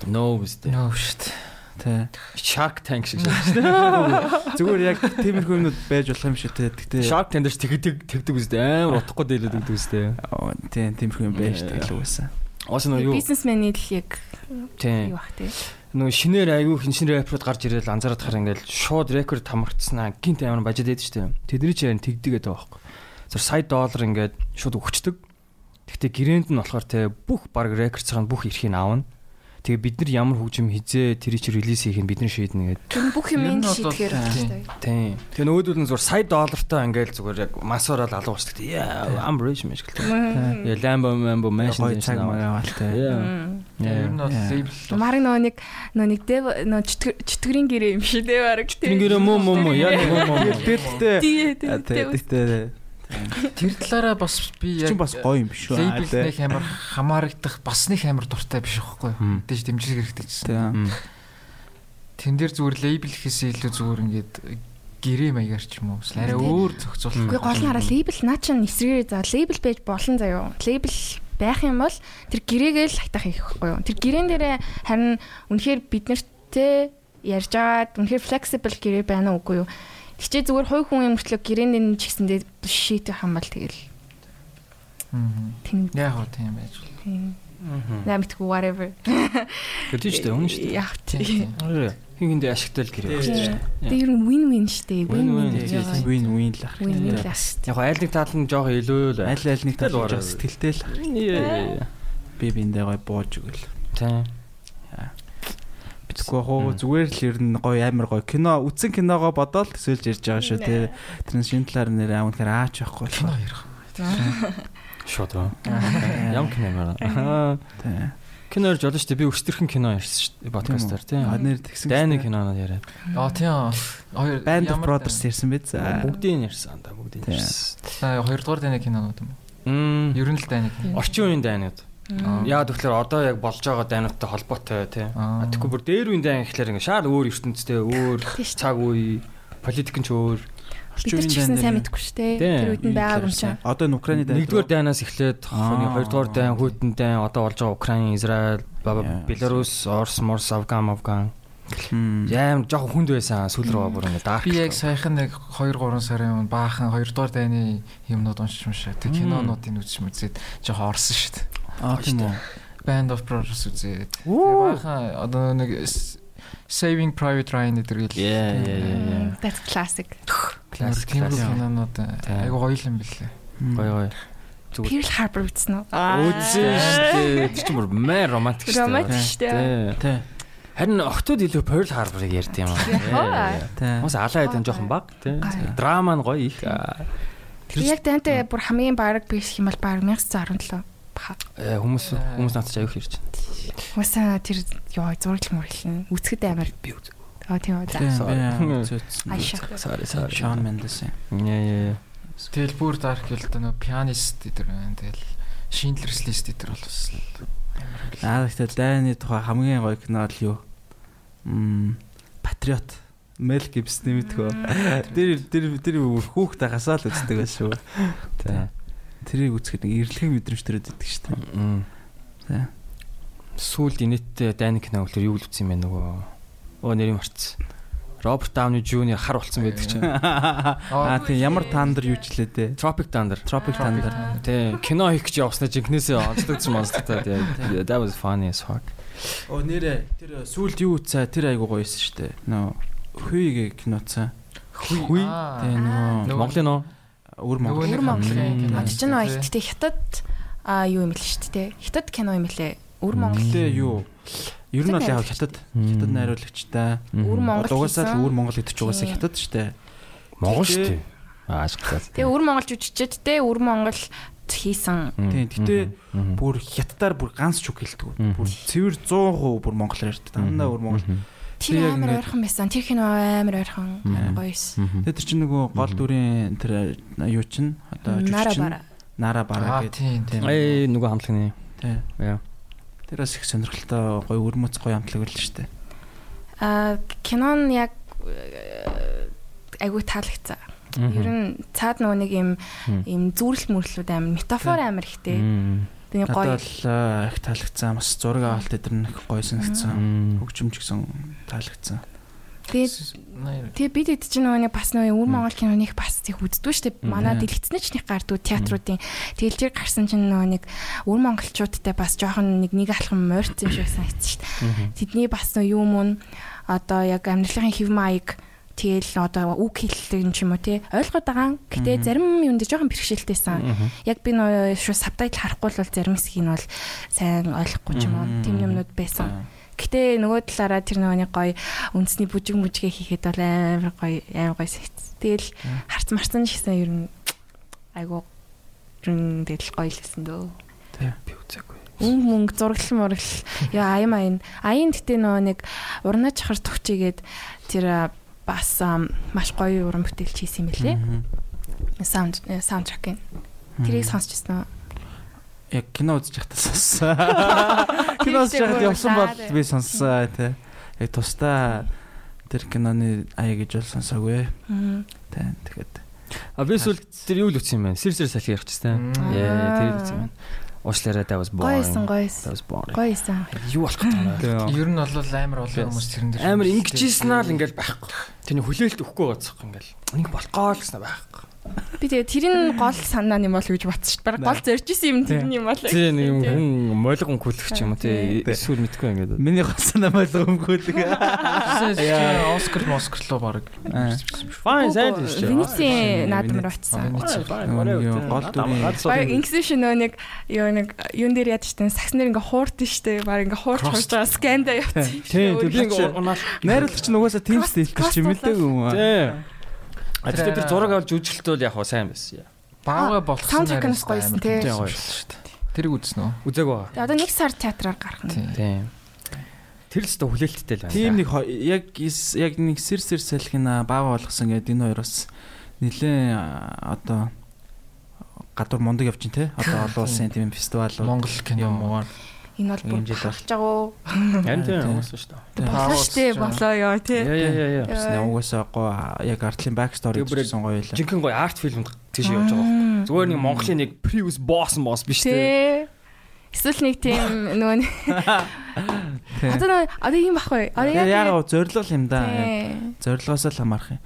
No үстэй. нөө штт. тий Shark Tank шиг шүү. (laughs) Зүгээр яг тиймэрхүү юмнууд байж болох юм шүү те. Гэтэ Shark Tank дээр ч тэгдэг тэгдэг үстэй. Амар утгагүй дээлээд өгдөг үстэй. Тийм тиймэрхүү юм байж тэгэл угаасаа. Ус нөө юу? Бизнесмений л яг юу бах тий. Нөгөө шинээр айгүй хиншин рэперүүд гарч ирэл анзаараад хахаар ингээл шууд рекорд хамрагдсанаа гинт амар бажид шүү дээ. Тэдний чинь тэгдэг гэдэг байхгүй. Зөв сая доллар ингээд шууд өгчдөг. Гэхдээ гэрээнд нь болохоор те бүх баг рекорд цагаан бүх эрхийг аавна. Тэгээ бид нар ямар хөгжим хизээ тэр чи релиз хийх нь бид нар шийднэ гэдэг. Тэр бүх юм шийдэхээр байна шүү дээ. Тийм. Тэгээ нөгөөдөл нь зур сая доллартай ингээл зүгээр яг масаараа алуу уусдаг. Яа, I'm rich мэж гэлтэй. Яа, Lambo Mambo mansion Гой цаг магаавал те. Яа. Ер нь бол Yeah. лейбл Марг нөгөө нэг нөгөө нэг дэв нөгөө чөтгөр чөтгөрийн гэрээ юм шиг дээ бараг. Тэр гэрээ мөө мөө мөө яг мөө мөө. Тий. тэгтээ тэр талаараа бас би яг чинь бас гоё юм биш үү? лейбл нэг амар хамаарагдах бас нэг амар дуртай биш байхгүй. Мм. Тэгэж дэмжлэг хэрэгтэй. Тийм. Мм. Тэн дээр зүгээр лейбл гэхээсээ илүү зүгээр ингээд гэрээ маягаар ч юм уу. Арай өөр зохицуулах. Үгүй гол нь хараа лейбл наа чин эсрэгээр за лейбл байж болон заяо. Лейбл байх юм бол тэр гэрээгээ л хайтах хийхгүй юу. Тэр гэрээн дээрээ харин үнэхээр бид нартэй ярьж агаад үнэхээр flexible гэрээ байна уу үгүй юу. Тэгчээ зүгээр хой хүн гэрээнд нь ч гэсэндээ шийдэх юм бол тэгэл Мм. тийм Яг гоо тийм байж. болно. наа мэдгүй whatever. Нь шүү дээ, үнэн шүү дээ. Яг Тийм, тийм. тийм. Хин хиндэ ашигтай л гэрээ багч шүү дээ. Тэгээ ер нь win win штэ. Win Win-win, win. тийм, Win win л ах. Win win л штэ. Яг айл нэг тал нь жоохон илүү л Аль аль нэг тал бараа. сэтгэлтэй л Яа. би биндээ гоё бууж өгөл. Тийм. Битггүй хоо зүгээр л ер нь гоё амар гоё кино үтсэн киногоо бодоол төсөөлж ярьж байгаа шүү те. Тэр шинэ талаар нэр аав үнэхээр аач байхгүй Кино ярих. (laughs) Шууд аа. Ям кино. Аа. Тийм. Кино ярьж болно шүү дээ. Би өчтөрхөн кино ярьсан шүү дээ подкастаар тийм. А нэр тэгсэн. Дайны кинонод яриад. Аа тийм. Хоёр Band of Brothers ярьсан. За. Бүгдийг нь ярьсан да бүгдийг нь ярьсан. Аа, Хоёрдугаар дайны кинонууд юм. уу? Мм. Ер нь л дайны кино. Орчин үеийн дайнууд. Яа тэгэхээр одоо яг болж байгаа дайнуудтай холбоотой тий. Тэгэхгүй бүр дээр үеийн дайн гэхлээр ингээ шал өөр ертөнцтэй өөр цаг үе политик нь ч өөр. Бид нар ч гэсэн сайн мэдгүй шүү дээ. Тэр үед нь байгааг юм чинь. Одоо энэ Украины дайнд Нэгдүгээр дайнаас эхлээд хооны Аа. хоёрдугаар дайн, хүйтэн дайн, одоо болж байгаа Украин, Израиль. Беларусь, Орос, Морс, Афган, Афган. Яам жоохон хүнд байсан сүүл рүү бүр ингээ дарк. Би яг саяхан нэг 2 3 сарын өмнө баахан 2 дугаар дайны юмнууд уншиж уншаа. Тэг кинонуудыг үзэж мүзээд жоохон орсон шүү дээ. Аа тийм үү. Band of Brothers үзээд. Тэг Оо. баахан одоо нэг Saving Private Ryan гэдэг л Yeah, yeah, yeah. That's classic. Classic, кинонууд Тийм. айгу гоё юм бэлээ. Гой. Зүгээр. Pearl Harbor үзсэн үү? Үзсэн шүү дээ. Тэр чинь бүр мэн романтик шүү дээ. Романтик шүү дээ. Тий. Харин охтууд илүү Pearl Harbor-ыг ярьд юм аа. Тий. Мос алаа хэдэн жоохон баг тий. Драма нь гоё их. Аа. Тэр яг тантай бүр хамгийн баг биш юм бол баг 1917. Баха. Э, хүмүүс хүмүүс надад аяг хэрж байна. Хүмүүсаа тэр ёо зураглал мөрлөн үзэхэд амар Би үз. аа тийм үү. (laughs) Айша. Sorry sorry. Шон Мендес. Яа яа. Тэгэл бүр дарк л да нөө пианист дээр байна. Тэгэл Schindler's List дээр бол бас Аа гэхдээ дайны тухай хамгийн гоё кино л юу? Мм Патриот. Мел Гибс нэмэтгэв. Тэр тэр тэр хүүхдээ хасаал үздэг байх шүү. (laughs) Тэ. Тэрийг үзэхэд нэг эрлэгийн мэдрэмж төрөд идэг шүү дээ. Тэ. Сүүлд инээдтэй дайны кино үлээр юу л үзсэн юм бэ нөгөө. Оо нэрийг марцсан. Роберт Дауни Жуниор хар болсон байдаг чинь. (laughs) Аа тийм ямар тандер юу ч лээ дээ. Tropic Thunder. Tropic Thunder. Тэ кино хийх гэж явснаа жинкнээсээ онцлогдсон монстертай. (laughs) Тэ. That was funny as fuck. Оо нэрэ тэр сүулт юу үтсаа тэр айгу гоёсэн шүү дээ. Нөө хүйгээ киноцаа. Хүй. Тэ нөгөө Монголын нөө. Өр Монгол. Нөгөө Өр Монголын Мм. кино. Ад чинь нөө ихтэй хятад а юу юм л шүү дээ. Хятад кино юм лээ. Өр Монгол. Монголээ юу? Ер нь бол яг хятад хятад найруулагчтай. Өр Монгол Угаасаа л өр Монгол гэдэг чинь угаасаа хятад шүү дээ. Монгол шүү дээ. Аа ашиглаад. Тэгээ өр Монгол жүжигчдтэй өр Монгол хийсэн. Тийм, гэтээ бүр хятадаар бүр ганц ч үг хэлдэг. Бүр цэвэр 100% бүр монголоор ярьдаг. Дандаа өр монгол. Тэр амар ойрхон байсан. Тэр кино амар ойрхон Мм. гоёс. Тэгээ тэр чинь нөгөө гол дүрийн тэр юу чинь одоо Нара жүжигч бара. Нара бара Аа гэдэг. Эй нөгөө хамтлагны. Тийм. Яа. Тэр бас их сонирхолтой гоё өрмөц гоё амтлаг байл шүү дээ. А кинон яг айгуу таалагдсан. Ер нь цаад нөгөө нэг юм юм зүрл мөрлүүд амар метафор амар ихтэй. Тэгээ Надад гоё. бол аа, их таалагдсан. Бас зураг авалт эдэр нь их гоё санагдсан. Хөгжимч гэсэн таалагдсан. Тэгээ тэгээ бид хэд чинь нөгөө нэг бас нөгөө өр Монгол киноныг бас их үздэггүй шүү дээ. Манай Мм. дэлгэцнэж них гардуу театруудын тэгэл тэр гарсан чинь нөгөө нэг өр монголчуудтай бас жоохон нэг нэг алхам морьцсон юм шиг санагдсан дээ. Тэдний бас нөгөө юм уу одоо яг амьдралын хэв маяг тэгэл одоо үг хэллэг юм ч юм уу те ойлгоод байгаа. Гэтэ зарим юм дээр жоохон бэрхшээлтэйсэн. Яг би нөө шүү сабтайтл харахгүй л бол зарим хэсгийг нь бол сайн ойлгохгүй ч юм уу. Тим юмнууд байсан. Гэтэ нөгөө талаараа тэр нөгөө нэг гоё үндэсний бүжиг мүжгээ хийхэд бол амар гоё амар гоё сэт. Тэгэл харц марцсан шигсэн ер нь айгу ер нь тэгэл гоё л байсан дөө. Би үзээгүй. Өнг мөнгө зураглал мураглал яа аян аян аян гэтээ нөгөө нэг урнаа чахар төгчигээд тэр бас маш гоё уран бүтээлч хийсэн юм билээ. Саунд саундтрак. Тэрийг сонсчихсан. яг кино үзэж байхдаа сонссон. (laughs) Кино байхад явсан бол би сонссон тий. Яг тусдаа тэр киноны аяа гэж бол сонсоогүй. Тий. Тэгэхээр А би сүүл тэр юу л үтсэн юм бэ? Сэр сэр салхи. Мм. Яа тэр үтсэн юм. Уучлаарай that was boring. гоё исэн. That was boring. Гоё исэн. Юу болох бэ? Ер нь бол амар олон хүмүүс тэрэн дээр Амар ингэжсэн аа л ингээл байхгүй. Тэрний хүлээлт өгөхгүй байцгаах ингээл. Нэг болохгүй л гэсэн байхгүй. Би тэгээ тэр нь гол санаа юм бол гэж бодсон шүү дээ. Гол зорж исэн юм тэр юм бол. Тий нэг юм хүн хүлэх ч юм уу тий. Эсвэл мэдгүй ингээд. миний гоцсон намайг өмгөөлөг. Оскар Москр лөө баг. Fine сайн л шүү. Венецийн наадам руу очсон. Гол дүрийн ингэсэн шүү нөө нэг юу нэг юун дээр яд штэ сакснэр ингээ хуурд штэ баг ингээ хуурч хуурч байгаа сканда явцсан. Тий тэр би ингээд унаал. найруулагч нь угаасаа team стилтэй ч юм элдэг юм аа. Тий. А тэгэхээр тэр зураг авч үжилтэл бол яг сайн байсан. Баага болох Саундтракнаас гоёсэн тий. Тий гоё шүү дээ. Тэрийг үзсэн үү? Үзээгүй ба. Одоо нэг сар театраар гарах нь. Тийм. Тэр л ч хүлээлттэй л байна. Тим нэг яг яг нэг сэр сэр салхина баага болгосон гэдэг энэ хоёр бас нэлээ одоо гадуур мундаг явж ин те одоо (laughs) олон улсын тийм фестивал Монгол кино муугаар. Энэ бол бүр болж байгаа уу? Харин тийм уусан шүү дээ. Тийм. Болоо штэ болоо ёо тий. Яа яа яа яа. Бас нэг угаасаа гоо яг артлын Тэгээ бүр гэсэн гоё байлаа. Жинхэнэ гоё арт фильмд тийш явж байгаа байхгүй. Зүгээр нэг Монголын нэг previous boss boss биш? Тий. Эсвэл нэг тийм нөгөө одоо одоо юм баггүй. Одоо яг Яг зориг юм да. Зорилгоос л хамаарах юм.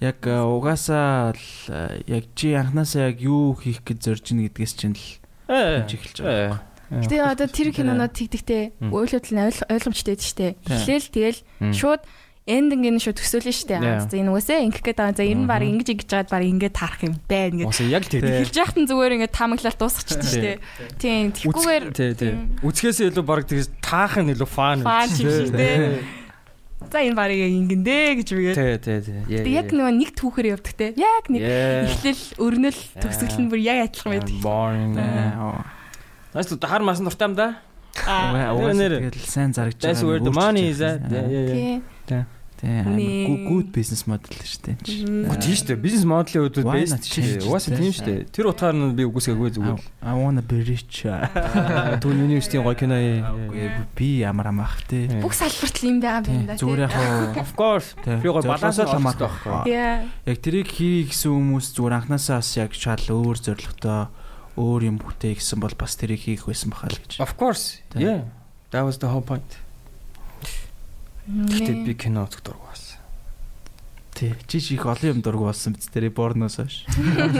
Яг э, угаасаа л э, яг чи анханасаа яг юу хийх гэж зорж ийн гэдгээс чинь л эхэлж байгаа. Гэтэ одоо тэр кинонод тэгдэгтэй л ойл- ойлгомжтой дээ штэ. Эхлээл тэгэл шууд эндинг нь шууд төсөөлнө штэ. За энэ үгүйсээ ингэх гээд байгаа. За энэ нь баг ингэж ингэж жаад баг ингэ таарах юм байна гэж. Яг тэр. Эхэлж яхад нь зүгээр ингэ таамаглал дуусчихсан штэ. Тийм. Тэгхгүйгээр. Үцхээсээ илүү баг тэгж таах нь илүү фан. Фан шүү дээ. За энэ баг ингэн дээ гэж үгээд. Тий, тий, тий. Яа, Тэг яг нөгөө нэг түүхээр явдаг те. Яг нэг эхлэл, өрнөл, төгсгөл нь бүр яг адилхан байдаг. Boring. Оо. Нас хар масан дуртай юм да. Аа тэгэл сайн зарагдж That's where the money is at. Тийм Нэ. good business model шүү дээ. Гү тийм шүү дээ. Бизнес моделийн хувьд best шүү дээ. Угаасаа тийм тий. шүү дээ. Тэр утгаар нь би үгүйсгээгүй зүгээр. I wanna be rich. (laughs) Түүний университийн гоё кино. Үгүй, Би ямар амаах те. Бүх салбарт л юм байгаа юм да. Зүгээр яг хаа (laughs) Of course. Би гоё баланс Зорилгосоо л хамаатай байхгүй. Яг тэрийг хийе гэсэн хүмүүс зүгээр анханасаа бас яг шал өөр зорилготой өөр юм бүтээ гэсэн бол бас тэрийг хийх байсан бахал гэж. Of course. Yeah. That was the whole point. Гэтэ би кино үзэх дург бас. Тий. Чи чи их олон юм дург болсон биз тэрий борноос хойш.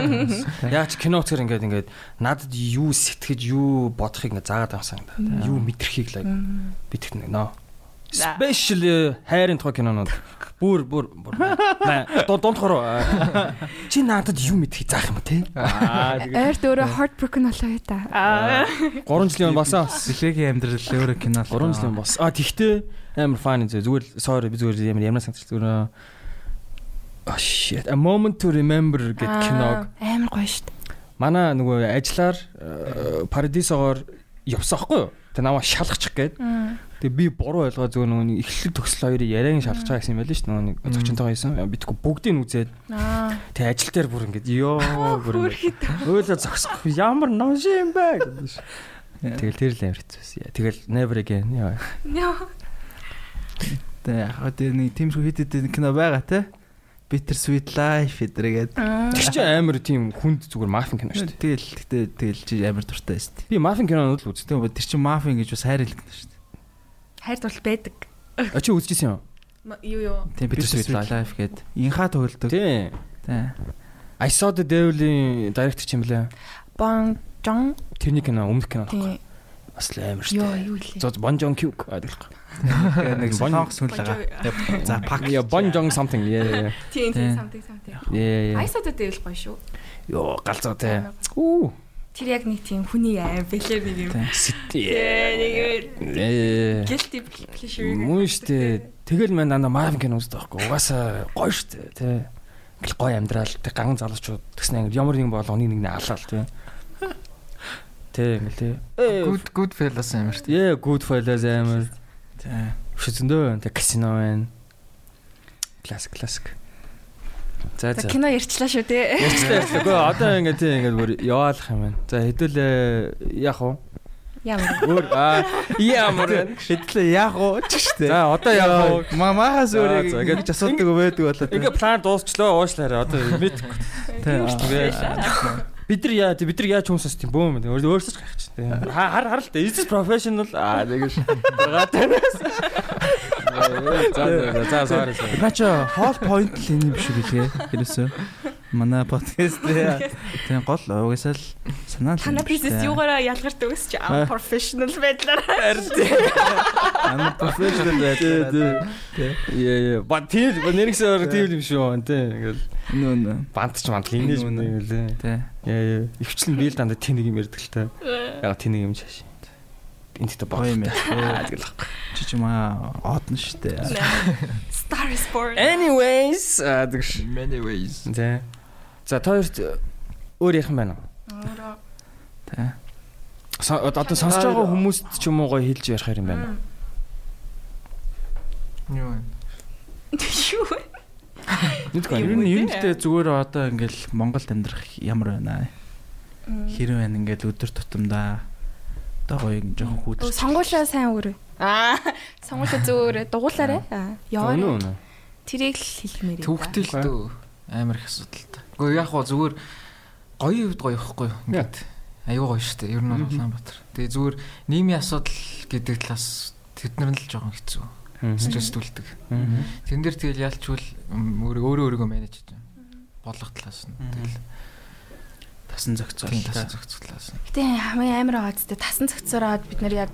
(laughs) Яа ч кино үзэхэр ингээд ингээд надад юу сэтгэж юу бодохыг ингээд заагаад авсан гэдэг. Юу мэдрэхийг л би нөө. Especially хайрын тухай кинонууд бүр бүр бүр дон донхор чи надад юу мэдхийг заах юм те. Аа Ойр дөөрэ heartbroken болоо юу та. Аа. 3 жилийн босоо. Бэлэгийн амьдрал өөрөө кино. 3 жилийн бос. А тэгтээ амар фан зэ зүгээр sorry би зүгээр ямар ямар санагч зүгээр Oh shit. A moment to remember гэт киног Амар гоё дээ. манай нөгөө ажиллаар э, парадисогоор явсан хгүй юу? Тэ намаа шалгачих гээд. Тэгээ би буруу ойлгоо зөв нөгөө нэг эхлэл төгсөл хоёрыг яриан шалгаж байгаа гэсэн юм байл ш нь нөгөө нэг зочинтойгоо хийсэн. Би тэггүй бүгдийг нь үзээд Аа. тэгээ ажил дээр бүр ингэж ёо (laughs) бүр ингэж өөлөө зогсох ямар нож юм бэ гэдэг ш. Тэгэл тэр л амар хэцүүсэн. Тэгэл never again яа. Тэ яг тэр нэг хэд хэд кино байгаа те. Bitter Sweet Life гэдрэгээд. Тэр чинь амар тийм хүнд зүгээр мафин кино шүү дээ. Тэгэл тэгтээ тэгэл чи амар дуртай шүү дээ. Би мафин кинонууд л. Тийм тэр чин мафийн гэж бас хайр хэлдэг шүү дээ. Хайр дурл байдаг. А чи үзчихсэн юм? Юу юу. Тийм Bitter Bitter Sweet Sweet Life гээд инха тоглодог. Тийм. Тийм. I saw the devil-ийн директор ч юм лээ. Бон Жон. Тэрний кино өмнөх кино. Тий. Бас л амар шүү Йоо юу лээ. Зо Bon Jong Kyuk гэдэг. Нэг солонгос хүн л байгаа. За пак. Yeah, Bon Jong something. Yeah. Тийм Тий. тийм something something. Yeah. Айсад дэвэл гоё шүү. Йоо, галзуу те. Үу. Тэр яг нэг тийм хүний ай бэлэр нэг юм. Нэг guilty pleasure. Мөн штэ. Тэгэл мэн дандаа Marvin кино үздэг байхгүй. Угаасаа гоё штэ, тэ. Ингээл гоё амьдрал, тэг ган залуучууд тэгснэ ингээд ямар нэгэн болгоны нэг нэ алаал тэ. Тэ ингээл тэ. Good good fellas амар шүү. Yeah, good fellas амар. Тийм. Шүзэндөө тэ казино байна. Классик классик. За За за. кино ярьчлаа шүү дээ. Ярьчлаа ярьчлаа. Гэхдээ одоо ингээд тийм ингээд бүр яваалах юм байна. За хэдүүлээ яах вэ? Ямар. Өөр аа ямар? Хэдлээ яах вэ ч штэ. За одоо яах вэ? Мамахаас за, ингэж асуудаг байдаг болоо. Ингээ план дуусчлаа уушлаарай. Одоо мэд Тийм. бид нар яа бид нар яаж хүмүүсээс тийм бөөм үү? Өөрсөж гайх чи. Хар хар хар л дээ. Is professional? Аа тэгэж. Гаатанаас. (laughs) За за за sorry. Бача хоол point л энэ юм шиг үлээ. Ерөөсөө. Манай подкаст тийм гол угаасаа л санаа л. Тана бизнес юугаараа ялгардаг вэ чи Аа. professional байдлаар. Ана professional байдаг. Яа яа. Ба тийм нэргсээр тийм юм шүү. Тэ ингээл Нөө нөө. бант ч манд линэж мөн ингээл. Тэ. Яа яа. Ивчлэн би л дандаа тийм нэг юм ярьдаг л та. Яг тийм нэг юм шаш. Энд тэ баг. Гоё. Тэгэл. Чи ч маа одно штэ. Star is born. Anyways, аа тэгш. Many ways. Тэ. За та хоёрт өөр ярих юм байна уу? Тэ. Со- Одоо сонсож байгаа хүмүүст ч юм уу гоё хэлж ярих юм байна уу? Юу вэ? Юу вэ? Мэдгүй Ер байна. нь юм гэдэг зүгээр одоо ингээл Монголд амьдрах ямар байна? Хэрэг байна ингээл өдөр тутамдаа одоо гоё юм жоохон Өө, хүүдэрч. Сонгуулаа сайн өрөө. Аа, сонгуулаа зөөр дугуулаарэ. Яваа. Тэрийг л хэлмээр юм. Төвхтэй л дөө. Амар их асуудал та. Гэхдээ яг гоо зүгээр гоё үед гоё ихгүй юу? Ингээд аюу гоё штэ. Ер нь бол Улаанбаатар. Тэгээ зүгээр нийгмийн асуудал гэдэг талаас тэд нар л жоохон хэцүү. Стрессдүүлдэг. Тэн дээр тэгэл ялчвал өөрөө өөрийгөө менеж хийж байна. Бодлого талаас нь. Тэгэл Тасан зохицол. тийм тас зохицуулаас. Гэтэ хамгийн амар байгаа зү тасан цогцороод бид нар яг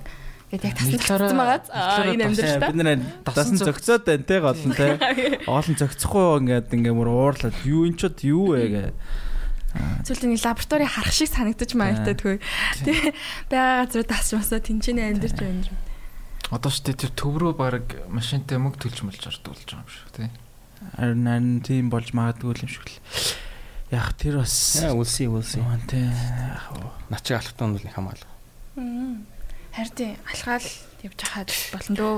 гээд яг тасан цогцсон байгаа. Аа, энэ амьдрал та. Бид нэр дасан зөгцөөд байна те гол нь те. (laughs) Оолн зөгцөхгүй ингээд ингээ мөр уурлаад юу энэ ч бод юу вэ гэ. Нэг лаборатори харах шиг санагдаж маягтаа тгөө. Тэгээ байгаа газар тасчмасаа тэнцэнэ амьдэрч байна. Одоо ч тэр төв рүү баг машинтай мөнгө төлж мөлж ордог болж байгаа юм шиг тий. Харин харин тийм болж магадгүй юм шиг л. Яг тэр бас we'll see. Тий. Начиг алхтан бол нэг хамаалал. Харин тий алхаал явж хаад болно дөө.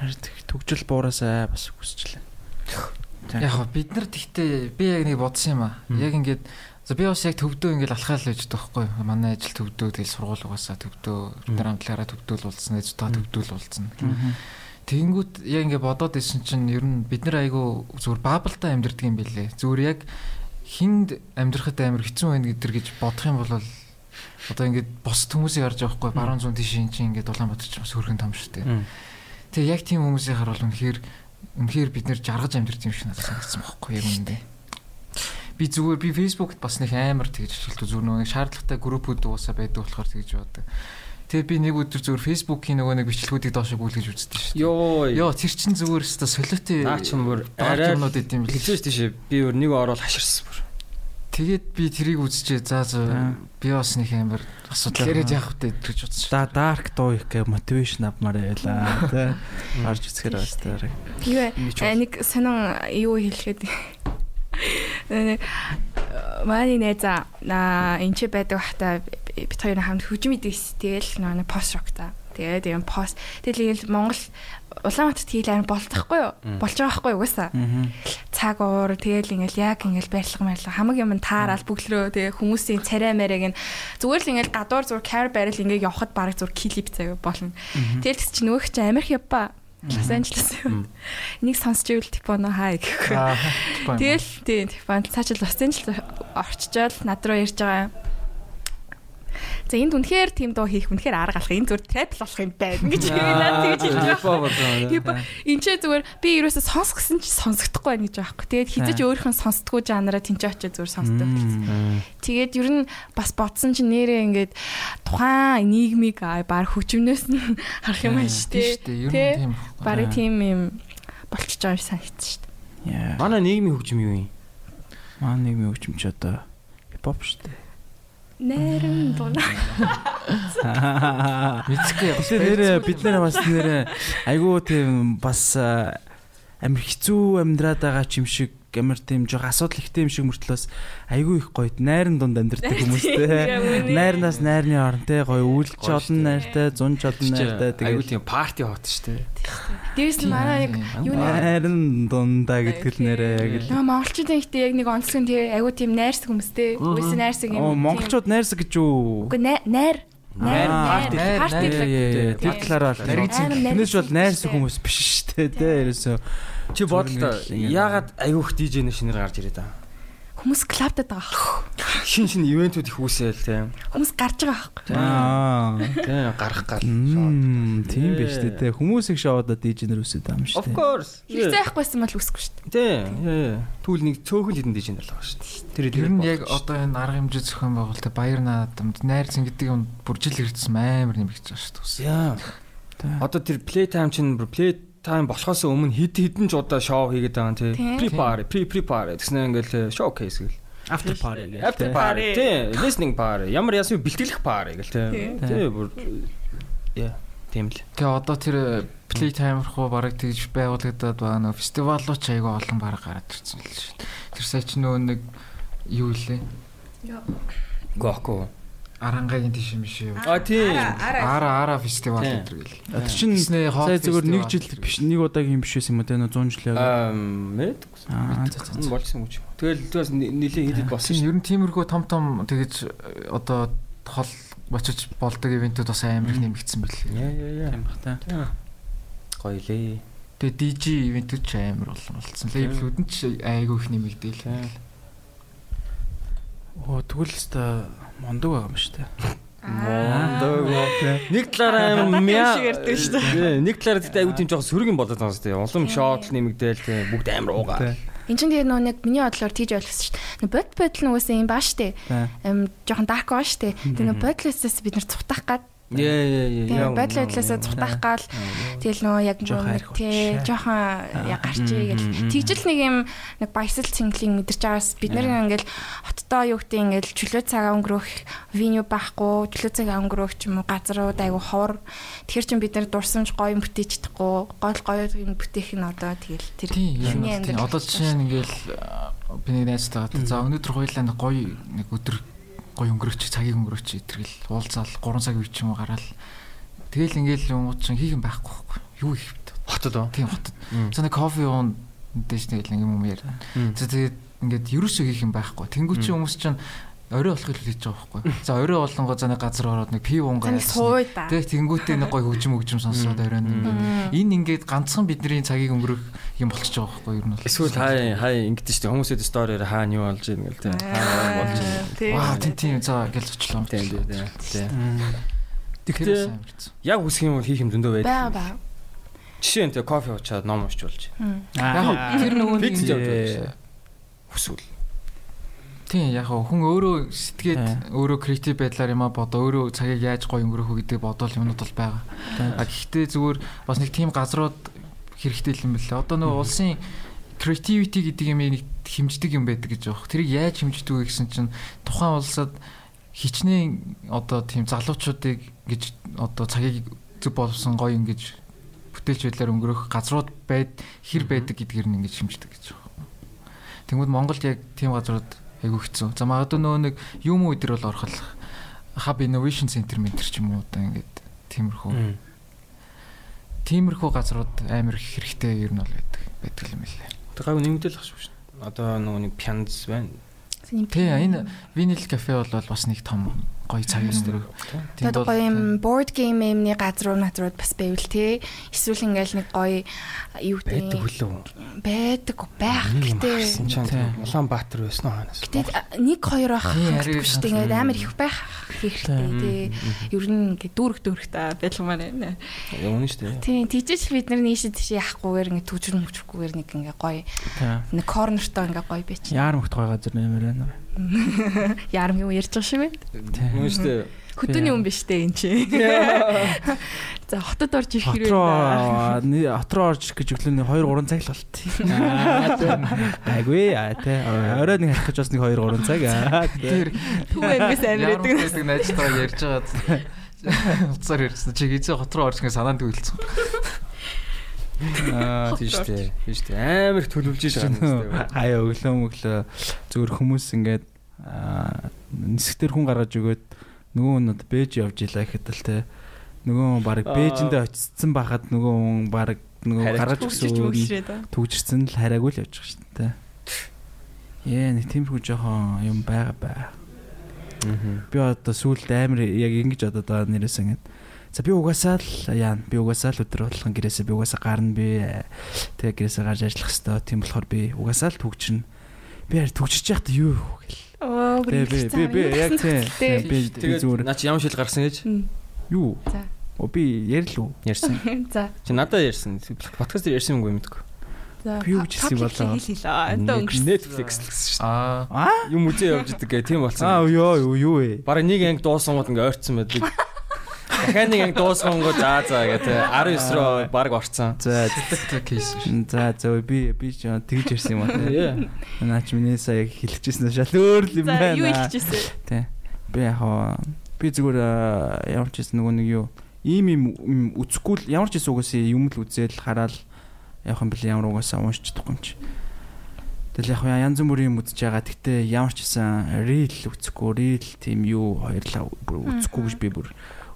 Харин тэг төгжил буурасаа бас хүсчихлээ. Яг бид нар тэгтээ би яг нэг бодсон юм аа. Яг ингээд за би бас яг төвдөө ингээд алхаал байж байгаа байхгүй. Манай ажил төвдөө тэгэл сургууль угаасаа төвдөө бид нар хамтлагаараа төвдөөл уулзсан, ээж та төвдөөл уулзсан. Тэнгүүд яг ингээд бодоод исэн чинь ер нь бид нар айгу зүгээр баабалтай амьдэрдэг юм билээ. Зүгээр яг хинд амьдрахад амар хэцүү байна гэдэр гэж бодох юм бол одоо ингээд бос хүмүүсийг харж байгаа хгүй баруун зүүн тийш ин чинь ингээд Улаанбаатар ч бас хөргөн том шүү дээ. Тэгээ яг тийм хүмүүсийг харуул үнэхээр үнэхээр бид нэр жаргаж амьдрэх юм шиг надад санагдсан байхгүй яг үнэндээ. Би зүгээр би фэйсбүүкт бас нэг амар тэгж ажилтгүй зүгээр нөгөө шаардлагатай группүүд уусаа байдаг болохоор тэгж боддог. Тэгээ би нэг өдөр зүгээр фэйсбүүкийн нөгөө нэг бичлэгүүдийг доошо гүйлгэж үздэг шүү дээ. Йоо. Йоо тэр чин зүгээр өстө солиотой. Наа ч юм бүр арай юмнууд идэм бил. Хэлж тийш би өөр нэг орол хаширсан бүр. Тэгээд би тэрийг үзчихээ. За за би бас нэг амар асуудал яриад явах вэ гэж бодсон. Да dark дуу их гэ мотивашн авмаар байлаа тий. Орж (laughs) үзэхээр бас тий. Юу вэ? нэг сонин юу хэлэхэд нэг манай найзаа энэ ч байдаг бахта бит хоёрын хамт хөгжим идэвс тэгэл нэг пост рок та. Тэгээд юм пост тэгэл ингээл Монгол Улаанбаатарт хийл амар болтохгүй юу? Болж байгаа байхгүй угаасаа. Цаг уур тэгэл ингээл яг ингээл барилга маяглаа хамаг юм таараал бүглөрөө тэгээ хүмүүсийн царай мэрэг нь зүгээр л ингээл гадуур зүгээр кар барил ингээ явхад бараг зүгээр клип заяа болно. Тэгэл чи нөгөөх чи Америк явпа. Лос Анжелес. Нэг сонсч ивэл Типоно хай гэхгүй. Тэгэл тийм Типон цаашаа Лос Анжелес орчжоод над руу ярьж байгаа За энд үнэхээр тийм дуу хийх үнэхээр арга алах энэ зүгээр трап болох юм байна гэж надад тэгж хэлж байгаа. Энд ч зүгээр би ерөөсөө сонсох гэсэн чи сонсогдохгүй байна гэж байгаа байхгүй. Тэгээд хизэж өөрийнхөө сонсдгоо жанраа тэнцээ очиж зүгээр сонсдог. Тэгээд ер нь бас бодсон чи нэрээ ингээд тухайн нийгмийг баг хөгжмнөөс нь (laughs) харах юм байна шүү дээ. Ер нь тийм. Бараг тийм юм болчихж байгаа юм санагдсан шүү дээ. Манай нийгмийн хөгжим юу юм? Манай нийгмийн хөгжим ч одоо хипхоп шүү дээ. Нэрэн дуна. Мэдхгүй. Тэгэхээр бид нэр бас нэр айгүй тийм бас амир хэцүү амьдраад байгаа ч юм шиг амар тийм жоо асуудал ихтэй юм шиг мөртлөөс айгүй их гоё найрын дунд амьдэрдэг хүмүүстэй. Найрнаас найрны орон те гоё үйлч олон найртай, зунж олон найртай тэгээд айгүй тийм парти хот шүү дээ. Дээрс нь манай яг юу найрын дундаа гэдэг л нэрээ яг л. Нөө монголчуудын ихтэй яг нэг онцлог тийм айгүй тийм найрсаг хүмүүстэй. Үгүй найрсаг юм. Оо монголчууд найрсаг гэж юу? Үгүй найр. Найр парти тэр талаараа тэрнээс бол найрсаг хүмүүс биш шүү дээ те ерөөсөө Чи бодлоо яагаад айгүйх DJ нэ шинээр гарч ирээд байгаа. Хүмүүс клабтад байгаа. Шин шин ивентүүд их үүсээл те. Хүмүүс гарч байгаа байхгүй. Аа. Тэ гарах гал. Тийм биш үү те. Хүмүүс их шоудаа DJ нэр үсээд байгаа юм шүү дээ. Of course. Их зайхгүйсэн бол үсэхгүй шүү дээ. Тэ. Түүл нэг цөөхөн хідэн DJ нэр л байгаа шүү дээ. Тэр тэр нь яг одоо энэ арга хэмжээ зохион байгуулалтаа баяр наадамд найрцэн гэдэг юм бүржил хэрэгжсэн амар нэмэгдэж байгаа шүү дээ. Яа. Одоо тэр play time чинь play тайм болохоос өмнө хэд хэдэн ч удаа шоу хийгээд байгаа тий. Pre party, pre pre party гэснээр ингээл showcase гэл. After party гэх. After party. Тий, listening party. Ямар ясны бэлтгэлэх party гэл тий. Тий, бүр яа, тийм л. Тэгээ одоо тэр play time руу бараг тэгж байгуулагдаад байгаа нөө фестивал руу ч айгаа олон бараг гараад ирсэн л шүү. Тэр сая ч нөө нэг юу илээ? Гоко Арангагийн тийш юм шиг. А тийм. Ара ара фестивал гэдэг л. Тэр чинь сая зүгээр нэг жил биш нэг удаагийн юм биш юм уу те 100 жил яа. Аа мэд. Аа болсон юм уу. Тэгэл тэгээс нилээ хийдэг болсон. Ер нь тиймэрхүү том том тэгэж одоо хол очиж болдог ивентүүд бас амар их нэмэгдсэн билээ. Яа яа яа. Тийм бах та. Гоё лээ. Тэгээ DJ ивентүүд ч амар болсон болсон. Лейблүүд нь ч айгүй их нэмэгдээл. Оо тэгвэл өстой мондог байгаа юм шүү дээ. Мондог. Нэг талаараа мяа шиг ярьдаг шүү дээ. Нэг талаараа тэгтээ аюу тийм жоох сөрөг юм болоод байгаа шүү дээ. Улам шот нэмэгдээл тийм бүгд амар уугаа. Энд чинь тэгээ нөө нэг миний бодлоор тийж ойлгосон шүү дээ. Бод бодол нь угаасаа юм баа шүү дээ. Эм жоохон дарк баа шүү дээ. Тэгээ нөө бодлоосээс бид нар цухтах гад Яа яа яа. Бодол байдлаасаа цухтах гал тэгэл нөө яг нөө тий жоохон яг гарчээ гэл. Тэгжэл нэг юм нэг баясал цэнгэлийг мэдэрч байгаас бид нэр ингээл хоттоо юу гэдэг ингээл чөлөө цаг өнгөрөх виню байхгүй чөлөө цаг өнгөрөх ч юм уу газрууд айгу ховор. Тэр чин бид нар дурсамж гоё юм бүтээж чадахгүй гол гоё юм бүтээх нь одоо тэгэл тэр хүний одоо жишээ нь ингээл би нэг найзтайгаа за өнөөдөр хоёлаа нэг гоё нэг өдөр гоё өнгөрөөч цагийг өнгөрөөч итгэл уулзаал 3 цаг үе ч юм уу гараал. Тэгэл ингээл юм чинь хийх юм байхгүй байхгүй. Юу их Хотод оо. тийм хотод. За нэг кофе уун дэш тэгэл юм юм яа за тэгээд ингээд ерөөсөө хийх юм байхгүй. Тэнгуү чи хүмүүс чинь орой болохыг л хийж байгаа байхгүй за орой болонгоо за нэг газар ороод нэг пив унгаа тэг тэнгуүтээ нэг гоё хөгжим хөгжим сонсоод орой нэг энэ ингээд ганцхан бидний цагийг өнгөрөх юм болчихж байгаа байхгүй ер нь бол Эсвэл хай хай ингэдэж штэ хүмүүсэд сториэр хаа нь юу болж ийм гэл тээ. Хаа болж ийм. Тийм. Ваа тийм тийм за гэл очлоо. Тийм тийм тийм. Тэгтээ яг үсэх юм бол хийх юм зөндөө байдаг. бага. Жишээ нь тэг кофе уучаад ном уншиж болж. яг тэр нөгөө нэг явж байгаа. Хүсвэл. Тийм яг хүн өөрөө сэтгээд өөрөө креатив байдлаар юм а бодоо өөрөө цагийг яаж гоё өнгөрөх вэ гэдэг бодвол юмнууд бол байгаа. А гэхдээ зүгээр бас нэг тийм газрууд хэрэгтэй юм бэлээ. Одоо нөгөө улсын creativity гэдэг юм нэг хэмждэг юм байдаг гэж байна. Тэрийг яаж хэмждэг вэ гэсэн чинь тухайн улсад хичнээн одоо тийм залуучуудыг гэж одоо цагийг зөв болсон гоё ингэж бүтээлч байдлаар өнгөрөх газрууд байд хэр байдаг гэдгээр нь ингэж хэмждэг гэж байна. Тэнгүүд Монголд яг тийм газрууд айгүй хэцүү. За магадгүй нөгөө нэг юм уу өдр бол орхол Hub Innovation Center мэтэр ч юм уу одоо ингээд тиймэрхүү тиймэрхүү газрууд амар их хэрэгтэй ер нь бол байдаг байдаг юм лээ. Тэг гайгүй нэмэгдэл ах шүү. Одоо нөгөө нэг пянз байна. Тий энэ винил кафе бол бас нэг том гоё цагаас дөрөв. Тэгээд гоё юм board game юмны газруу надрууд бас байвал те. Эсвэл ингээл нэг гоё юу гэдэг Байдаг хүлээ. байдаг байх. Чан Улаанбаатар байсан уу ханаас. гэтэ нэг хоёр ах шүү дээ ингээд амар их байх хэрэгтэй те. Ер нь ингээд дүүрэх дүүрэх та байлгамаар байна. Явна шүү дээ. Тийм тийчээч бид нар нийшээ тийш яахгүйгээр ингээд түжрэн мөчрөхгүйгээр нэг ингээ гоё нэг корнертой ингээ гоё бич. Яар мөхт гоё газар нэмэр байна. Ярам юм ярьж байгаа шиг байна. Юу шүү дээ. Хөдөөний юм биш дээ эн чинь. За хотод орж ирэх хэрэг Хотроо байна. хот руу орж ирэх гэж өглөөний 2 3 цаг л болт. Айгүй аа те. Орой нэг харах гэж бас нэг 2 3 цаг. Тэр Түв ангис амар Ямар байдаг. байдаг найзтайгаа ярьж байгаа. Уцаар ярьсан. Чи гизээ хот руу орж ингээ санаанд төвлөсөн. Аа тийм шүү дээ. Тийм шүү дээ. Амар төлөвлөж байгаа юм шүү дээ. Хаяа өглөө мөглөө зүгээр хүмүүс ингээд нисгтэр хүн гаргаж өгөөд нөгөө хүн одоо бэж явж илаа гэхэд л те нөгөө хүн баг бэжэндээ очицсан байхад нөгөө хүн баг нөгөө гаргаж өгсөн төгжирсэн л хараагүй л явж байгаа шүү дээ. Яа нэг тиймэрхүү жоохон юм байгаа бай. Би одоо сүүлд амар яг ингэж одоо даа нэрээс ингээд за би угаасаа л яа би угаасаа л өдөр болгон гэрээсээ би угаасаа гарна би тэгээ гэрээсээ гарч ажиллах хэвээр тийм болохоор би угаасаа л төгжрнэ. Би яар төгжиж яхад юу гэл. Оо Би би би би яг тийм би зүгээр наа чи ямар шил гарсан гэж юу За. О би ярил уу? ярьсан. (laughs) За. Чи надад ярьсан. Подкаст дээр ярьсан юмгүй мэдгүй. За. Би юу хэлсэн болоо? Хэлээ. өнгөрсөн. Netflix л гэсэн шүү Аа дээ. Аа Юм үзээ явж идэг гэх тийм аа болсон. ёо юу юу вэ? Бараг нэг анги дуусангууд ингээ ойрцсон байдаг. (laughs) Дахиад нэг дуусгангууд заа заа гэдэг 19 руу баг орцсон. За кейс. за за би би ч тэгж ярьсан юм аа. Яа. Наа чи минь сая хэлчихсэн шал өөр л юм За юу байна. хэлчихсэн? Тий. Би яг хаа би зүгээр ямар ч гэсэн нөгөө нэг юу ийм юм юм үзэхгүй л ямар ч гэсэн угаасаа юм л үзэл хараад явах юм бэл ямар угаасаа уншиж чадахгүй юм чи. Тэгэл яг хаа янз бүрийн юм үзэж байгаа. Гэтэ ямар ч гэсэн рил үзэхгүй рил тийм юу хоёрлаа бүр үзэхгүй гэж би бүр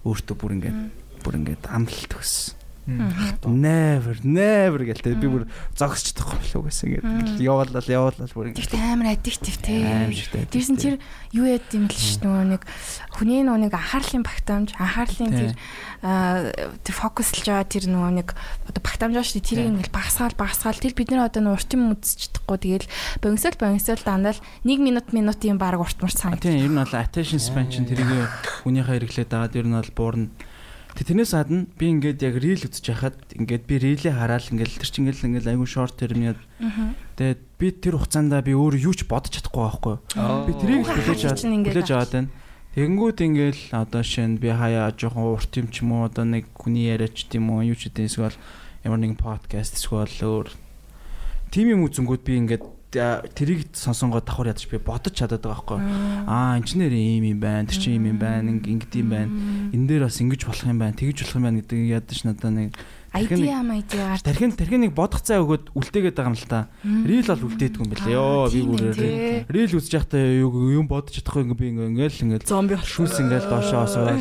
өөртөө бүр ингээд бүр ингээд амлалт өгсөн. Never never гэлтэй би бүр чадахгүй л угаасаа ингээд яваалал яваалал бүр ингээд Тэгтээ амар аддиктив те. Тэрсэн тэр юу яд юм л ш нөгөө нэг хүний нөгөө нэг анхаарлын багтаамж анхаарлын тэр тэр фокуслж байгаа тэр нөгөө нэг одоо багтаамж байгаа ш тэрийг ингээл багасгаал багасгаал. Тэр бид нар одоо урт юм үзэж чадахгүй тэгэл богинсол богинсол дандаа л 1 минут минутын баг урт мурт А санагдаж тийм ер нь бол attention span чинь тэрийг (laughs) хүнийхээ хэрэглээд байгаад ер нь бол буурна. Тэг тэрнээс гадна би ингээд яг reel үзэж байхад ингээд би reel-ээ хараад ингээд тэр чинь ингээд ингээд айгүй short term яд. Тэгээд би тэр хугацаанд би өөрөө юу ч бодож чадахгүй байхгүй. Би тэрийг л хүлээж аваад хүлээж аваад байна. Тэгэнгүүт ингээд одоо шинэ би хаяа жоохон урт юм ч юм уу одоо нэг хүний яриач тийм үү юу ч гэдэг эсвэл ямар нэгэн подкаст эсвэл өөр тим юм үзэнгүүт би ингээд тэрийг сонсонгоо давхар ядаж би бодож чадаад байгаа байхгүй. Аа инженер ийм юм байна, тэр чинь ийм юм байна, ингэ ингэдэм юм байна. Энэ дээр бас ингэж болох юм байна, тэгж болох юм байна гэдэг ядаж надад нэг Idea idea Тархин тархиныг бодох цай өгөөд үлдээгээд байгаа юм л та. Рил бол үлдээдэг юм билээ. Йоо би бүрээр рил үзэж юу юм бодож чадахгүй ингээ би ингээ ингээл ингээл зомби шүүс ингээл доошоо осоод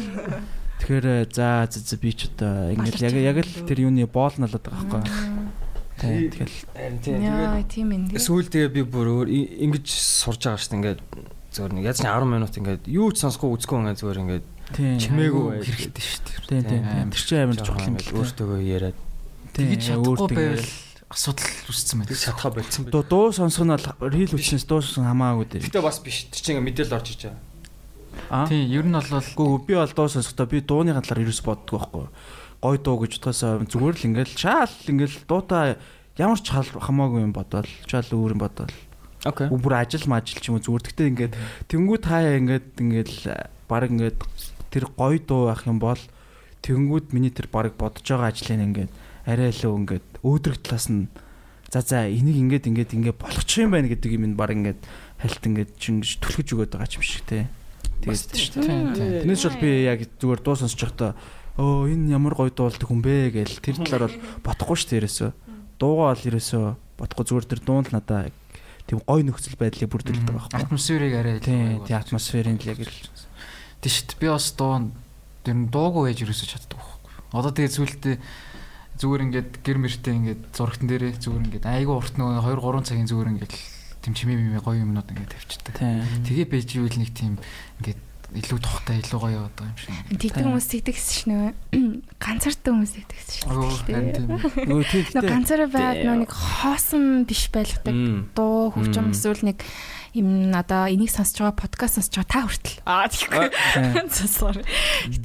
Тэгэхээр за за би ч одоо ингээл яг яг л тэр юуны боол налаад байгаа байхгүй. Тийм тэгэл Яа тийм ээ. Сүүл тэгээ би бүр өөр ингэж сурж байгаа шүү дээ ингээд зөвөр нэг яаж 10 минут ингээд юу ч сонсохгүй үзэхгүй ингээд зөвөр ингээд чимээгүй байж хэрэгтэй шүү дээ. Тийм тийм тийм. Тэр чинь амар чухал юм ингээд өөртөөгөө яриад Тэгэж чадахгүй өөртөө байвал асуудал үүссэн байна. чадхаа болцсон байх. Дуу сонсох нь бол рил үчнээс дуу сонсох хамаагүй дээ. Гэтэ бас биш. Тэр чинь мэдээлэл орж иж байгаа. Аа. Тийм, ер нь бол Гэхдээ би бол дуу сонсохдоо би дууны талаар ерөөс боддог байхгүй. Гой дуу гэж утгаасаа зүгээр л ингээл шаал ингээл дуутай ямар ч хамаагүй юм бодвол чаал өөр юм бодвол Окей. бүр ажил мажил ч юм уу зүгээр. Гэхдээ ингээд тэнгууд хаяа ингээд ингээд баг ингээд тэр гой дуу байх юм бол тэнгууд миний тэр баг бодож байгаа ажлыг ингээд арай илүү ингээд өөдрөг талаас нь за за энийг ингээд ингээд ингээд болгочих юм байна гэдэг юм баг ингээд хальт ингээд чингэж түлхэж өгöd байгаа юм шиг те. Тэгээд тийм тийм. Тэрнээс бол би яг зүгээр дуу сонсож байхдаа өө энэ ямар гоё дуулдаг хүн бэ гээл тэр талаар бол бодохгүй шүү дээ ерөөсөө. Дуугаа бол ерөөсөө бодохгүй зүгээр тэр дуун л надаа тийм гоё нөхцөл байдлыг бүрдүүлдэг байхгүй. Атмосферыг арай Тийм тийм атмосферын л яг л Тийш би бас дуу тэр нь дуугүй байж ерөөсөж чаддаг байхгүй. Одоо тэгээ зүйлдээ зүгээр ингээд гэр мэртэй ингээд зурагтан дээрээ зүгээр ингээд айгүй урт нөгөө 2 3 цагийн зүгээр ингээд тийм чимээ мимээ гоё юмнууд ингээд тавьчихдаг. Тэгээ байж ивэл нэг тийм ингээд илүү тухтай илүү гоё яваад байгаа юм шиг. Тэгдэг хүмүүс тэгдэгс ш нөө (clears throat) ганцаартай хүмүүс тэгдэгс ш. Оо харин тийм. Нөгөө (laughs) тийм Нөө ганцаараа байгаад нөө нэг хоосон биш байлгадаг дуу хөгжим эсвэл нэг юм одоо энийг сонсож байгаа подкаст сонсож байгаа та хүртэл. Аа (laughs)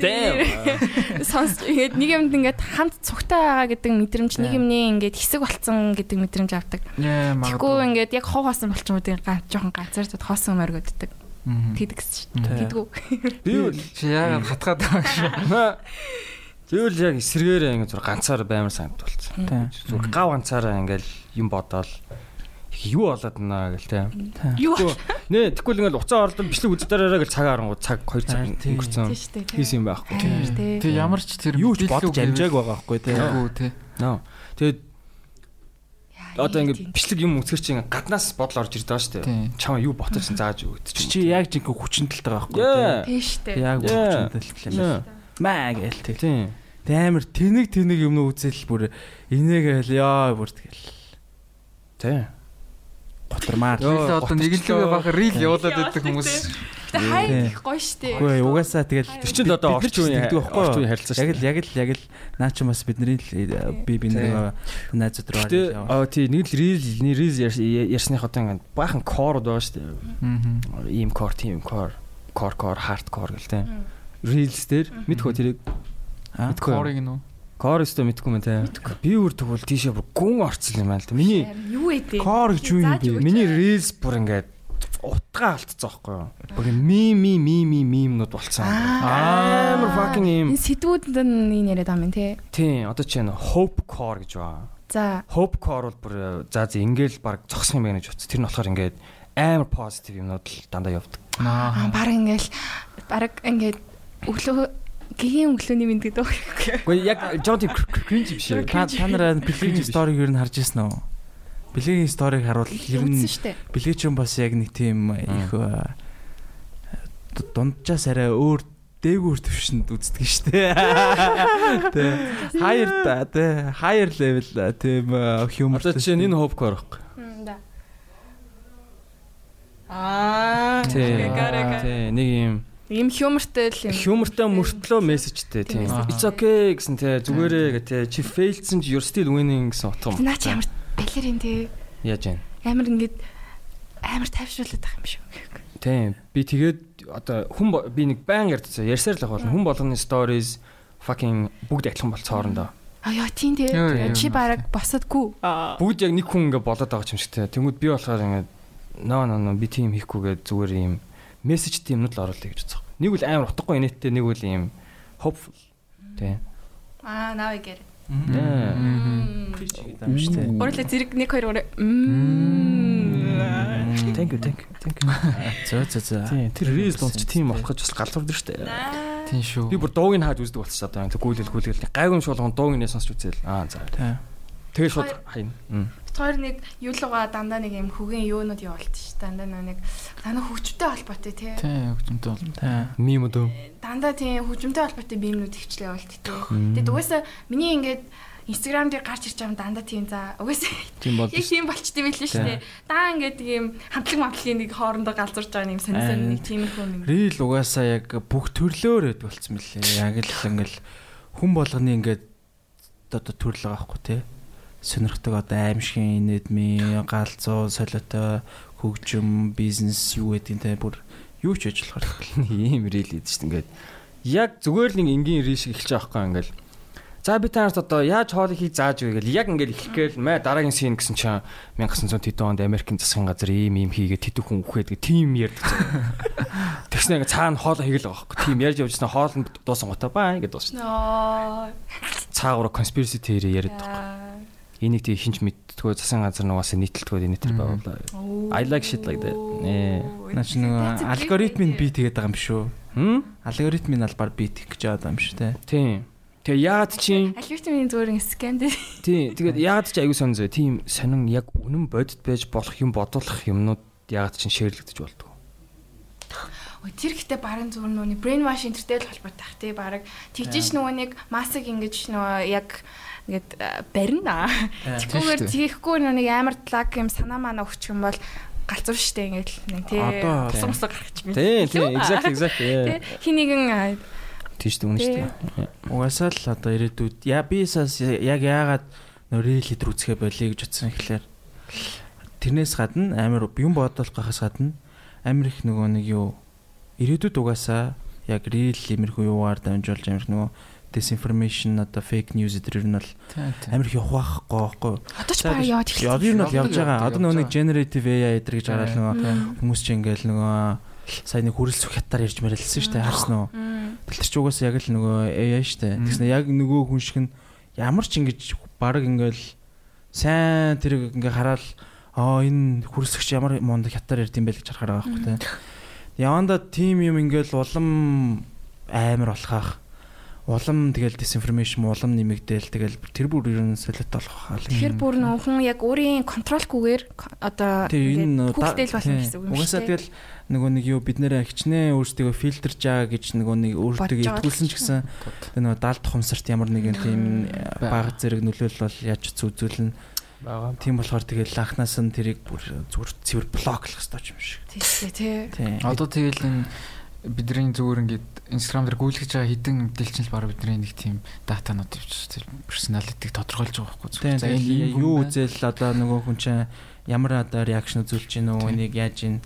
Damn. сонсож ингээд нэг юмд ингээд хамт цугтай байгаа гэдэг мэдрэмж нэг юмний ингээд хэсэг болцсон гэдэг мэдрэмж авдаг. Тэгэхгүй ингээд яг хоо хоосон болчмуудын ганц жоохон ганцаардад хоосон моргоддаг тэгдэгс ш тэгдэггүй Би бол Чи яагаад хатгаад байгаа шүү. Тэгвэл (laughs) яг эсэргээрээ ингэ зур ганцаар баймар санагд болцсон. Тийм. Зүр гав ганцаараа ингээл юм бодоол юу болоод байна гэл те. юу Нэ тэгвэл ингээл уцаа орлон бичлэг үздээрээ гэл цаг харангууд цаг 2 цаг өнгөрцөн. шүү Хийсэн юм байхгүй. Тэг ямар ч тэр юу ч бодож амжааг байгаа байхгүй тийм. Үгүй тий. Нөө. Тэгээд одоо ингээд бичлэг юм үзгэр чинь гаднаас бодол орж ирдэг шүү дээ. Тийм. Чамаа юу ботсон зааж өгдөг Чи яг жинхэнэ хүчин талтай байгаа байхгүй Yeah. тий шүү дээ Яг талтай юм байна. Маа гээл тэг. Тийм. Амар тэнэг тэнэг юм үзэл бүр инээгээл яа бүр тэгэл Тийм. Тэгэл одоо нэг л баг рил явуулаад байдаг хүмүүс. Тэ хай их гоё дээ Үгүй угаасаа тэгэл Тэр чинь одоо бид нар ч орчин үеийн нэгдэг байхгүй юу? орчин үеийн харилцаа Яг шүү л яг л яг л наа чи бас бидний л э, би биний найзууд руу яваа. аа тий нэг л рил рил ярьсных одоо ингээд баахан шүү дээ. Аа. Ийм кор, тийм кор, кор кор, хард кор гэл те. Reels дээр мэдхөө тэрийг мэдгүй. Корыг нүү. Кор өстө мэдгүй мэн те. Би өөр тэгвэл тийшээ бүр гүн орцсон юм аа л да. Миний юу ээ дээ Кор гэж юу юм бэ? миний Reels бүр ингээд утгаа алдцсан байхгүй юу? Бүр ми ми ми ми мимнууд болцсон. Амар fucking юм. энэ сэдвүүд нь яриад байгаа юм тий Тийм, одоо чи энэ hope core гэж байна. за Hope core бол бүр за за ингээл баг зогсох юм байна гэж утас. Тэр нь болохоор ингээд амар positive юмнууд л дандаа явдаг. аа баг ингээл баг ингээд өглөө гэгийн өглөөний мэд гэдэг үү Гэхдээ яг тийм cringe биш. Та та нар бэлгийн сториг ер нь харж ирсэн үү? Бэлгийн сториг харуул ер нь бэлгийн бас яг нэг тийм их э, дунджаас арай өөр дээгүүр төвшөнд үздэг дээ. (laughs) Тэ. Higher та тэ higher level э, тийм humor. Одоо чинь энэ байхгүй. да аа Тий, нэг юм ийм хьюмортэй л юм Хьюмортой мөртлөө мессежтэй тийм. It's okay гэсэн те зүгээрээ гэ те чи failдсэн чи you're still winning гэсэн утга юм. наа чи ямар балерин тий Яаж вэ? амар ингээд амар тайвшруулдаг байх юм шүү Тийм. Би тэгээд одоо хүн би нэг байн ярьдсан. Ярьсаар л ах болно. Хүн болгоны stories fucking бүгд адилхан болцоорондоо. а яа тийм тий чи бараг босодгүй Бүгд яг нэг хүн ингээ болоод байгаа юм шигтэй. Тэнгүүд би болохоор ингээ ноо ноо ноо би тийм хийхгүйгээд зүгээр юм мессеж тиймнүүд л оруулъя гэж бодсон. Нэг үл амар утгагүй инээдтэй нэг үл юм hopeful. Тийм. аа Yeah. юм шүү дээ. Өөрөлдөө зэрэг 1 2 3 мм Thank you, thank you, thank you. (laughs) Зөө зөө. Тийм, тэр reels дунд ч тийм болох гэж бас галзуурд штэ. Тийм шүү. Би бүр дууг нь хаад үздэг болчихсон одоо гүйлэл гүйлэл гайгүй шуулган дууг нь сонсч үзэл аа за Тий. Тэгээ шууд хайн Хоёр нэг юулгаа дандаа нэг юм хөгийн юунууд явуулт ш. Дандаа нэг дандаа хөгжмөнтэй холбоотой тий. Тийм хөгжмөнтэй. Тий. мим өдөө Дандаа тийм хөгжмөнтэй холбоотой биемнүүд хвчлээ явуулт тий. Тэгээд угаасаа миний ингээд Instagram дээр гарч ирж байгаа дандаа тийм за угаасаа тийм бол яг тийм болчтой байлээ шүү дээ. Даа ингээд тийм хамтлаг мамтлагийн нэг хоорондоо галзуурж байгаа юм сонь сонь нэг тиймэрхүү юм. Рил угаасаа яг бүх төрлөөр өд болцсон мөлий. Яг л ингээл хүн болгоны ингээд одоо төрөл байгаа байхгүй тий. Сонирхдаг одоо аимшигын инэдми, галзуу, солиотой, хөгжим, бизнес юу гэдгийг те бүр юу ч болохоор (laughs) ийм рил ийд шүү дээ ингээд яг зүгээр л нэг энгийн рил шиг эхэлж байгаа байхгүй ингээл За би танаас одоо яаж хоолыг хийж зааж вэ гэл яг ингээд эхлэхээр мэ дараагийн син гэсэн чинь 1900 тэдэн онд Америкийн засгийн газар ийм ийм хийгээд тэдэн хүн үхээд гэ тим ярьдаг. (laughs) Тэгснэ ингээд цаана хоол хийгээл байгаа байхгүй. Тим ярьж явжснаа хоол нь дуусан гутаа баа ингээд дуусна. Цаагаараа conspiracy theory яриад байгаа. Энийг тий хинч мэдтгөө засгийн газар нугаас нийтэлтгөө энэ төр байвала. I like shit like that. Нэ. наач нэг алгоритмын би тэгээд байгаа юм шүү. Хм? Алгоритмын албаар би тэгэх гэж байгаа юм шүү те. Тийм. Тэгээ яад чинь Алгоритмын зүгээр ингэ скан дээр. тий тэгээд яад чи аягүй сонь зөө тийм сонин яг үнэн бодит байж болох юм бодуулах юмнууд яад чинь шеэрлэгдэж болдог. Ой тэр ихтэй баран зүгээр нүуний brain wash интертэй л холбоотой ах тий бараг тэгжиж нөгөө нэг масыг ингэж нөгөө яг ингээд э, барина. Тэгхгүйгээр тийхгүй нөгөө нэг амар тлаг юм санаа манаа өгчих юм бол галзуур штэ ингээд нэг тий Одоо- усан усан гарч байна. Тий, тий, exactly exactly. Тий хин нэгэн Тийм шүү дээ үнэн шүү дээ. Угаасаа л одоо ирээдүйд яа би сас яг яагаад нөрөөл хитэр үзэхэ болиё гэж утсан ихлээр тэрнээс гадна амар юм бодолох гахаас гадна амар их нөгөө нэг юу ирээдүйд угаасаа яг рил имерхүү юугаар дамжуулж амар их нөгөө disinformation одоо fake news дээр нь бол амар их явах байхгүй байхгүй юу? одоо ч баг яваад Яг эхэлсэн. ер нь бол явж байгаа. Одоо нөгөө generative AI эдэр гэж гараад нөгөө хүмүүс чинь ингээл нөгөө сая нэг хүрэлцэх хятаар ярьж мэрэлсэн шүү дээ харсан уу? Мм. Бэлтэр ч угаасаа яг л нөгөө AI шүү дээ. Тэгснэ яг нөгөө хүн шиг нь ямар ч ингэж баг ингээл сайн тэрийг ингээ хараад аа энэ хүрэлцэгч ямар мундаг хятаар ярьд юм бэ гэж харахаар байгаа байхгүй тий. Яванда тим юм ингээл улам амар болохаах. Улам тэгэл disinformation улам нэмэгдээл тэгэл тэр бүр ер нь солиот болох хаал. Тэгэхээр бүр нөх хүн яг өөрийн контролгүйгээр ко- одоо хүүхдэл болно гэсэн үг юм шүү Угаасаа тэгэл нөгөө нэг юу бид нэрээ хичнээн өөрсдөө фильтрж байгаа гэж нөгөө нэг өөртөө байгаа итгүүлсэн ч гэсэн тэр нөгөө даалт тухамсарт ямар нэгэн тийм баг зэрэг нөлөөлөл бол яаж ч үзүүлнэ. Бага. Тийм болохоор тэгэл анханаас нь тэрийг бүр зүгээр цэвэр блоклох хэрэгтэй юм шиг. Тийшээ тий. Тийм. Одоо тэгэл энэ бидний зүгээр ингээд Instagram дээр гүйлгэж байгаа хідэн дэлчин л баг бидний нэг тийм датанууд явчих. Персоналитиг тодорхойлж байгаа байхгүй За, юу үзэл одоо нөгөө хүн чинь ямар одоо реакшн үзүүлж гин үү энийг яаж гин.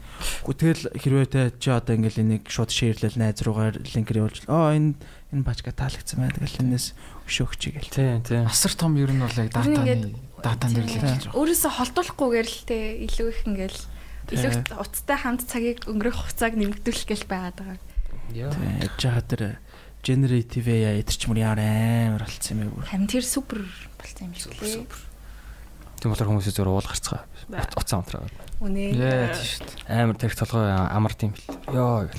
Тэгэл хэрвээ те чи одоо ингээл энийг шууд шеэрлэл найз руугаар линкэр явуулж аа энэ энэ бачка таалагдсан байна. Тэгэл энэс өшөөгч гээл. Тийм, тийм. Асар том ер нь бол яг датаны датан дээр л ажиллаж байгаа. Өөрөөсөө холдуулахгүйгээр л тий илүү их ингээл илүү их уцтай хамт цагийг өнгөрөх хугацааг нэмэгдүүлэх гээл байгаад байгаа. Яа. Тийм яж байгаа тэр generative AI эдэр ч мөр ямар амар болцсон юм бэ бүр. Харин тэр супер болсон юм шиг лээ. Тийм болохоор хүмүүсээ зөөр уул гарцгаа. Уцаа унтраа. Үнэ. Яа тийм шүү дээ. Амар тарих толгой амар тийм бил. Йоо.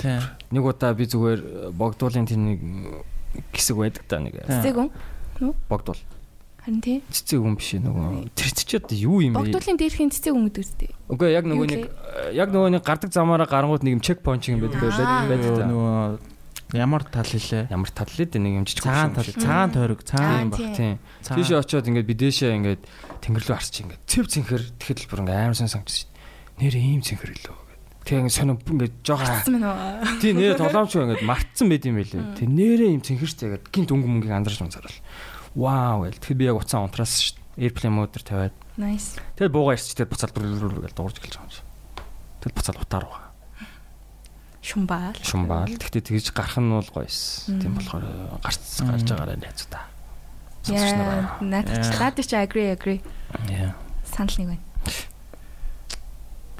Нэг удаа би зүгээр богдуулын тийм нэг хэсэг байдаг та нэг. Цэцэг үн. богдуул. Харин тий. Цэцэг юм биш нөгөө тэр чи одоо юу юм бэ? Богдуулын дээрхийн цэцэг өмд үстэй. Үгүй яг нөгөө нэг яг нөгөө нэг гардаг замаараа гарангууд нэг юм чек поинт юм байдаг байдаг та. нөгөө ямар тал хэлээ. Ямар тал лээ дээ нэг юм жижиг Цагаан тал, юм шиг. цагаан тойрог, Тийм цагаан баг тийм. тийм. Тийшээ очиод ингээд бидээшээ ингээд тэнгэр рүү харч ингээд цэв цэнхэр тэгэхэд л бүр ингээд амар сон санагдчих. Нэр ийм цэнхэр гэдэг. Тэгээ ингээд сонио ингээд жоохон тий нэр толомч ингээд мартсан байд юм байлээ. Тэг нэрээ ийм цэнхэрчтэй ингээд гинт өнгө мөнгийг андарч унцаарал. Вау гэл. Тэгэхэд би яг уцаа унтраас шүү дээ. Airplane mode тавиад. Nice. Тэгэл буугаа ирч тэгээд буцаад гэл дуурж эхэлж байгаа юм шиг. Тэгэл буцаад утаар байгаа. Шумбаал. Шумбаал. Тэгтээ тэгж гарах нь бол гоёс. Тийм болохоор гарц гарч байгаарай найзуудаа. Сонсогч Яа, нараа. надад ч надад ч agree agree. Яа. Санал нэг байна.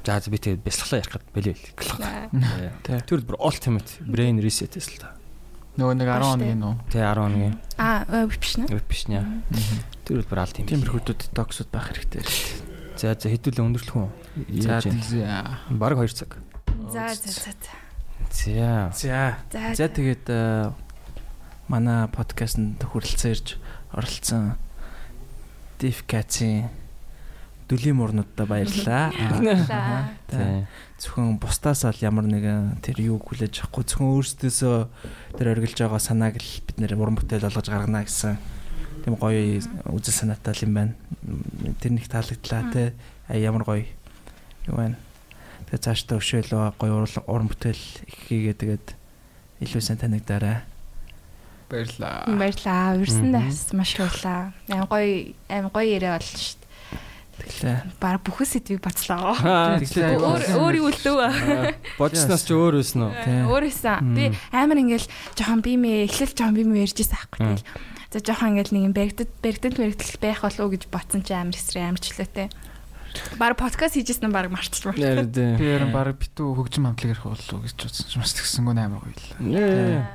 За би тэгээд бясалгалаа ярих гээд бэлээ. Тэр бүр ultimate brain reset эсэл та. Нөгөө нэг 10 Бааш хоногийн нөө. Тэ 10 хоногийн Аа, э, биш нэ. өд биш нэ. Тэр бүр алт юм. Тиймэрхүү детоксууд байх хэрэгтэй. За за хэдүүлээ өндөрлөх үү? За? Бараг 2 цаг. За, за, за. за. За. За. Тэгээд э, манай подкастт хүрэлцэн ирж оролцсон Дифкацийн дүлийн мурнуудаа баярлалаа. Баярлалаа. Зөвхөн бусдаас ал ямар нэгэн тэр юу хүлээж авахгүй зөвхөн өөрсдөөсөө тэр оргилж байгаа санааг л бид нэр уран бүтээл болгож гаргана гэсэн тийм гоё үзэл санаатай юм байна. Тэр нэг таалагдлаа те. Ямар гоё юу байна. Тэгээ цаашдаа өшөөлөө гоё уран бүтээл их хийгээ тэгээд илүү сайн танигдаарай. Баярлаа. Баярлаа. Бас маш баярлаа. Аим гоё аим гоё яриа болж шít. Тэглээ. Бараг бүхэн сэдвийг бацлаа. Тэглээ. Өөр өөр юу лдөө. Бодснаас ч өөр өснө үү? Тий. Өөрөөсөө би амар ингээл жоохон бимээ эхлэл жоохон бимээ ярьжсэн аахгүй тэгэл. За жоохон ингээл нэг юм бэрэгдэд бэрэгдэд мэрэгдэл байх болов уу гэж бодсон чи амар эсрэг амар члөөтэй. Бараг подкаст хийжсэн нь бараг мартчих дээ. Би яран баг битүү хөгжим хамтлаг ярих болов уу гэж бодсон ч бас тэгсэнгөө амар гоё л.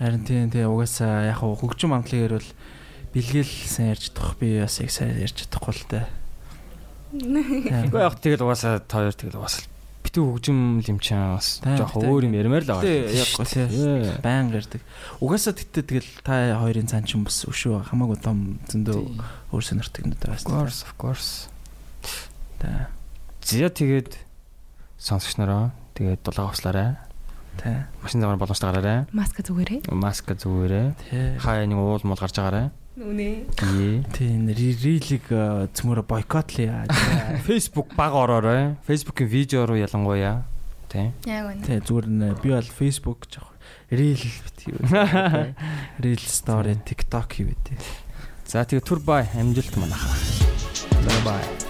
Харин тийм тийм угаасаа яг хөгжим амтлагээр бол бэлгээл сайн ярьж чадах би бас яг сайн ярьж чадахгүй л дээ. Үгүй яг тэгэл угаасаа та хоёр тэгэл угаасаа битүү хөгжим лимчаа бас Та, жоох өөр юм ярмаар л Тий, байгаа. яг гоо тий. Баян ярьдаг. Угаасаа тэгтээ тэгэл та хоёрын цаан ч юм бас өшөө хамаагүй том зөндөө өөр сонирхдаг юм даа. Of course, of course. Та. Зя тэгээд сонсогч нараа тэгээд дулаан хослаарай. Та. Машин замаар боломжтой гараарай. Маска зүгээрээ. Маска зүгээрээ. Тий. Хаяа нэг уул мол гарч байгаарай. Үнэ. Тий. Тийм рилиг цөмөрө бойкотлъя. (laughs) Facebook баг ороорой. Facebook-ийн видео руу ялангуяа. Тий. Яг үнэ. Тий зүгээр нэ би бол Facebook жоох рил битгий. (laughs) Рил стори TikTok хийвэ тий. За тэгээд түр бай амжилт манайхаа. За бай.